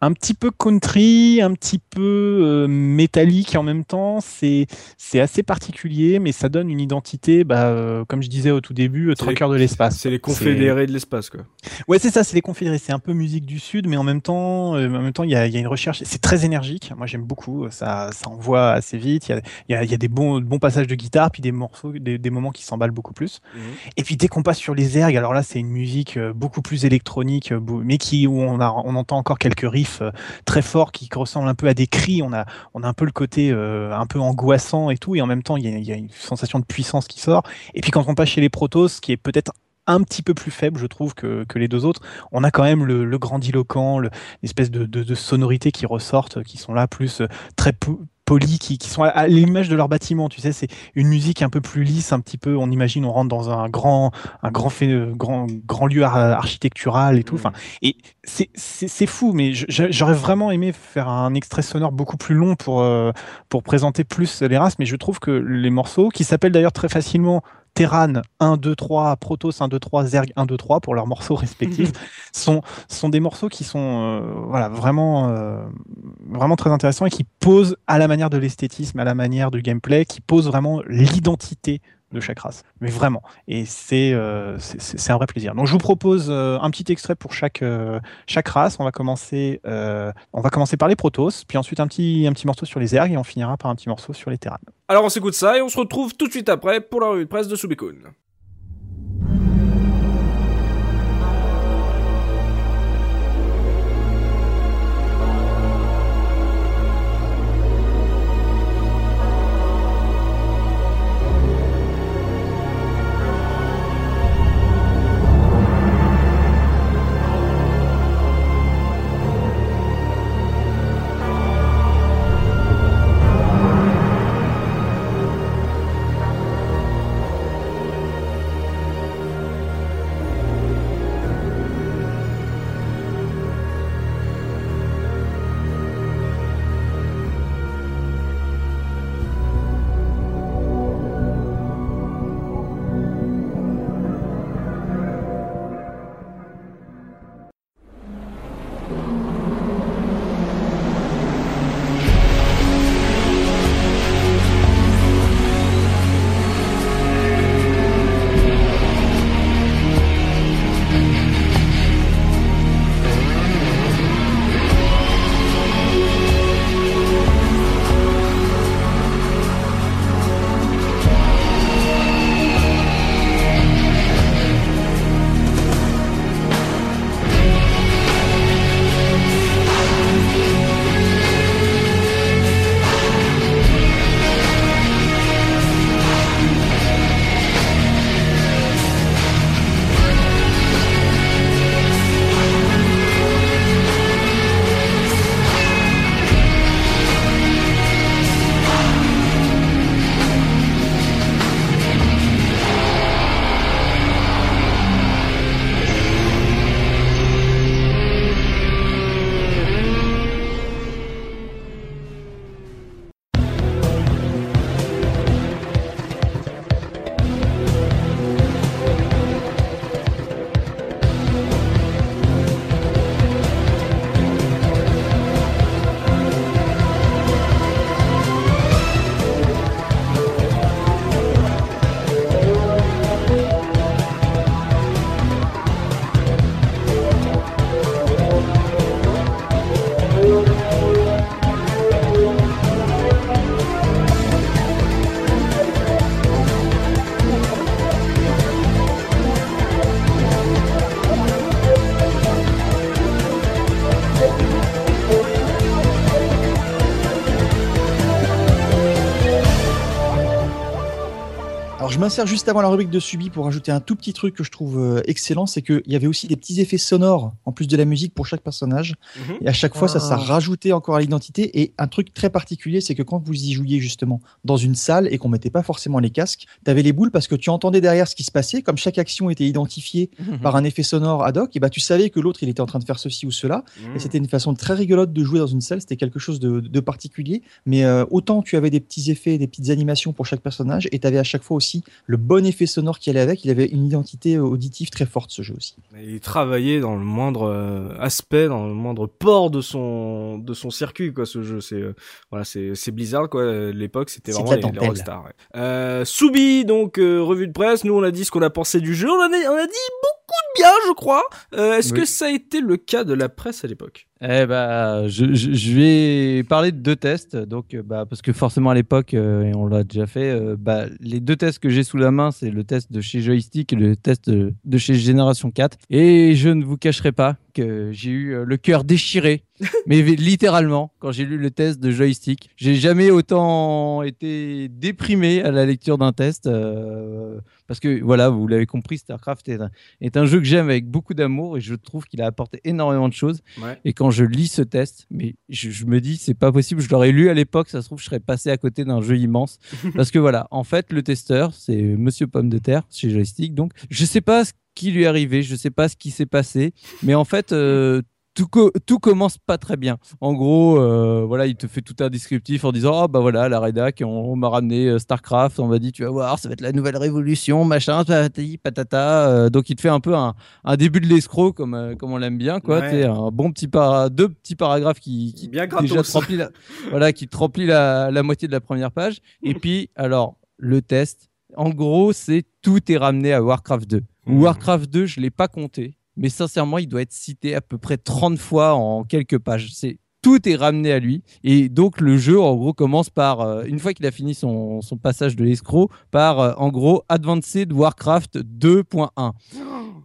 un petit peu country, un petit peu métallique en même temps. C'est c'est assez particulier, mais ça donne une identité, bah, comme je disais au tout début, trucker de l'espace. C'est les confédérés de l'espace, quoi. Ouais, c'est ça, c'est les confédérés. C'est un peu musique du Sud, mais en même temps, en même temps, il y a, y a une recherche. C'est très énergique. Moi, j'aime beaucoup. Ça, ça envoie assez vite. Il y a, il y des bons, bons passages de guitare, puis des morceaux, des, des moments qui s'emballent beaucoup plus. Mhm. Et puis dès qu'on passe sur les ergs, alors là, c'est une musique euh, beaucoup plus électronique, euh, mais qui où on a, on entend encore quelques riffs euh, très forts qui ressemblent un peu à des cris. On a, on a un peu le côté euh, un peu angoissant et tout, et en même temps, il y, a, il y a une sensation de puissance qui sort. Et puis quand on passe chez les Protos, qui est peut-être un petit peu plus faible, je trouve, que, que les deux autres. On a quand même le, le grandiloquent, le- l'espèce de, de, de sonorités qui ressortent, qui sont là plus très po- polies, qui, qui sont à, à l'image de leur bâtiment. Tu sais, c'est une musique un peu plus lisse, un petit peu. On imagine, on rentre dans un grand, un grand, fait, grand, grand lieu ar- architectural et tout. Enfin, et c'est c'est- c'est fou, mais j'aurais vraiment aimé faire un extrait sonore beaucoup plus long pour, euh, pour présenter plus les races, mais je trouve que les morceaux, qui s'appellent d'ailleurs très facilement Terran 1, 2, 3, Protoss 1, 2, 3, Zerg 1, 2, 3 pour leurs morceaux respectifs, <laughs> sont, sont des morceaux qui sont euh, voilà, vraiment, euh, vraiment très intéressants et qui posent à la manière de l'esthétisme, à la manière du gameplay, qui posent vraiment l'identité de chaque race. Mais vraiment. Et c'est euh, c'est- un vrai plaisir. Donc je vous propose euh, un petit extrait pour chaque, euh, chaque race. On va, commencer, on va commencer par les Protoss, puis ensuite un petit, un petit morceau sur les Zerg et on finira par un petit morceau sur les Terran. Alors on s'écoute ça et on se retrouve tout de suite après pour la revue de presse de Subikun. M'insère juste avant la rubrique de Subi pour ajouter un tout petit truc que je trouve euh, excellent, c'est qu'il y avait aussi des petits effets sonores en plus de la musique pour chaque personnage. Mhm. Et à chaque fois, ça, ça Ah. rajoutait encore à l'identité. Et un truc très particulier, c'est que quand vous y jouiez justement dans une salle et qu'on mettait pas forcément les casques, t'avais les boules parce que tu entendais derrière ce qui se passait. Comme chaque action était identifiée par un effet sonore ad hoc, et bah tu savais que l'autre il était en train de faire ceci ou cela. Mhm. Et c'était une façon très rigolote de jouer dans une salle. C'était quelque chose de, de particulier. Mais euh, autant tu avais des petits effets, des petites animations pour chaque personnage, et tu avais à chaque fois aussi le bon effet sonore qui allait avec. Il avait une identité auditive très forte ce jeu aussi. Il travaillait dans le moindre euh, aspect, dans le moindre port de son de son circuit quoi. Ce jeu, c'est euh, voilà, c'est c'est Blizzard quoi. Euh, L'époque, c'était vraiment les, les rockstars. Ouais. Euh, Soubi donc euh, revue de presse. Nous on a dit ce qu'on a pensé du jeu. On a, on a dit beaucoup de bien, je crois. Euh, Est-ce Oui. que ça a été le cas de la presse à l'époque? Eh bah, je, vais parler de deux tests, donc euh, bah, parce que forcément à l'époque, euh, et on l'a déjà fait, euh, bah, les deux tests que j'ai sous la main, c'est le test de chez Joystick et le test de, de chez Génération 4. Et je ne vous cacherai pas que j'ai eu euh, le cœur déchiré, <laughs> mais littéralement, quand j'ai lu le test de Joystick. J'ai jamais autant été déprimé à la lecture d'un test, euh, parce que voilà, vous l'avez compris, StarCraft est un, est un jeu que j'aime avec beaucoup d'amour et je trouve qu'il a apporté énormément de choses. Ouais. Et quand je lis ce test, mais je, je me dis, c'est pas possible, je l'aurais lu à l'époque, ça se trouve, je serais passé à côté d'un jeu immense. <laughs> Parce que voilà, en fait, le testeur, c'est Monsieur Pomme de Terre, chez Joystick. Donc, je sais pas ce qui lui est arrivé, je sais pas ce qui s'est passé, mais en fait, euh, tout, co- tout commence pas très bien. En gros, euh, voilà, il te fait tout un descriptif en disant Ah, bah voilà, la rédac, on, on m'a ramené euh, StarCraft, on m'a dit, tu vas voir, ça va être la nouvelle révolution, machin, patati, patata. Euh, donc, il te fait un peu un, un début de l'escroc, comme, euh, comme on l'aime bien, quoi. Ouais. Un bon petit para, deux petits paragraphes qui, qui Bien déjà te remplit la, voilà, qui te remplit la, la moitié de la première page. Et puis, alors, le test, en gros, c'est tout est ramené à Warcraft 2. Mhm. Warcraft 2, je l'ai pas compté, mais sincèrement, il doit être cité à peu près 30 fois en quelques pages. C'est tout est ramené à lui. Et donc, le jeu, en gros, commence par, euh, une fois qu'il a fini son, son passage de l'escroc, par, euh, en gros, Advanced Warcraft 2.1.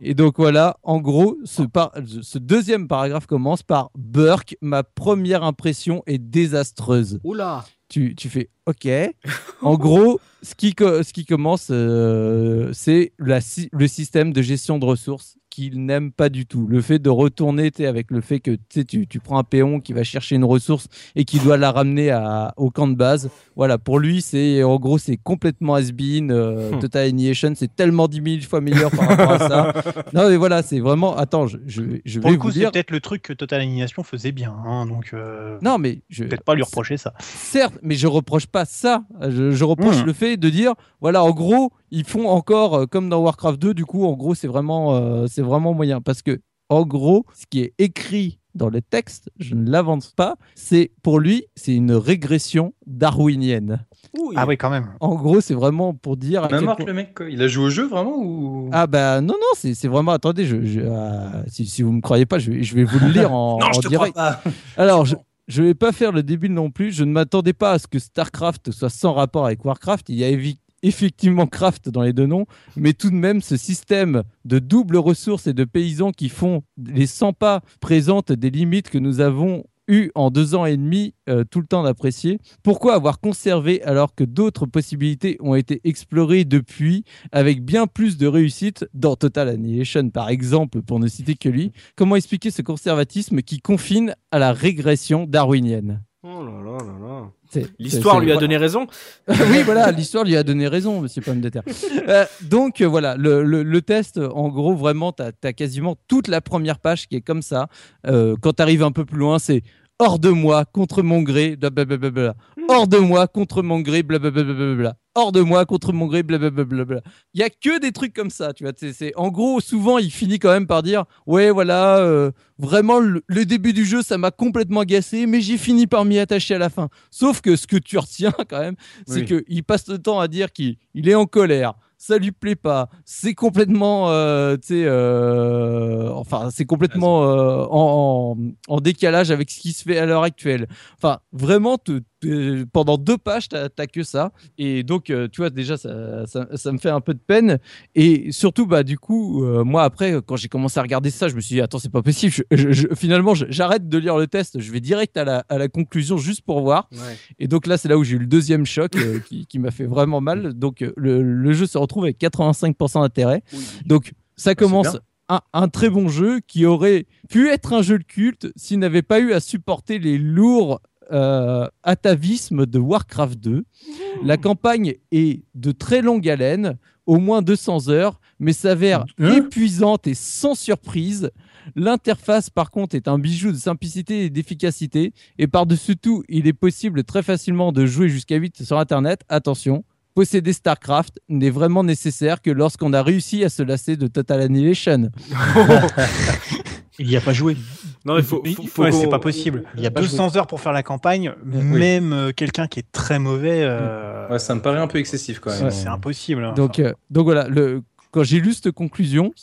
Et donc voilà, en gros, ce, par- ce deuxième paragraphe commence par Burke, ma première impression est désastreuse. Oula. Tu, tu fais OK. <laughs> En gros, ce qui, co- ce qui commence, euh, c'est la le système de gestion de ressources qu'il n'aime pas du tout. Le fait de retourner avec le fait que tu, tu, prends un péon qui va chercher une ressource et qui doit la ramener à, au camp de base. Voilà, pour lui, c'est en gros, c'est complètement has-been. euh, Hmm. Total Annihilation, c'est tellement 10 000 fois meilleur par rapport à ça. <laughs> Non, mais voilà, c'est vraiment. Attends, je, je, je Pour vais le coup, c'est dire. peut-être le truc que Total Annihilation faisait bien. hein, donc, euh, Non, mais je. peut-être pas lui reprocher ça. Certes, mais je reproche pas ça. Je, je reproche Hmm. le fait de dire, voilà, en gros, ils font encore euh, comme dans Warcraft 2. Du coup, en gros, c'est vraiment, euh, c'est vraiment moyen parce que, en gros, ce qui est écrit dans le texte, je ne l'avance pas. C'est pour lui, c'est une régression darwinienne. Ah oui, quand même. En gros, c'est vraiment pour dire. Même point- le mec. Il a joué au jeu vraiment ou? Ah bah non non c'est c'est vraiment attendez je, je- ah, si, si vous me croyez pas je vais, je vais vous le lire en, <laughs> Non, je en te direct. crois pas. <laughs> Alors, je ne vais pas faire le début non plus. Je ne m'attendais pas à ce que StarCraft soit sans rapport avec Warcraft. Il y a évi- effectivement Craft dans les deux noms, mais tout de même, ce système de double ressources et de paysans qui font les 100 pas présentent des limites que nous avons eu en deux ans et demi euh, tout le temps d'apprécier. Pourquoi avoir conservé alors que d'autres possibilités ont été explorées depuis avec bien plus de réussite dans Total Annihilation par exemple pour ne citer que lui? Comment expliquer ce conservatisme qui confine à la régression darwinienne? Oh là là là là. L'histoire lui a donné raison. <laughs> oui, voilà, l'histoire lui a donné raison, monsieur Pomme de Terre. Euh, donc, euh, voilà, le, le- le test, en gros, vraiment, tu as, quasiment toute la première page qui est comme ça. Euh, quand tu arrives un peu plus loin, c'est hors de moi, contre mon gré, blablabla. Hors de moi, contre mon gré, blablabla. Hors de moi, contre mon gré, blablabla. Il y a que des trucs comme ça, tu vois. c'est- c'est- en gros, souvent, il finit quand même par dire Ouais, voilà, euh, vraiment, le, le début du jeu, ça m'a complètement agacé, mais j'ai fini par m'y attacher à la fin. Sauf que ce que tu retiens quand même, c'est Oui. qu'il passe le temps à dire qu'il il est en colère, ça lui plaît pas, c'est complètement, euh, tu sais, euh, enfin, c'est complètement euh, en, en- en décalage avec ce qui se fait à l'heure actuelle. Enfin, vraiment, te- pendant deux pages, t'as que ça. Et donc, euh, tu vois, déjà, ça, ça, ça me fait un peu de peine. Et surtout, bah, du coup, euh, moi, après, quand j'ai commencé à regarder ça, je me suis dit, attends, c'est pas possible. Je- je- je- finalement, j'arrête de lire le test. Je vais direct à la, à la conclusion juste pour voir. Et donc là, c'est là où j'ai eu le deuxième choc euh, qui, qui m'a fait vraiment mal. Donc, euh, le, le jeu se retrouve avec 85% d'intérêt. Donc, ça commence bien. un, un très bon jeu qui aurait pu être un jeu de culte s'il n'avait pas eu à supporter les lourds euh, atavismes de Warcraft 2. La campagne est de très longue haleine, au moins 200 heures, mais s'avère Hein? épuisante et sans surprise. L'interface, par contre, est un bijou de simplicité et d'efficacité. Et par-dessus tout, il est possible très facilement de jouer jusqu'à 8 sur Internet. Attention, posséder StarCraft n'est vraiment nécessaire que lorsqu'on a réussi à se lasser de Total Annihilation. <laughs> <laughs> Il n'y a pas joué. Non, il faut. Mais- faut- faut ouais, c'est pas possible. Il y a pas 200 heures pour faire la campagne, même euh, quelqu'un qui est très mauvais, euh, Ouais, ça me paraît un peu excessif quand même. Ouais. c'est impossible. hein. Donc, euh, donc voilà, le, quand j'ai lu cette conclusion,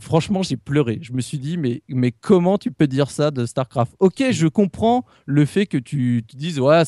franchement, j'ai pleuré. Je me suis dit, mais, comment tu peux dire ça de StarCraft? Ok, je comprends le fait que tu, tu dises, ouais,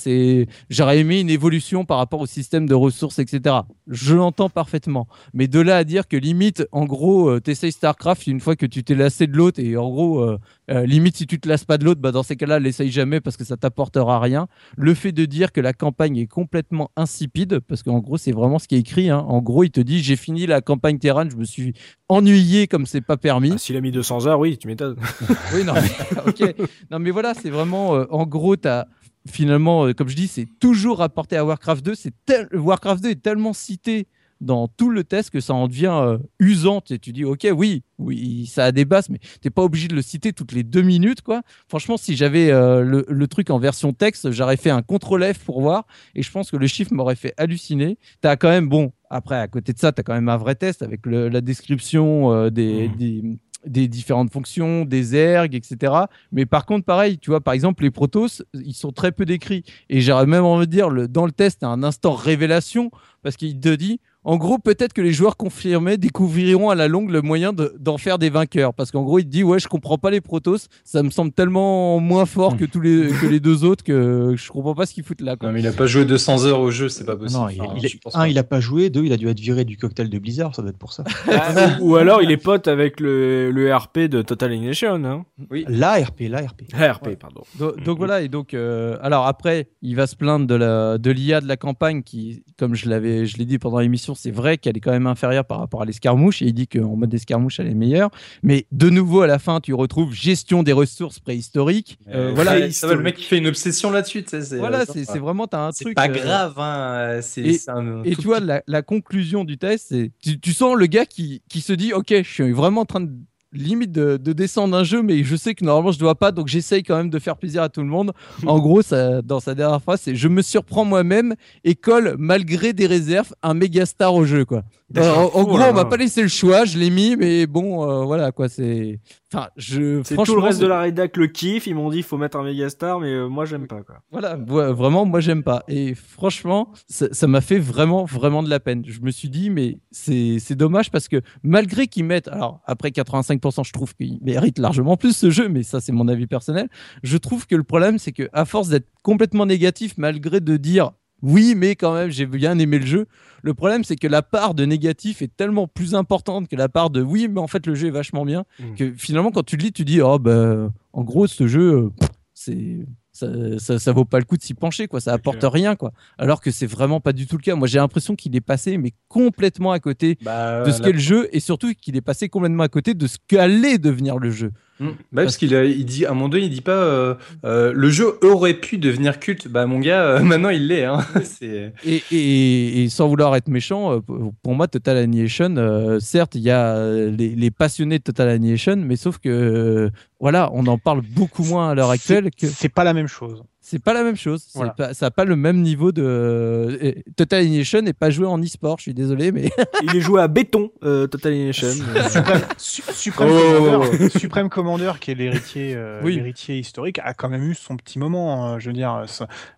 j'aurais aimé une évolution par rapport au système de ressources, etc. Je l'entends parfaitement. Mais de là à dire que limite, en gros, euh, t'essayes StarCraft une fois que tu t'es lassé de l'autre, et en gros, euh, euh, limite, si tu te lasses pas de l'autre, bah, dans ces cas-là, l'essaye jamais parce que ça t'apportera rien. Le fait de dire que la campagne est complètement insipide, parce qu'en gros, c'est vraiment ce qui est écrit. hein. En gros, il te dit j'ai fini la campagne Terran, je me suis ennuyé comme c'est pas permis. Ah, S'il a mis 200 heures, oui, tu m'étonnes. <laughs> oui, non, mais, <laughs> ok. Non, mais voilà, c'est vraiment. euh, en gros, t'as finalement, euh, comme je dis, c'est toujours rapporté à Warcraft 2. C'est tel- Warcraft 2 est tellement cité dans tout le test que ça en devient euh, usant. Et tu dis, ok, oui, oui, ça a des bases, mais t'es pas obligé de le citer toutes les deux minutes, quoi. Franchement, si j'avais euh, le, le truc en version texte, j'aurais fait un contrôle F pour voir, et je pense que le chiffre m'aurait fait halluciner. T'as quand même, bon, après, à côté de ça, t'as quand même un vrai test avec le- la description euh, des, des, des différentes fonctions, des ergs, etc. Mais par contre, pareil, tu vois, par exemple, les protos, ils sont très peu décrits. Et j'aurais même envie de dire, le, dans le test, t'as un instant révélation, parce qu'il te dit, en gros, peut-être que les joueurs confirmés découvriront à la longue le moyen de- d'en faire des vainqueurs. Parce qu'en gros, il te dit, ouais, je comprends pas les protos, ça me semble tellement moins fort que tous les, que les deux autres que je comprends pas ce qu'ils foutent là. Quoi. Non, mais il a pas joué 200 heures au jeu, c'est pas possible. Non, il, Enfin, il- un, pas. il a pas joué. Deux, il a dû être viré du cocktail de Blizzard. Ça doit être pour ça. <laughs> Ah, ou, ou alors il est pote avec le, le RP de Total Annihilation. Hein. Oui. La RP, la RP. Ah, RP, Ouais. pardon. Donc, donc voilà, et donc, euh, alors après, il va se plaindre de la de l'IA de la campagne qui, comme je l'avais, je l'ai dit pendant l'émission, c'est vrai qu'elle est quand même inférieure par rapport à l'escarmouche, et il dit qu'en mode escarmouche, elle est meilleure. Mais de nouveau, à la fin, tu retrouves gestion des ressources préhistoriques. Euh, voilà, ça va, le mec qui fait une obsession là-dessus, voilà, euh, c'est c'est vraiment, t'as un C'est truc. pas euh, grave, hein. Et- un Et tu vois, la, la conclusion du test, c'est tu, tu sens le gars qui, qui se dit Ok, je suis vraiment en train de limite de, de descendre un jeu, mais je sais que normalement je dois pas, donc j'essaye quand même de faire plaisir à tout le monde. <laughs> En gros, ça, dans sa dernière phrase, c'est Je me surprends moi-même et colle, malgré des réserves, un méga star au jeu. Quoi. Euh, en, en gros, là on m'a pas laissé le choix, je l'ai mis, mais bon, euh, voilà quoi. C'est. Enfin, je. C'est tout le reste de la rédac le kiff. Ils m'ont dit il faut mettre un méga star, mais euh, moi j'aime pas quoi. Voilà, ouais, vraiment, moi j'aime pas. Et franchement, ça ça m'a fait vraiment, vraiment de la peine. Je me suis dit, mais c'est c'est dommage parce que malgré qu'ils mettent, alors après 85%, je trouve qu'il mérite largement plus ce jeu, mais ça c'est mon avis personnel. Je trouve que le problème, c'est que à force d'être complètement négatif, malgré de dire oui, mais quand même, j'ai bien aimé le jeu. Le problème, c'est que la part de négatif est tellement plus importante que la part de oui, mais en fait, le jeu est vachement bien. Mm. Que finalement, quand tu le lis, tu dis, oh, bah, en gros, ce jeu, c'est. Ça, ça, ça vaut pas le coup de s'y pencher, quoi. Ça apporte clair. rien, quoi. Alors que c'est vraiment pas du tout le cas. Moi, j'ai l'impression qu'il est passé, mais complètement à côté Bah, de ce la- qu'est le jeu, et surtout qu'il est passé complètement à côté de ce qu'allait devenir le jeu. Hmm. Bah, parce qu'il il dit à un moment donné, il dit pas euh, euh, le jeu aurait pu devenir culte. Bah mon gars, euh, <laughs> maintenant il l'est. Hein. <laughs> C'est Et, et- et sans vouloir être méchant, pour moi, Total Annihilation, euh, certes, il y a les, les passionnés de Total Annihilation, mais sauf que, euh, voilà, on en parle beaucoup moins à l'heure actuelle que C'est pas la même chose. C'est pas la même chose. C'est Voilà. pas- ça n'a pas le même niveau de. euh, Total Annihilation n'est pas joué en e-sport, je suis désolé, mais. <laughs> Il est joué à béton, euh, Total Annihilation. <laughs> Euh, Supreme, Su- Supreme Oh. Commander, Supreme Commander, qui est l'héritier euh, Oui. l'héritier historique, a quand même eu son petit moment. hein, je veux dire,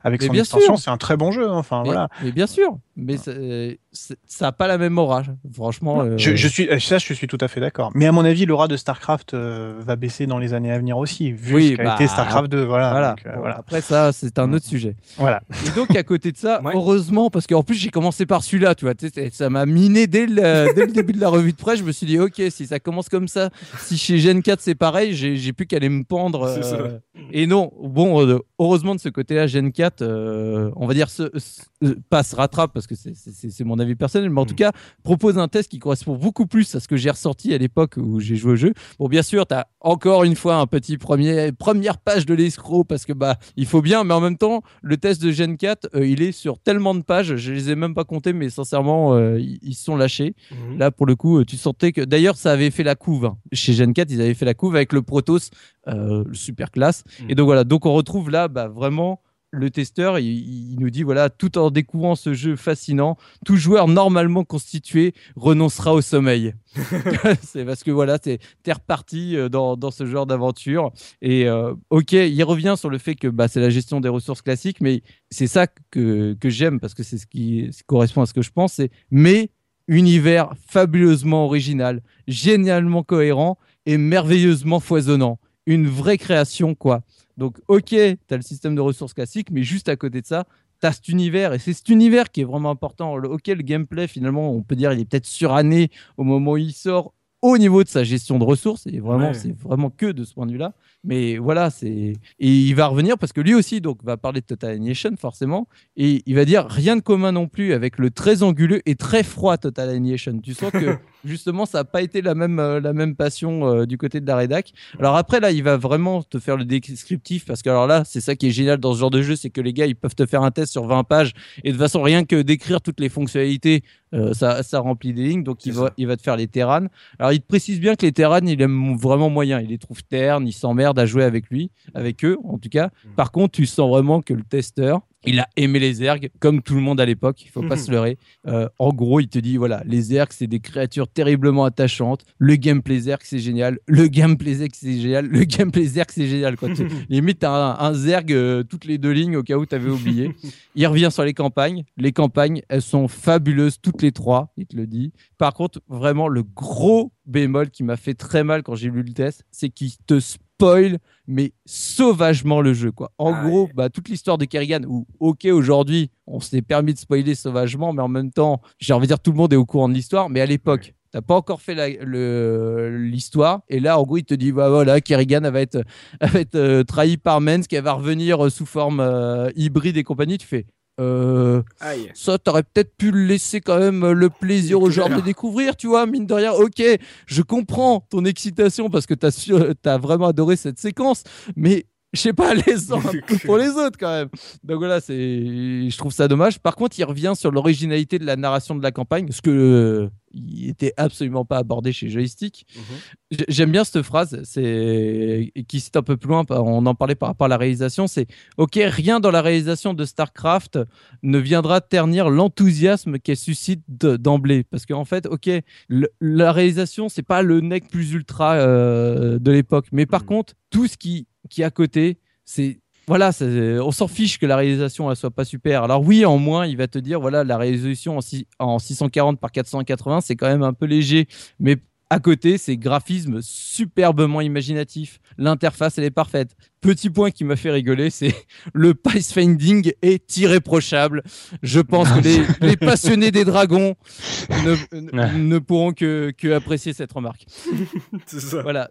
avec Mais son bien extension, sûr. c'est un très bon jeu. hein, Enfin mais, voilà. mais bien sûr, mais euh, ça n'a pas la même aura. Franchement. euh, Je, je suis, euh, ça, je suis tout à fait d'accord. Mais à mon avis, l'aura de StarCraft euh, va baisser dans les années à venir aussi, vu Oui, ce qu'a bah, été StarCraft 2. Voilà. Voilà. donc, euh, Bon, voilà. Après ça, c'est un autre sujet. Voilà. Et donc, à côté de ça, <laughs> Ouais. heureusement, parce qu'en plus, j'ai commencé par celui-là, tu vois, ça m'a miné dès le, dès le début de la revue de presse. Je me suis dit, ok, si ça commence comme ça, si chez Gen 4 c'est pareil, j'ai plus qu'à aller me pendre. Euh, et non, bon, heureusement de ce côté-là, Gen 4, euh, on va dire, euh, pas se rattrape, parce que c'est- mon avis personnel, mais en tout Mm. cas, propose un test qui correspond beaucoup plus à ce que j'ai ressorti à l'époque où j'ai joué au jeu. Bon, bien sûr, tu as encore une fois un petit premier, première page de l'escroc, parce que bah, il faut bien, mais en même temps, le test de Gen 4, euh, il est sur tellement de pages, je les ai même pas comptés, mais sincèrement, euh, ils se sont lâchés. Mhm. Là, pour le coup, euh, tu sentais que. D'ailleurs, ça avait fait la couve. hein. Chez Gen 4, ils avaient fait la couve avec le Protoss, euh, super classe. Mm. Et donc voilà, donc on retrouve là bah, vraiment le testeur. Il, il nous dit voilà, tout en découvrant ce jeu fascinant, tout joueur normalement constitué renoncera au sommeil. <laughs> <laughs> c'est parce que voilà, t'es es reparti euh, dans, dans ce genre d'aventure. Et euh, ok, il revient sur le fait que bah, c'est la gestion des ressources classiques, mais c'est ça que, que j'aime parce que c'est ce qui, ce qui correspond à ce que je pense. C'est mais univers fabuleusement original, génialement cohérent et merveilleusement foisonnant. Une vraie création, quoi. Donc, ok, tu as le système de ressources classiques, mais juste à côté de ça, tu as cet univers. Et c'est cet univers qui est vraiment important. Le- Ok, le gameplay, finalement, on peut dire, il est peut-être suranné au moment où il sort au niveau de sa gestion de ressources. Et vraiment, Ouais. c'est vraiment que de ce point de vue-là. Mais voilà, c'est. Et il va revenir parce que lui aussi, donc, va parler de Total Annihilation, forcément. Et il va dire rien de commun non plus avec le très anguleux et très froid Total Annihilation. Tu sens que <laughs> justement, ça n'a pas été la même, euh, la même passion euh, du côté de la rédac. Alors après, là, il va vraiment te faire le descriptif parce que alors là, c'est ça qui est génial dans ce genre de jeu, c'est que les gars, ils peuvent te faire un test sur 20 pages et de façon, rien que d'écrire toutes les fonctionnalités, euh, ça, ça remplit des lignes. Donc, il va, il va te faire les terranes. Alors, il te précise bien que les terranes, il aime vraiment moyen. Il les trouve ternes, il s'emmerde à jouer avec lui, avec eux, en tout cas. Mm. Par contre, tu sens vraiment que le testeur, il a aimé les ergs, comme tout le monde à l'époque. Il faut pas Mhm. se leurrer. Euh, en gros, il te dit voilà, les ergs, c'est des créatures terriblement attachantes. Le gameplay zerg, c'est génial. Le gameplay zerg, c'est génial. Le gameplay zerg, c'est génial. Quoi. <laughs> Limite, t'as un, un zerg euh, toutes les deux lignes au cas où tu avais oublié. Il revient sur les campagnes. Les campagnes, elles sont fabuleuses toutes les trois, il te le dit. Par contre, vraiment, le gros bémol qui m'a fait très mal quand j'ai lu le test, c'est qu'il te spoil, mais sauvagement le jeu. Quoi. En Ah gros, bah, toute l'histoire de Kerrigan, où, ok, aujourd'hui, on s'est permis de spoiler sauvagement, mais en même temps, j'ai envie de dire, tout le monde est au courant de l'histoire, mais à l'époque, T'as pas encore fait l'histoire. Et là, en gros, il te dit bah voilà, Kerrigan elle va être, <laughs> elle va être euh, trahi par Mens, qu'elle va revenir euh, sous forme euh, hybride et compagnie. Tu fais euh, ça, t'aurais peut-être pu le laisser quand même euh, le plaisir aux joueurs de découvrir, tu vois, mine de rien. Ok, je comprends ton excitation parce que t'as t'as vraiment adoré cette séquence, mais je sais pas, laisse-en un peu pour les autres quand même. Donc voilà, c'est, je trouve ça dommage. Par contre, il revient sur l'originalité de la narration de la campagne, ce que euh, il était absolument pas abordé chez Joystick. Mhm. J'aime bien cette phrase, c'est qui cite un peu plus loin. On en parlait par rapport à la réalisation. C'est ok, rien dans la réalisation de Starcraft ne viendra ternir l'enthousiasme qu'elle suscite de- d'emblée, parce qu'en fait, ok, le- la réalisation c'est pas le nec plus ultra euh, de l'époque, mais par Mhm. contre, tout ce qui qui à côté, c'est voilà, on s'en fiche que la réalisation elle soit pas super. Alors oui, en moins, il va te dire voilà, la résolution en, six- en 640 par 480, c'est quand même un peu léger, mais à côté, c'est graphisme superbement imaginatif. L'interface, elle est parfaite. Petit point qui m'a fait rigoler, c'est <laughs> le pathfinding est irréprochable. Je pense que les, <laughs> les passionnés des dragons ne, ne- ne pourront que, que apprécier cette remarque. <laughs> Ça. Voilà.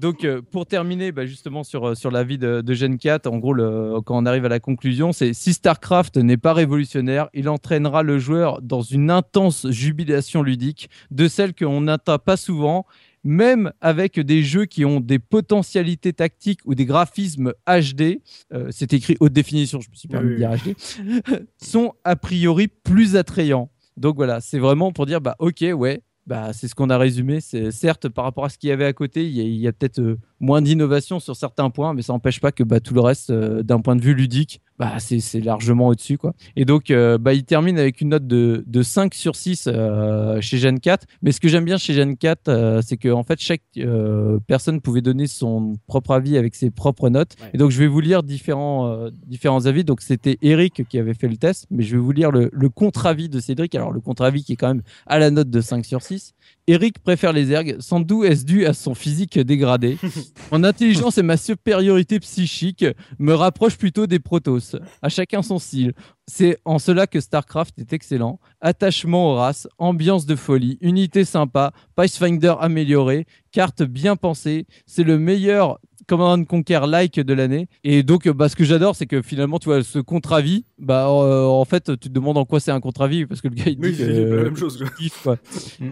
Donc, euh, pour terminer, bah, justement, sur, euh, sur la vie de, de Gen 4, en gros, le- quand on arrive à la conclusion, c'est si StarCraft n'est pas révolutionnaire, il entraînera le joueur dans une intense jubilation ludique, de celle qu'on n'atteint pas souvent, même avec des jeux qui ont des potentialités tactiques ou des graphismes HD, euh, c'est écrit haute définition, je me suis permis Oui, de dire HD, sont a priori plus attrayants. Donc voilà, c'est vraiment pour dire, bah ok, ouais, bah, c'est ce qu'on a résumé. C'est certes par rapport à ce qu'il y avait à côté, il y a, il y a peut-être euh, moins d'innovation sur certains points, mais ça n'empêche pas que bah, tout le reste, euh, d'un point de vue ludique, bah, c'est c'est largement au-dessus. quoi. Et donc, euh, bah, il termine avec une note de, de 5 sur 6 euh, chez Gen 4. Mais ce que j'aime bien chez Gen 4, euh, c'est que en fait, chaque euh, personne pouvait donner son propre avis avec ses propres notes. Ouais. Et donc, je vais vous lire différents, euh, différents avis. Donc, c'était Eric qui avait fait le test, mais je vais vous lire le, le contre-avis de Cédric. Alors, le contre-avis qui est quand même à la note de 5 sur 6. Eric préfère les ergs, sans doute est-ce dû à son physique dégradé. <laughs> Mon intelligence et ma supériorité psychique me rapprochent plutôt des Protoss. À chacun son style. C'est en cela que StarCraft est excellent. Attachement aux races, ambiance de folie, unité sympa, Pathfinder amélioré, carte bien pensée. C'est le meilleur Command Conquer like de l'année. Et donc, bah, ce que j'adore, c'est que finalement, tu vois, ce contre-avis, bah, euh, en fait, tu te demandes en quoi c'est un contre-avis parce que le gars, il Oui, la euh, même chose. quoi.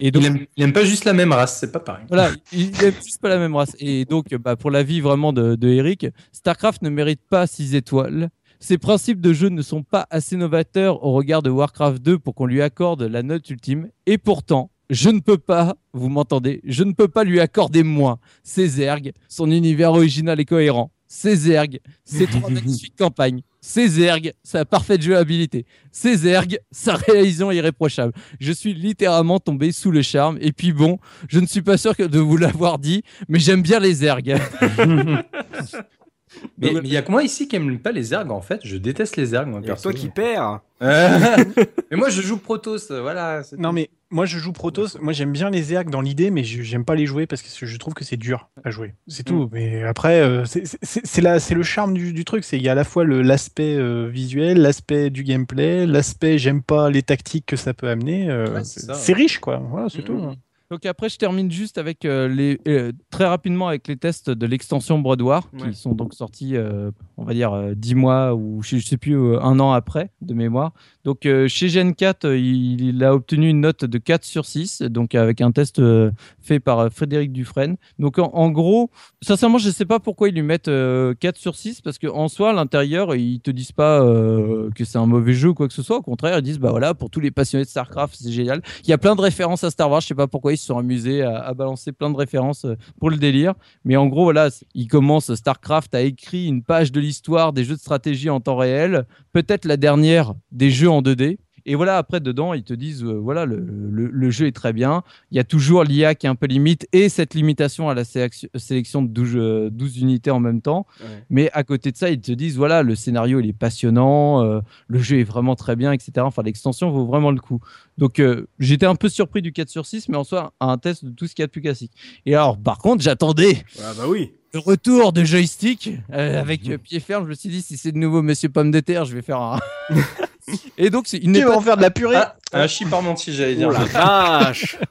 Et donc, Il aime, il aime pas juste la même race, c'est pas pareil. voilà, il aime juste pas la même race. Et donc, bah, pour l'avis vraiment de, de Eric, StarCraft ne mérite pas 6 étoiles. Ses principes de jeu ne sont pas assez novateurs au regard de Warcraft 2 pour qu'on lui accorde la note ultime. Et pourtant, je ne peux pas, vous m'entendez, je ne peux pas lui accorder moins. Ses ergs, son univers original et cohérent. Ses ergs, ses trois <laughs> magnifiques campagnes. Ses ergs, sa parfaite jouabilité. Ses ergs, sa réalisation irréprochable. Je suis littéralement tombé sous le charme. Et puis bon, je ne suis pas sûr que de vous l'avoir dit, mais j'aime bien les ergs. <laughs> Mais il y a que moi ici qui aime pas les ergs en fait. Je déteste les ergs moi perso. toi qui perds. <laughs> mais moi je joue Protoss, euh, voilà. c'est Non tout. mais moi je joue Protoss, moi j'aime bien les ergs dans l'idée, mais je- j'aime pas les jouer parce que je trouve que c'est dur à jouer. C'est tout. Mais après, euh, c'est- c'est c'est la- c'est le charme du, du truc, c'est il y a à la fois le- l'aspect euh, visuel, l'aspect du gameplay, l'aspect j'aime pas les tactiques que ça peut amener. euh, Ouais, c'est riche quoi. Voilà, c'est Mhm. tout. Donc après, je termine juste avec euh, les euh, très rapidement avec les tests de l'extension Broad War Ouais. qui sont donc sortis, euh, on va dire euh, 10 mois ou je, sais plus un an après de mémoire. Donc chez Gen 4, euh, il, il a obtenu une note de 4 sur 6, donc avec un test fait par Frédéric Dufresne. Donc en, en gros, sincèrement, je sais pas pourquoi ils lui mettent euh, 4 sur 6 parce qu'en soi, à l'intérieur, ils te disent pas que c'est un mauvais jeu ou quoi que ce soit. Au contraire, ils disent bah voilà, pour tous les passionnés de StarCraft, c'est génial. Il y a plein de références à Star Wars. Je sais pas pourquoi ils se sont amusés à, balancer plein de références euh, pour le délire. Mais en gros, voilà, c- il commence StarCraft a écrit une page de l'histoire des jeux de stratégie en temps réel, peut-être la dernière des jeux en 2D. Et voilà, après, dedans, ils te disent, euh, voilà, le, le- le jeu est très bien. Il y a toujours l'IA qui est un peu limite et cette limitation à la sélection, sélection de 12, euh, 12 unités en même temps. Ouais. Mais à côté de ça, ils te disent, voilà, le scénario, il est passionnant, euh, le jeu est vraiment très bien, etc. Enfin, l'extension vaut vraiment le coup. Donc, j'étais un peu surpris du 4 sur 6, mais en soi, un test de tout ce qu'il y a de plus classique. Et alors, par contre, j'attendais Ah bah oui. le retour de joystick euh, avec euh, pied ferme. Je me suis dit, si c'est de nouveau Monsieur Pomme de Terre, je vais faire un. <laughs> <laughs> Et donc, c'est- il n'est Tu vas pas en faire de la purée Ah, un chip parmentier, j'allais dire. Oh la vache. <laughs>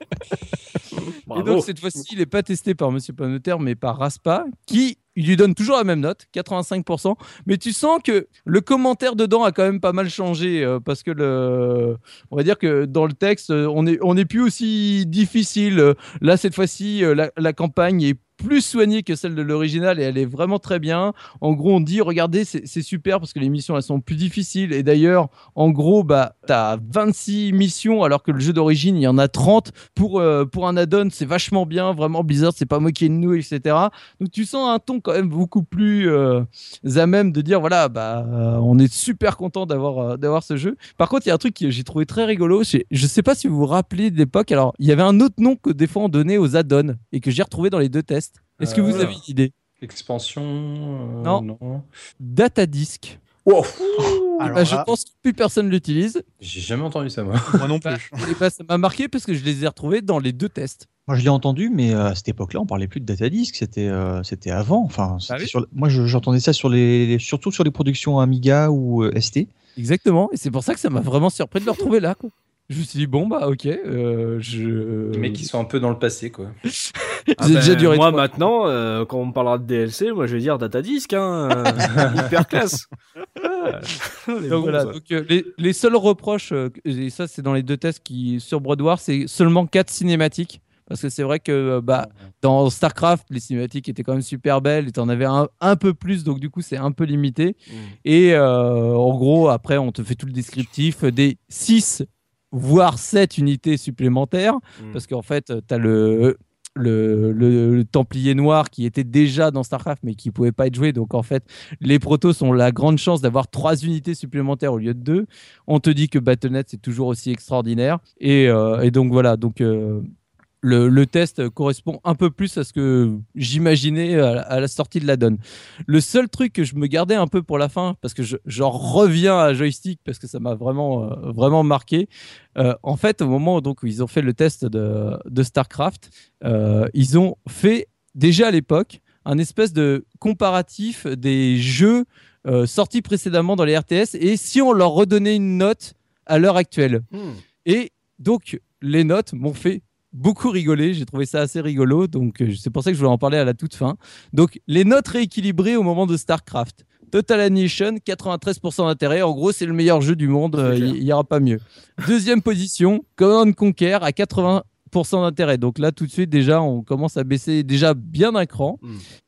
Et donc cette fois-ci, il n'est pas testé par Monsieur Terre, mais par Raspa, qui il lui donne toujours la même note, 85%. Mais tu sens que le commentaire dedans a quand même pas mal changé euh, parce que le, on va dire que dans le texte, euh, on est on est plus aussi difficile. Là cette fois-ci, euh, la, la campagne est plus soignée que celle de l'original et elle est vraiment très bien. En gros, on dit regardez, c'est super parce que les missions elles sont plus difficiles et d'ailleurs, en gros, bah t'as 26 missions alors que le jeu d'origine il y en a 30 pour euh, pour un add-on, c'est vachement bien, vraiment Blizzard, c'est pas moqué de nous, etc. Donc tu sens un ton quand même beaucoup plus euh, à même de dire voilà, bah euh, on est super content d'avoir d'avoir ce jeu. Par contre, il y a un truc que j'ai trouvé très rigolo, je sais pas si vous vous rappelez de l'époque. Alors, il y avait un autre nom que des fois on donnait aux add-ons et que j'ai retrouvé dans les deux tests. Est-ce que Euh, vous avez une idée? Expansion. euh, Non. non. Datadisk. Wow. Alors Bah, je là, pense que plus personne l'utilise. J'ai jamais entendu ça, moi. moi non Bah, plus. et bah, ça m'a marqué parce que je les ai retrouvés dans les deux tests. Moi, je l'ai entendu, mais euh, à cette époque-là, on parlait plus de datadisc. C'était, euh, c'était avant. Enfin, c'était Ah oui sur- moi, je- j'entendais ça sur les, les- surtout sur les productions Amiga ou euh, ST. Exactement. Et c'est pour ça que ça m'a vraiment surpris de le retrouver là. quoi. Je me suis dit, bon, bah, ok. euh, je... Les mecs qui sont un peu dans le passé, quoi. <laughs> Ah ben, déjà duré moi maintenant, euh, quand on me parlera de DLC, moi je vais dire Datadisk, hein, euh, <laughs> hyper classe. Ah, <laughs> les Donc bons, voilà, donc, euh, les, les seuls reproches, euh, et ça c'est dans les deux tests qui sur Broad War, c'est seulement 4 cinématiques. Parce que c'est vrai que euh, bah, dans StarCraft, les cinématiques étaient quand même super belles et t'en avais un, un peu plus, donc du coup c'est un peu limité. Mm. Et euh, en gros, après, on te fait tout le descriptif des 6 voire 7 unités supplémentaires. Mm. Parce qu'en fait, tu as le, le, le- le Templier Noir qui était déjà dans StarCraft, mais qui pouvait pas être joué. Donc en fait, les Protoss ont la grande chance d'avoir 3 unités supplémentaires au lieu de 2. On te dit que Battle.net, c'est toujours aussi extraordinaire. Et, euh, et donc voilà. Donc. euh, le, le test correspond un peu plus à ce que j'imaginais à, la- à la sortie de la donne. Le seul truc que je me gardais un peu pour la fin, parce que je- j'en reviens à joystick parce que ça m'a vraiment euh, vraiment marqué. Euh, en fait, au moment donc où ils ont fait le test de, de Starcraft, euh, ils ont fait déjà à l'époque un espèce de comparatif des jeux sortis précédemment dans les RTS et si on leur redonnait une note à l'heure actuelle. Et donc, les notes m'ont fait beaucoup rigoler. J'ai trouvé ça assez rigolo. Donc, euh, c'est pour ça que je voulais en parler à la toute fin. Donc, les notes rééquilibrées au moment de StarCraft. Total Annihilation, 93% d'intérêt. En gros, c'est le meilleur jeu du monde. Euh. Il n'y aura pas mieux. Deuxième position, Command Conquer à 80% d'intérêt. Donc là, tout de suite, déjà, on commence à baisser déjà bien d'un cran.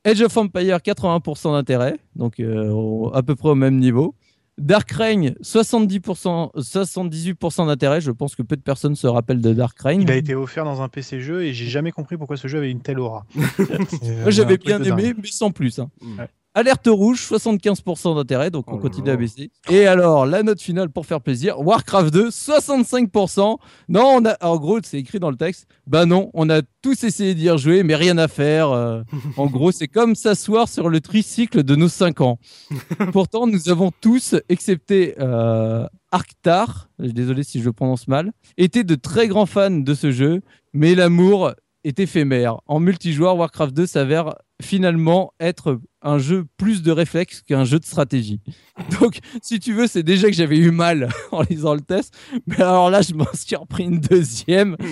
Edge of Empire, 80% d'intérêt. Donc euh, à peu près au même niveau. Dark Reign, 70%, 78% d'intérêt. Je pense que peu de personnes se rappellent de Dark Reign. Il a été offert dans un PC jeu et j'ai jamais compris pourquoi ce jeu avait une telle aura. <laughs> Moi, j'avais bien aimé, mais sans plus. hein. Ouais. Alerte rouge, 75% d'intérêt, donc on Oh continue à baisser. Et alors, la note finale pour faire plaisir, Warcraft 2, 65%. Non, on a, en gros, c'est écrit dans le texte. Bah non, on a tous essayé d'y rejouer, mais rien à faire. euh. en gros, c'est comme s'asseoir sur le tricycle de nos 5 ans. <laughs> Pourtant, nous avons tous, excepté euh, Arctar, désolé si je le prononce mal, été de très grands fans de ce jeu, mais l'amour est éphémère. En multijoueur, Warcraft 2 s'avère finalement être un jeu plus de réflexe qu'un jeu de stratégie. <laughs> Donc, si tu veux, c'est déjà que j'avais eu mal <laughs> en lisant le test, mais alors là, je m'en suis repris une deuxième. <laughs>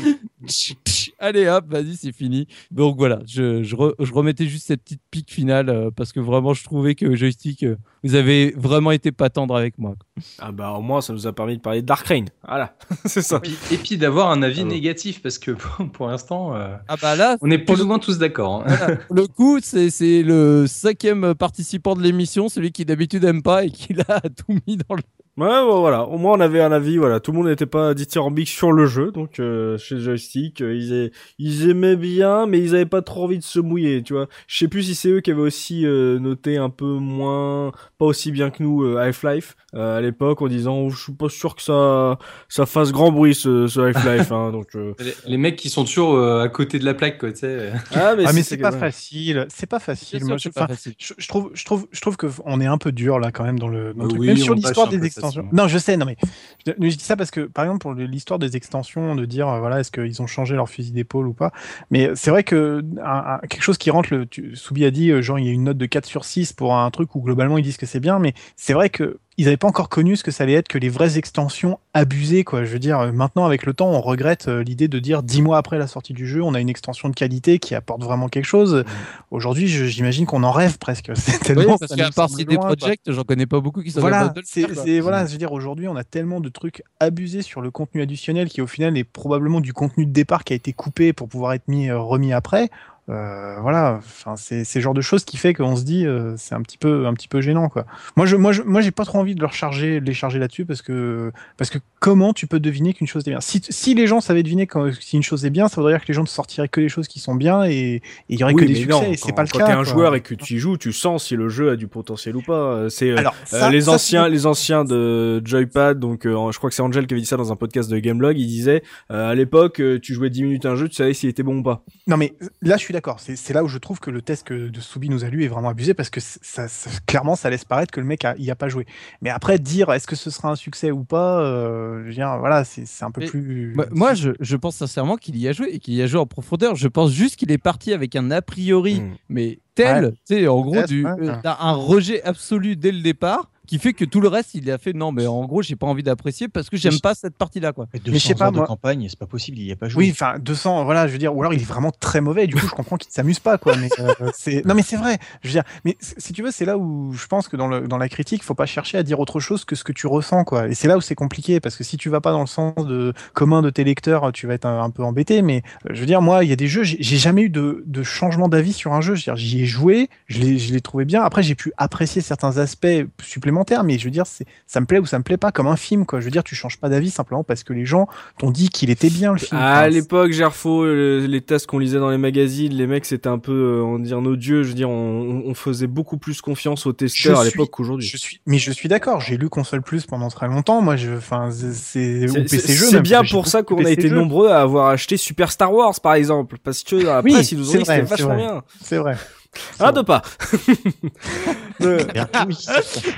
Allez hop, vas-y, c'est fini. Donc voilà, je, je, re- je remettais juste cette petite pique finale euh, parce que vraiment, je trouvais que joystick, euh, vous avez vraiment été pas tendre avec moi. Ah bah au moins ça nous a permis de parler de Dark Reign. Voilà, c'est ça. Et puis, et puis d'avoir un avis Alors. négatif parce que pour, pour l'instant, euh, Ah bah là, on est plus ou moins tous d'accord. hein. Voilà. Pour le coup, c'est le cinquième participant de l'émission, celui qui d'habitude aime pas et qui l'a <laughs> tout mis dans le. Ouais, ouais, voilà. Au moins, on avait un avis. Voilà, tout le monde n'était pas dithyrambique sur le jeu. Donc, euh, chez Joystick, euh, ils, ils aimaient bien, mais ils avaient pas trop envie de se mouiller. Tu vois. Je sais plus si c'est eux qui avaient aussi euh, noté un peu moins, pas aussi bien que nous euh, Half-Life euh, à l'époque, en disant, oh, je suis pas sûr que ça, ça fasse grand bruit ce, ce Half-Life. hein, donc, euh, Les, les mecs qui sont toujours euh, à côté de la plaque, quoi, tu sais. ah, Ah mais c'est pas ouais. facile, c'est pas facile. Moi, je, c'est pas enfin, facile. je, je trouve, je trouve, je trouve que on est un peu dur là quand même dans le, dans le truc. oui, même sur l'histoire des extensions. Non, je sais, non mais je, mais je dis ça parce que par exemple pour l'histoire des extensions, de dire voilà est-ce qu'ils ont changé leur fusil d'épaule ou pas. Mais c'est vrai que un- un- quelque chose qui rentre, le, tu, Soubi a dit genre il y a une note de 4 sur 6 pour un truc où globalement ils disent que c'est bien, mais c'est vrai que ils n'avaient pas encore connu ce que ça allait être que les vraies extensions abusées quoi. Je veux dire euh, maintenant avec le temps on regrette euh, l'idée de dire 10 mois après la sortie du jeu on a une extension de qualité qui apporte vraiment quelque chose. Aujourd'hui j'imagine qu'on en rêve presque. <laughs> C'est Oui, tellement parce ça qu'à part loin, quoi. Projekt, j'en connais pas beaucoup qui sont Voilà, de c'est, faire, quoi. c'est- voilà, je veux dire, aujourd'hui, on a tellement de trucs abusés sur le contenu additionnel qui, au final, est probablement du contenu de départ qui a été coupé pour pouvoir être mis, euh, remis après. Euh, voilà, enfin, c'est, le genre de choses qui fait qu'on se dit, euh, c'est un petit peu, un petit peu gênant, quoi. Moi, je, moi, je, moi, j'ai pas trop envie de leur charger, de les charger là-dessus parce que, parce que comment tu peux deviner qu'une chose est bien? Si, si les gens savaient deviner quand, si une chose est bien, ça voudrait dire que les gens ne sortiraient que les choses qui sont bien et il y aurait Oui, que des succès non, et c'est quand- pas le quand cas. t'es un quoi. joueur et que tu y joues, tu sens si le jeu a du potentiel ou pas. Euh, C'est euh, Euh, les ça, anciens, les anciens de Joypad, donc euh, je crois que c'est Angel qui avait dit ça dans un podcast de Gameblog. Il disait euh, à l'époque, tu jouais 10 minutes un jeu, tu savais s'il était bon ou pas. Non mais là je suis d'accord, c'est là où je trouve que le test que de Soubi nous a lu est vraiment abusé parce que ça, ça- clairement ça laisse paraître que le mec a, y a pas joué. Mais après dire est-ce que ce sera un succès ou pas, euh, je veux dire voilà c'est un peu Mais plus. Moi, moi, je, je pense sincèrement qu'il y a joué et qu'il y a joué en profondeur. Je pense juste qu'il est parti avec un a priori, Mm. mais tel, tu sais, en gros, du, ouais. euh, d'un- un rejet absolu dès le départ qui fait que tout le reste, il a fait non, mais en gros, j'ai pas envie d'apprécier parce que j'aime pas cette partie-là, quoi. Mais je sais 200 pas, heures de moi- campagne, c'est pas possible, il y a pas joué. Oui, enfin 200, voilà, je veux dire, ou alors il est vraiment très mauvais. Et du coup, je comprends qu'il ne s'amuse pas, quoi. Mais euh, <laughs> non, mais c'est vrai. Je veux dire, mais si tu veux, c'est là où je pense que dans, le, dans la critique, faut pas chercher à dire autre chose que ce que tu ressens, quoi. Et c'est là où c'est compliqué, parce que si tu vas pas dans le sens de commun de tes lecteurs, tu vas être un, un peu embêté. Mais euh, je veux dire, moi, il y a des jeux, j'ai jamais eu de, de changement d'avis sur un jeu. Je veux dire, j'y ai joué, je l'ai trouvé bien. Après, j'ai pu apprécier certains aspects supplémentaires mais je veux dire, ça me plaît ou ça me plaît pas, comme un film, quoi. Je veux dire, tu changes pas d'avis simplement parce que les gens t'ont dit qu'il était bien le film. À l'époque, Gerfo, euh, les tests qu'on lisait dans les magazines, les mecs c'était un peu, euh, on dit nos dieux. Je veux dire, on, on faisait beaucoup plus confiance aux testeurs Je à l'époque qu'aujourd'hui. je suis, mais je suis d'accord. J'ai lu console plus pendant très longtemps. Moi, je, enfin, c'est- bien pour ça qu'on a été jeux. nombreux à avoir acheté Super Star Wars par exemple, parce que la Oui, presse ils nous ont dit c'était vachement bien. C'est vrai. Ah de pas. <laughs> Euh,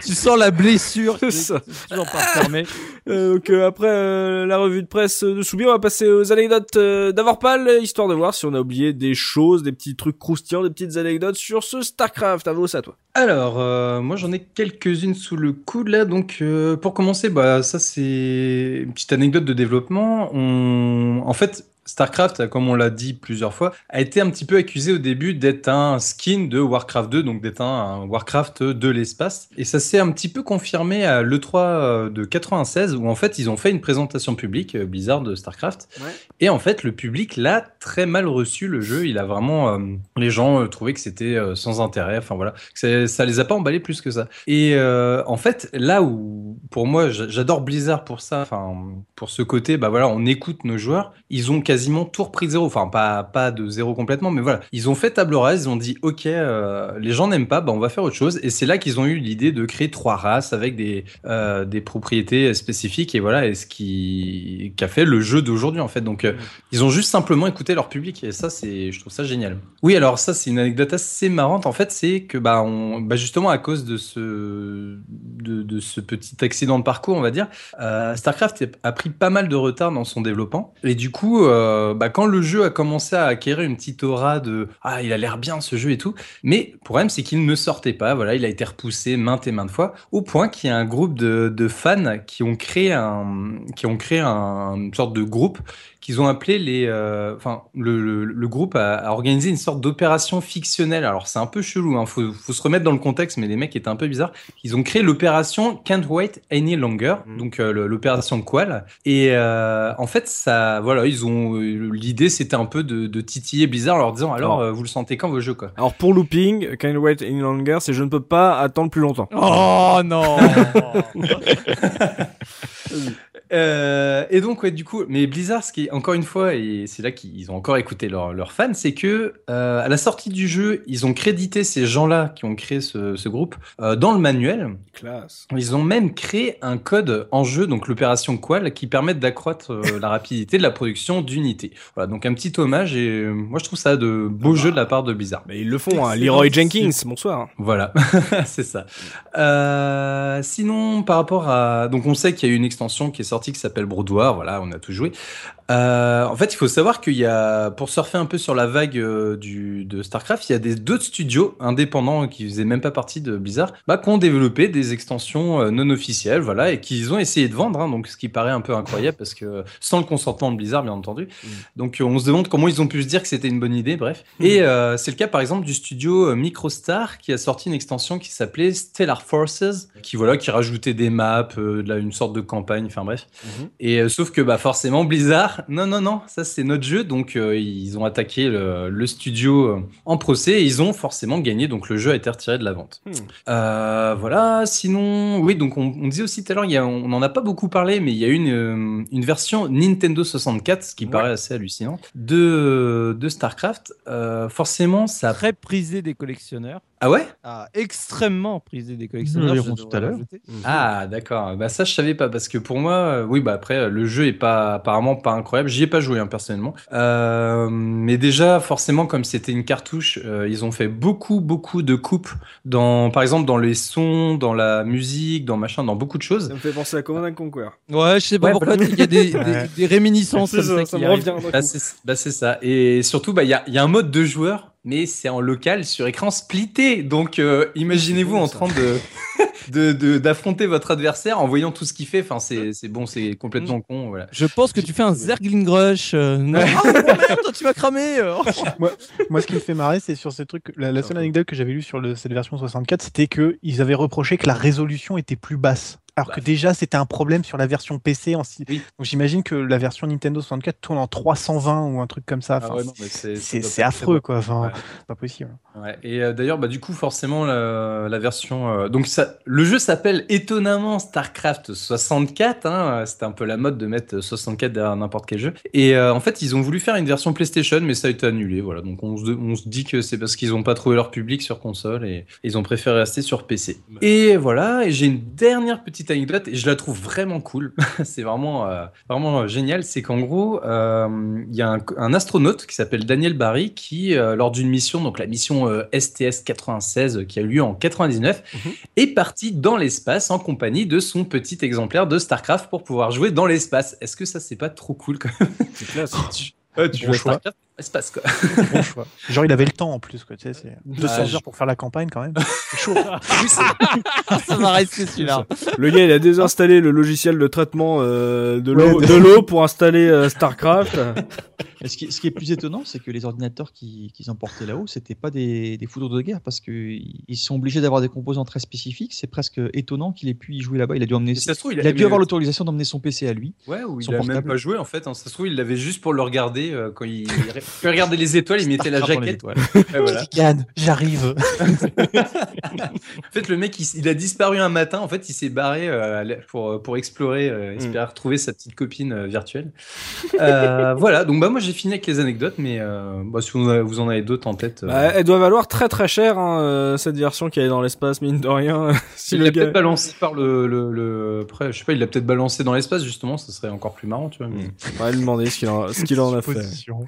Tu sens la blessure. C'est ça. Toujours pas fermé. <laughs> Euh, donc euh, après euh, la revue de presse de Soubi, on va passer aux anecdotes euh, d'Avorpal, euh, histoire de voir si on a oublié des choses, des petits trucs croustillants, des petites anecdotes sur ce Starcraft. À vous, ça toi. Alors, euh, moi j'en ai quelques-unes sous le coude là. Donc, euh, pour commencer, bah ça c'est une petite anecdote de développement. On... En fait, StarCraft, comme on l'a dit plusieurs fois, a été un petit peu accusé au début d'être un skin de Warcraft 2, donc d'être un, Warcraft de l'espace. Et ça s'est un petit peu confirmé à l'E3 euh, de 96, où en fait ils ont fait une présentation publique, euh, Blizzard de StarCraft. Ouais. Et en fait, le public l'a très mal reçu, le jeu. Il a vraiment. euh, les gens euh, trouvaient que c'était euh, sans intérêt. Enfin voilà. Que ça, ça les a pas emballés plus que ça. Et en fait, là où, pour moi, j'a- j'adore Blizzard pour ça. Enfin, pour ce côté, bah voilà, on écoute nos joueurs. Ils ont quasiment tout repris de zéro. Enfin, pas, pas de zéro complètement, mais voilà. Ils ont fait table rase. Ils ont dit, OK, euh, les gens n'aiment pas, bah on va faire autre chose. Et c'est là qu'ils ont eu l'idée de créer trois races avec des, euh, des propriétés spécifiques. Et voilà, et ce qui, a fait le jeu d'aujourd'hui, en fait. Donc, euh, ils ont juste simplement écouté leur public et ça c'est je trouve ça génial. Oui, alors ça c'est une anecdote assez marrante en fait, c'est que bah bah justement à cause de ce de, ce petit accident de parcours, on va dire, StarCraft a pris pas mal de retard dans son développement et du coup bah, quand le jeu a commencé à acquérir une petite aura de ah, il a l'air bien ce jeu et tout, mais le problème c'est qu'il ne sortait pas, voilà, il a été repoussé maintes et maintes fois au point qu'il y a un groupe de, de fans qui ont créé un qui ont créé un, une sorte de groupe qu'ils ont appelé les, euh, enfin le, le, le groupe a, a organisé une sorte d'opération fictionnelle. Alors c'est un peu chelou, hein, faut, faut se remettre dans le contexte, mais les mecs étaient un peu bizarres. Ils ont créé l'opération Can't Wait Any Longer, Mhm. donc euh, l'opération Qual. Et euh, en fait ça, voilà, ils ont euh, l'idée c'était un peu de, de titiller Blizzard en leur disant alors Alors. euh, vous le sentez quand vos jeux quoi. Alors pour looping, Can't Wait Any Longer, c'est je ne peux pas attendre plus longtemps. Oh non <laughs> <laughs> Euh, et donc, ouais, du coup, mais Blizzard, ce qui est encore une fois, et c'est là qu'ils ont encore écouté leurs fans, c'est que euh, à la sortie du jeu, ils ont crédité ces gens-là qui ont créé ce, ce groupe euh, dans le manuel. Classe. Ils ont même créé un code en jeu, donc l'opération Qual, qui permet d'accroître euh, la rapidité de la production d'unités. Voilà, donc un petit hommage, et euh, moi je trouve ça de beaux jeux de la part de Blizzard. Mais ils le font, hein. Leroy Jenkins, bonsoir. Voilà, <laughs> c'est ça. Euh, sinon, par rapport à... Donc on sait qu'il y a eu une extension qui est sortie qui s'appelle Broudoir, voilà, on a tout joué. Euh, en fait, il faut savoir qu'il y a, pour surfer un peu sur la vague euh, du, de StarCraft, il y a des d'autres studios indépendants qui faisaient même pas partie de Blizzard, bah, qui ont développé des extensions euh, non officielles, voilà, et qu'ils ont essayé de vendre, hein, donc ce qui paraît un peu incroyable parce que sans le consentement de Blizzard, bien entendu. Donc euh, on se demande comment ils ont pu se dire que c'était une bonne idée, bref. Et euh, c'est le cas par exemple du studio Microstar qui a sorti une extension qui s'appelait Stellar Forces, qui voilà, qui rajoutait des maps, de la- une sorte de campagne, enfin bref. Mhm. Et sauf que bah forcément Blizzard, non non non, ça c'est notre jeu, donc euh, ils ont attaqué le, le studio euh, en procès et ils ont forcément gagné, donc le jeu a été retiré de la vente. Hmm. Euh, voilà, sinon, oui, donc on, on disait aussi tout à l'heure, on n'en a pas beaucoup parlé, mais il y a une, euh, une version Nintendo 64, ce qui Ouais. paraît assez hallucinant, de, de StarCraft. Euh, forcément, ça. Très prisé des collectionneurs. Ah ouais? Ah, extrêmement prisé des collectionneurs. Nous tout à l'heure. Ah, d'accord. Bah ça, je savais pas parce que pour moi, euh, oui, bah après, le jeu est pas apparemment pas incroyable. J'y ai pas joué hein, personnellement, Euh, mais déjà, forcément, comme c'était une cartouche, euh, ils ont fait beaucoup, beaucoup de coupes dans, par exemple, dans les sons, dans la musique, dans machin, dans beaucoup de choses. Ça me fait penser à Command and Conquer. Ouais, je sais pas Ouais, pourquoi, il y a des, <laughs> des, Ouais. des réminiscences ça, ça, ça qui me revient. Bah c'est bah, c'est ça. Et surtout, bah, il y a, il y a un mode de joueur, mais c'est en local sur écran splitté. Donc, euh, imaginez-vous en train <laughs> de d'affronter votre adversaire en voyant tout ce qu'il fait. Enfin, c'est bon, c'est complètement con. Voilà. Je pense que tu fais un Zergling Rush. euh, non. <laughs> Ah, merde, tu m'as cramé. euh. <laughs> Moi, ce qui me fait marrer, c'est sur ces trucs. La, la seule anecdote que j'avais lue sur le- cette version 64, c'était que ils avaient reproché que la résolution était plus basse. Alors que déjà, c'était un problème sur la version PC. En... Oui. Donc j'imagine que la version Nintendo 64 tourne en 320 ou un truc comme ça. Ah ouais, c'est- affreux, quoi. Enfin, Ouais. pas possible. Ouais, et euh, d'ailleurs, bah, du coup, forcément, la, la version. euh, donc, ça, le jeu s'appelle étonnamment StarCraft 64. Hein, C'était un peu la mode de mettre 64 derrière n'importe quel jeu. Et euh, en fait, ils ont voulu faire une version PlayStation, mais ça a été annulé. Voilà. Donc, on se, on se dit que c'est parce qu'ils n'ont pas trouvé leur public sur console et ils ont préféré rester sur PC. Et voilà. Et j'ai une dernière petite anecdote et je la trouve vraiment cool. <laughs> c'est vraiment, euh, vraiment euh, génial. C'est qu'en gros, euh, il y a un, un astronaute qui s'appelle Daniel Barry qui, euh, lors d'une mission, donc la mission euh, STS 96 euh, qui a eu lieu en 99, Mhm. est parti dans l'espace en compagnie de son petit exemplaire de StarCraft pour pouvoir jouer dans l'espace. Est-ce que ça, c'est pas trop cool quand même? C'est classe. <laughs> tu, tu Bon joues l'espace, quoi. Bon choix. Genre, il avait le temps en plus. Quoi, tu sais, c'est 200 Ah, je- heures pour faire la campagne quand même. C'est chaud. <laughs> Ça m'a resté celui-là. Le gars, il a désinstallé le logiciel de traitement euh, de l'eau de- de l'eau pour installer euh, StarCraft. Et <laughs> ce, qui, ce qui est plus étonnant, c'est que les ordinateurs qui- qu'ils emportaient là-haut, c'était pas des, des foudres de guerre parce qu'ils ils sont obligés d'avoir des composants très spécifiques. C'est presque étonnant qu'il ait pu y jouer là-bas. Il a dû emmener. Et ça se trouve, Il a dû avoir l'autorisation d'emmener son PC à lui. Ouais, ou il a même portable. pas joué en fait. hein. Ça se trouve, il l'avait juste pour le regarder euh, quand il, quand il regardait les étoiles, il mettait la jaquette. voilà. <laughs> J'arrive. En fait, le mec, il, a disparu un matin. En fait, il s'est barré euh, pour, pour explorer, euh, espérer retrouver sa petite copine euh, virtuelle. Euh, <laughs> voilà. Donc, bah, moi, j'ai fini avec les anecdotes, mais euh, bah, si vous, en avez- vous en avez d'autres en tête. euh, Bah, elle doit valoir très très cher hein, euh, cette version qui est dans l'espace mine de rien. <laughs> si il l'a gars. peut-être balancé par le, le, le- Après, je sais pas, il l'a peut-être balancé dans l'espace, justement. Ça serait encore plus marrant, tu vois. mais- On va lui demander ce qu'il en, ce qu'il en a fait.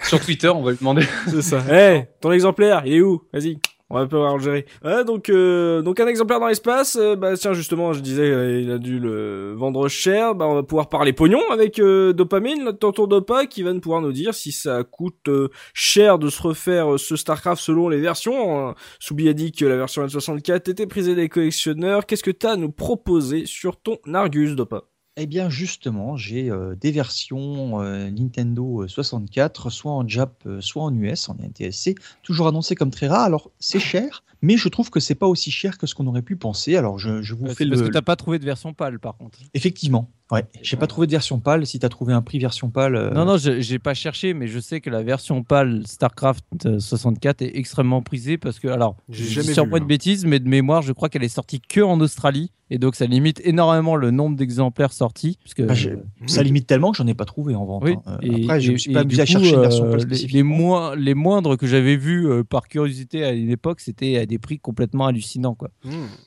Sur Twitter, on va lui demander. <laughs> C'est ça. Eh, ton exemplaire, il est où? Vas-y. On va pouvoir le gérer. Donc, euh, donc un exemplaire dans l'espace. euh, bah tiens, justement, je disais, euh, il a dû le vendre cher. Bah, on va pouvoir parler pognon avec Dopamine, notre tonton Dopa, qui va nous pouvoir nous dire si ça coûte cher de se refaire ce Starcraft selon les versions. Euh, Soubi a dit que la version N64 était prisée des collectionneurs. Qu'est-ce que t'as à nous proposer sur ton Argus, Dopa? Eh bien, justement, j'ai euh, des versions euh, Nintendo 64, soit en Jap, euh, soit en US, en NTSC, toujours annoncées comme très rares. Alors, c'est cher, mais je trouve que c'est pas aussi cher que ce qu'on aurait pu penser. Alors, je, je vous fais parce le. que t'as pas trouvé de version pâle par contre. Effectivement, ouais. J'ai pas trouvé de version pâle. Si tu as trouvé un prix version pâle. euh, Non, non, j'ai pas cherché, mais je sais que la version PAL StarCraft euh, 64 est extrêmement prisée parce que, alors, J'ai je jamais dis vu, sûrement hein. de bêtises, mais de mémoire, je crois qu'elle est sortie que en Australie et donc ça limite énormément le nombre d'exemplaires sortis. Parce que, Bah, j'ai- Ça limite tellement que j'en ai pas trouvé en vente. Oui, hein. Euh, et- Après, je et- me suis et pas du amusé à chercher une version euh, pâle les, les, spécifiquement. moins- les moindres que j'avais vus euh, par curiosité à une époque, c'était à des prix complètement hallucinants. Quoi.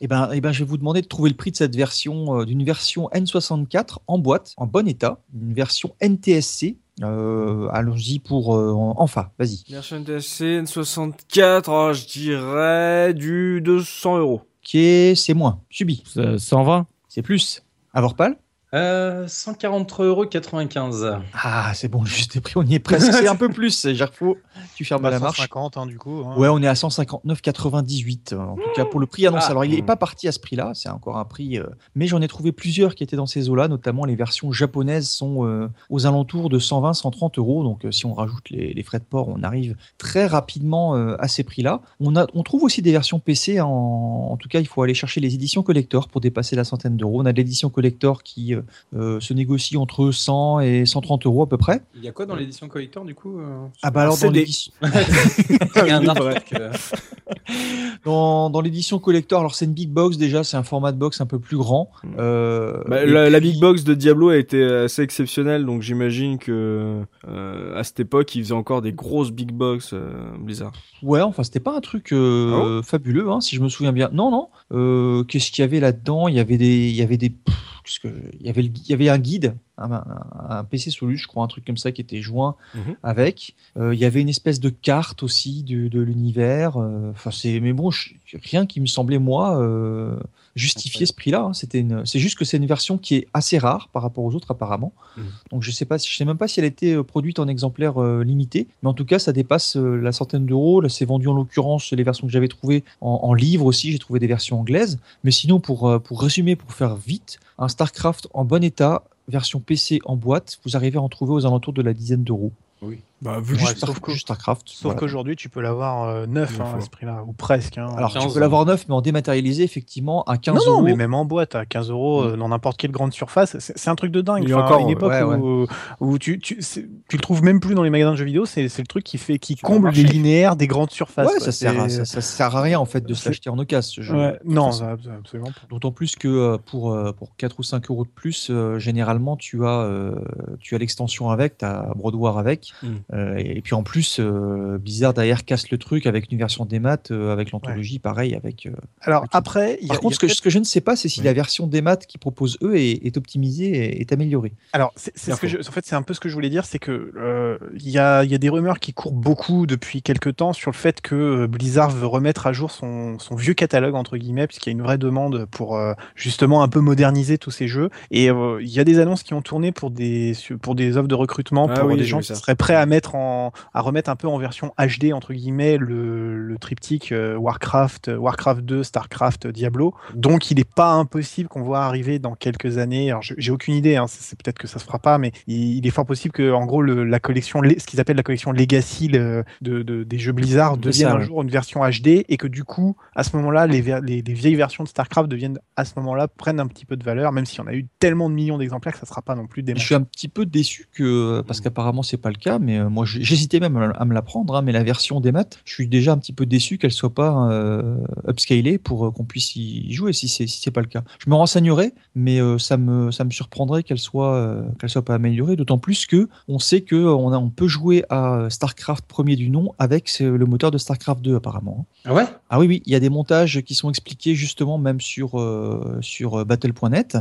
Eh ben, eh ben, je vais vous demander de trouver le prix de cette version, euh, d'une version N64 en boîte, en bon état, une version NTSC. Euh, Allons-y pour euh, en- enfin, vas-y. Version NTSC, N64, oh, je dirais du 200 euros. Est, c'est moins. Subi, Ça- 120 c'est plus. Avorpal Euh, 143,95 euros. Ah, c'est bon, juste prix, on y est presque. c'est un peu plus, Gerfo. Tu fermes Bah, la marche. 150, hein, du coup. hein. Ouais, on est à 159,98 euh, en tout cas pour le prix annoncé. Ah. Alors il n'est pas parti à ce prix-là, c'est encore un prix, euh, mais j'en ai trouvé plusieurs qui étaient dans ces eaux-là, notamment les versions japonaises sont euh, aux alentours de 120-130 euros. Donc euh, si on rajoute les, les frais de port, on arrive très rapidement euh, à ces prix-là. On, a, on trouve aussi des versions PC, en, en tout cas il faut aller chercher les éditions collector pour dépasser la centaine d'euros. On a de l'édition collector qui euh, euh, se négocie entre 100 et 130 euros à peu près. Il y a quoi dans l'édition collector du coup euh, Ah bah alors dans l'édition- <laughs> Il y a un <laughs> artwork, Dans, dans l'édition collector, alors c'est une big box déjà, c'est un format de box un peu plus grand. Euh, Bah, la, big box de Diablo a été assez exceptionnelle, donc j'imagine que euh, à cette époque, ils faisaient encore des grosses big box euh, Blizzard. Ouais, enfin c'était pas un truc euh, fabuleux, hein, si je me souviens bien. Non, non. Euh, Qu'est-ce qu'il y avait là-dedans? Il y avait des, il y avait des, pff, qu'est-ce que, il y avait, il y avait un guide, un, PC Solus, je crois, un truc comme ça qui était joint Mhm. avec. Euh, il y avait une espèce de carte aussi de l'univers. euh, Enfin c'est, mais bon, je- rien qui me semblait moi euh, justifier ce prix-là. hein. C'était une, c'est juste que c'est une version qui est assez rare par rapport aux autres apparemment. Mhm. Donc je sais pas, je sais même pas si elle a été produite en exemplaire euh, limité, mais en tout cas ça dépasse la centaine d'euros. Là c'est vendu en l'occurrence les versions que j'avais trouvées en, en livre aussi. J'ai trouvé des versions anglaises, mais sinon pour pour résumer, pour faire vite, un Starcraft en bon état, version PC en boîte, vous arrivez à en trouver aux alentours de la dizaine d'euros. Oui. Bah, vu Ouais, sauf que- Starcraft. Sauf voilà. qu'aujourd'hui, tu peux l'avoir euh, neuf hein, à ce prix-là, ou presque. hein. Alors, tu 15 peux l'avoir Alors, tu 15 peux l'avoir neuf, mais en 15, dématérialisé, effectivement, à 15 neuf, mais en dématérialisé, effectivement, à 15 non, non, euros. mais même en boîte, à 15 euros, euh, dans n'importe quelle grande surface, c'est un truc de dingue. Il y a encore, une époque Ouais, ouais. où, où tu, tu, tu le trouves même plus dans les magasins de jeux vidéo, c'est c'est le truc qui fait qui comble les linéaires des grandes surfaces. Ouais, quoi. ça sert, à, ça, ça sert à rien en fait de se c'est- l'acheter en occasion. ce jeu. Non, ça- absolument pas. D'autant plus que euh, pour, euh, pour 4 ou 5 euros de plus, euh, généralement, tu as, euh, tu as l'extension avec, tu as Broad War avec. Euh, et, puis en plus, euh, Blizzard derrière casse le truc avec une version des maths, euh, avec l'anthologie, pareil. Avec, euh, Alors après, a- Par contre, ce que, peut-être- ce que je ne sais pas, c'est si Oui. la version des maths qu'ils proposent eux est, est optimisée et est améliorée. Alors, c'est c'est Bien ce que faux. je, en fait, c'est un peu ce que je voulais dire, c'est que euh, il y, a, il y a des rumeurs qui courent beaucoup depuis quelques temps sur le fait que Blizzard veut remettre à jour son, son vieux catalogue entre guillemets, puisqu'il y a une vraie demande pour euh, justement un peu moderniser tous ces jeux. Et euh, il y a des annonces qui ont tourné pour des pour des offres de recrutement Ah pour oui, des gens qui seraient prêts à mettre en à remettre un peu en version HD entre guillemets le, le triptyque euh, Warcraft, euh, Warcraft 2, Starcraft, Diablo. Donc il n'est pas impossible qu'on voit arriver dans quelques années. Alors j'ai aucune idée, hein, c'est peut-être que ça se fera pas, mais il, il est fort possible que en gros le- la collection, le- ce qu'ils appellent la collection Legacy le- de, de- des jeux Blizzard devienne ça, un ouais. jour une version HD et que du coup à ce moment-là les, ver- les, les vieilles versions de Starcraft deviennent à ce moment-là prennent un petit peu de valeur, même si on a eu tellement de millions d'exemplaires que ça sera pas non plus des Je suis un petit peu déçu que, parce Mm. qu'apparemment c'est pas le cas, mais euh, moi j'hésitais même à, à me la prendre, hein, mais la version des maths, je suis déjà un petit peu déçu qu'elle soit pas euh, upscalée pour euh, qu'on puisse y jouer si c'est si c'est pas le cas. Je me renseignerai, mais euh, ça me ça me surprendrait qu'elle soit qu'elle soit pas améliorée, d'autant plus que on sait que on a on peut jouer à Starcraft premier du nom avec le moteur de Starcraft 2 apparemment. hein. Ah ouais? Ah oui, oui, il y a des montages qui sont expliqués justement même sur, sur battle.net,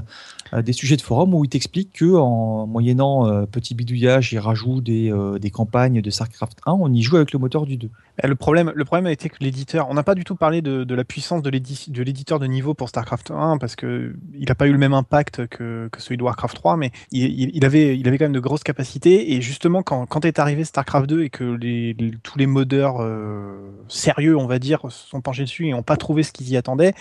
des sujets de forum où ils t'expliquent que en moyennant petit bidouillage et rajout des, des campagnes de StarCraft 1, on y joue avec le moteur du 2. Eh, Le problème, le problème a été que l'éditeur, on n'a pas du tout parlé de, de la puissance de l'édi- de l'éditeur de niveau pour StarCraft 1 parce que il n'a pas eu le même impact que, que celui de Warcraft 3, mais il, il- il avait, il avait quand même de grosses capacités et justement quand, quand est arrivé StarCraft 2 et que les, les- tous les modeurs euh, sérieux, on va dire, se sont penchés dessus et n'ont pas trouvé ce qu'ils y attendaient.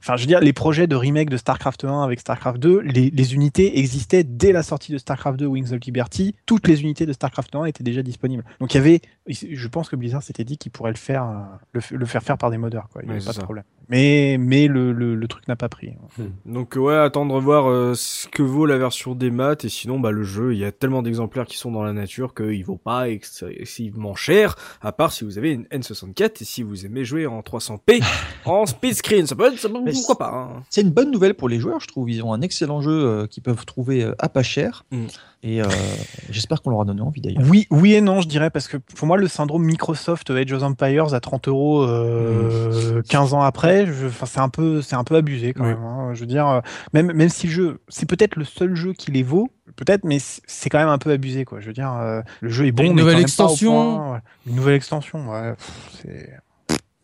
Enfin, je veux dire, les projets de remake de StarCraft 1 avec StarCraft 2, les, les unités existaient dès la sortie de StarCraft 2 Wings of Liberty. Toutes les unités de StarCraft 1 étaient déjà disponibles. Donc il y avait, je pense que Blizzard s'était dit qu'il pourrait le faire, euh, le, faire faire par des modeurs. Quoi. Il n'y avait pas de problème. Mais, mais le, le, le truc n'a pas pris. Donc euh, ouais, attendre voir euh, ce que vaut la version des maths et sinon bah le jeu, il y a tellement d'exemplaires qui sont dans la nature qu'il vaut pas excessivement cher, à part si vous avez une N64 et si vous aimez jouer en 300p <laughs> en speed screen, ça peut être, ça peut- pourquoi pas. hein. C'est une bonne nouvelle pour les joueurs, je trouve. Ils ont un excellent jeu euh, qu'ils peuvent trouver euh, à pas cher. Mm. Et euh, <laughs> j'espère qu'on leur a donné envie d'ailleurs. Oui, oui et non, je dirais, parce que pour moi, le syndrome Microsoft Age of Empires à 30 euros euh, 15 ans après, je- enfin, c'est un peu, c'est un peu abusé quand Oui. même. hein. Je veux dire, euh, même, même si le jeu, c'est peut-être le seul jeu qui les vaut, peut-être, mais c'est quand même un peu abusé, quoi. Je veux dire, euh, le jeu est bon, Une mais nouvelle extension. point, ouais. Une nouvelle extension, ouais. pff, c'est-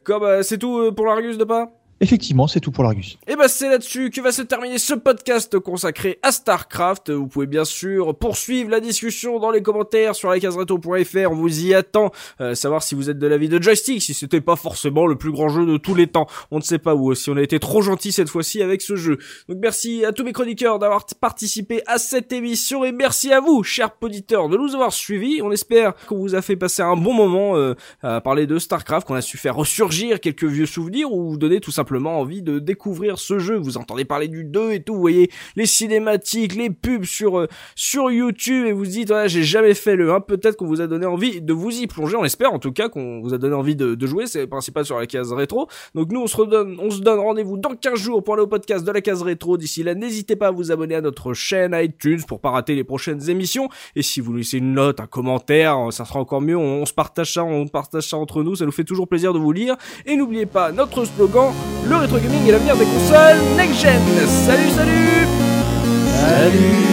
Comme euh, c'est tout pour l'Argus de pas? Effectivement, c'est tout pour l'Argus. Et bah c'est là-dessus que va se terminer ce podcast consacré à StarCraft. Vous pouvez bien sûr poursuivre la discussion dans les commentaires sur lacasereto.fr. On vous y attend. Euh, savoir si vous êtes de l'avis de joystick, si c'était pas forcément le plus grand jeu de tous les temps. On ne sait pas où, si on a été trop gentil cette fois-ci avec ce jeu. Donc merci à tous mes chroniqueurs d'avoir participé à cette émission et merci à vous, chers auditeurs, de nous avoir suivis. On espère qu'on vous a fait passer un bon moment euh, à parler de StarCraft, qu'on a su faire ressurgir quelques vieux souvenirs ou vous donner tout simplement envie de découvrir ce jeu. Vous entendez parler du 2 et tout, vous voyez les cinématiques, les pubs sur euh, sur YouTube et vous dites j'ai jamais fait le 1, peut-être qu'on vous a donné envie de vous y plonger, on espère en tout cas qu'on vous a donné envie de, jouer, c'est principal sur la case rétro. Donc nous on se redonne on se donne rendez-vous dans 15 jours pour aller au podcast de la case rétro. D'ici là, n'hésitez pas à vous abonner à notre chaîne iTunes pour pas rater les prochaines émissions. Et si vous laissez une note, un commentaire, ça sera encore mieux, on, on se partage ça, on partage ça entre nous, ça nous fait toujours plaisir de vous lire. Et n'oubliez pas notre slogan, le rétro gaming et l'avenir des consoles next-gen. Salut, salut Salut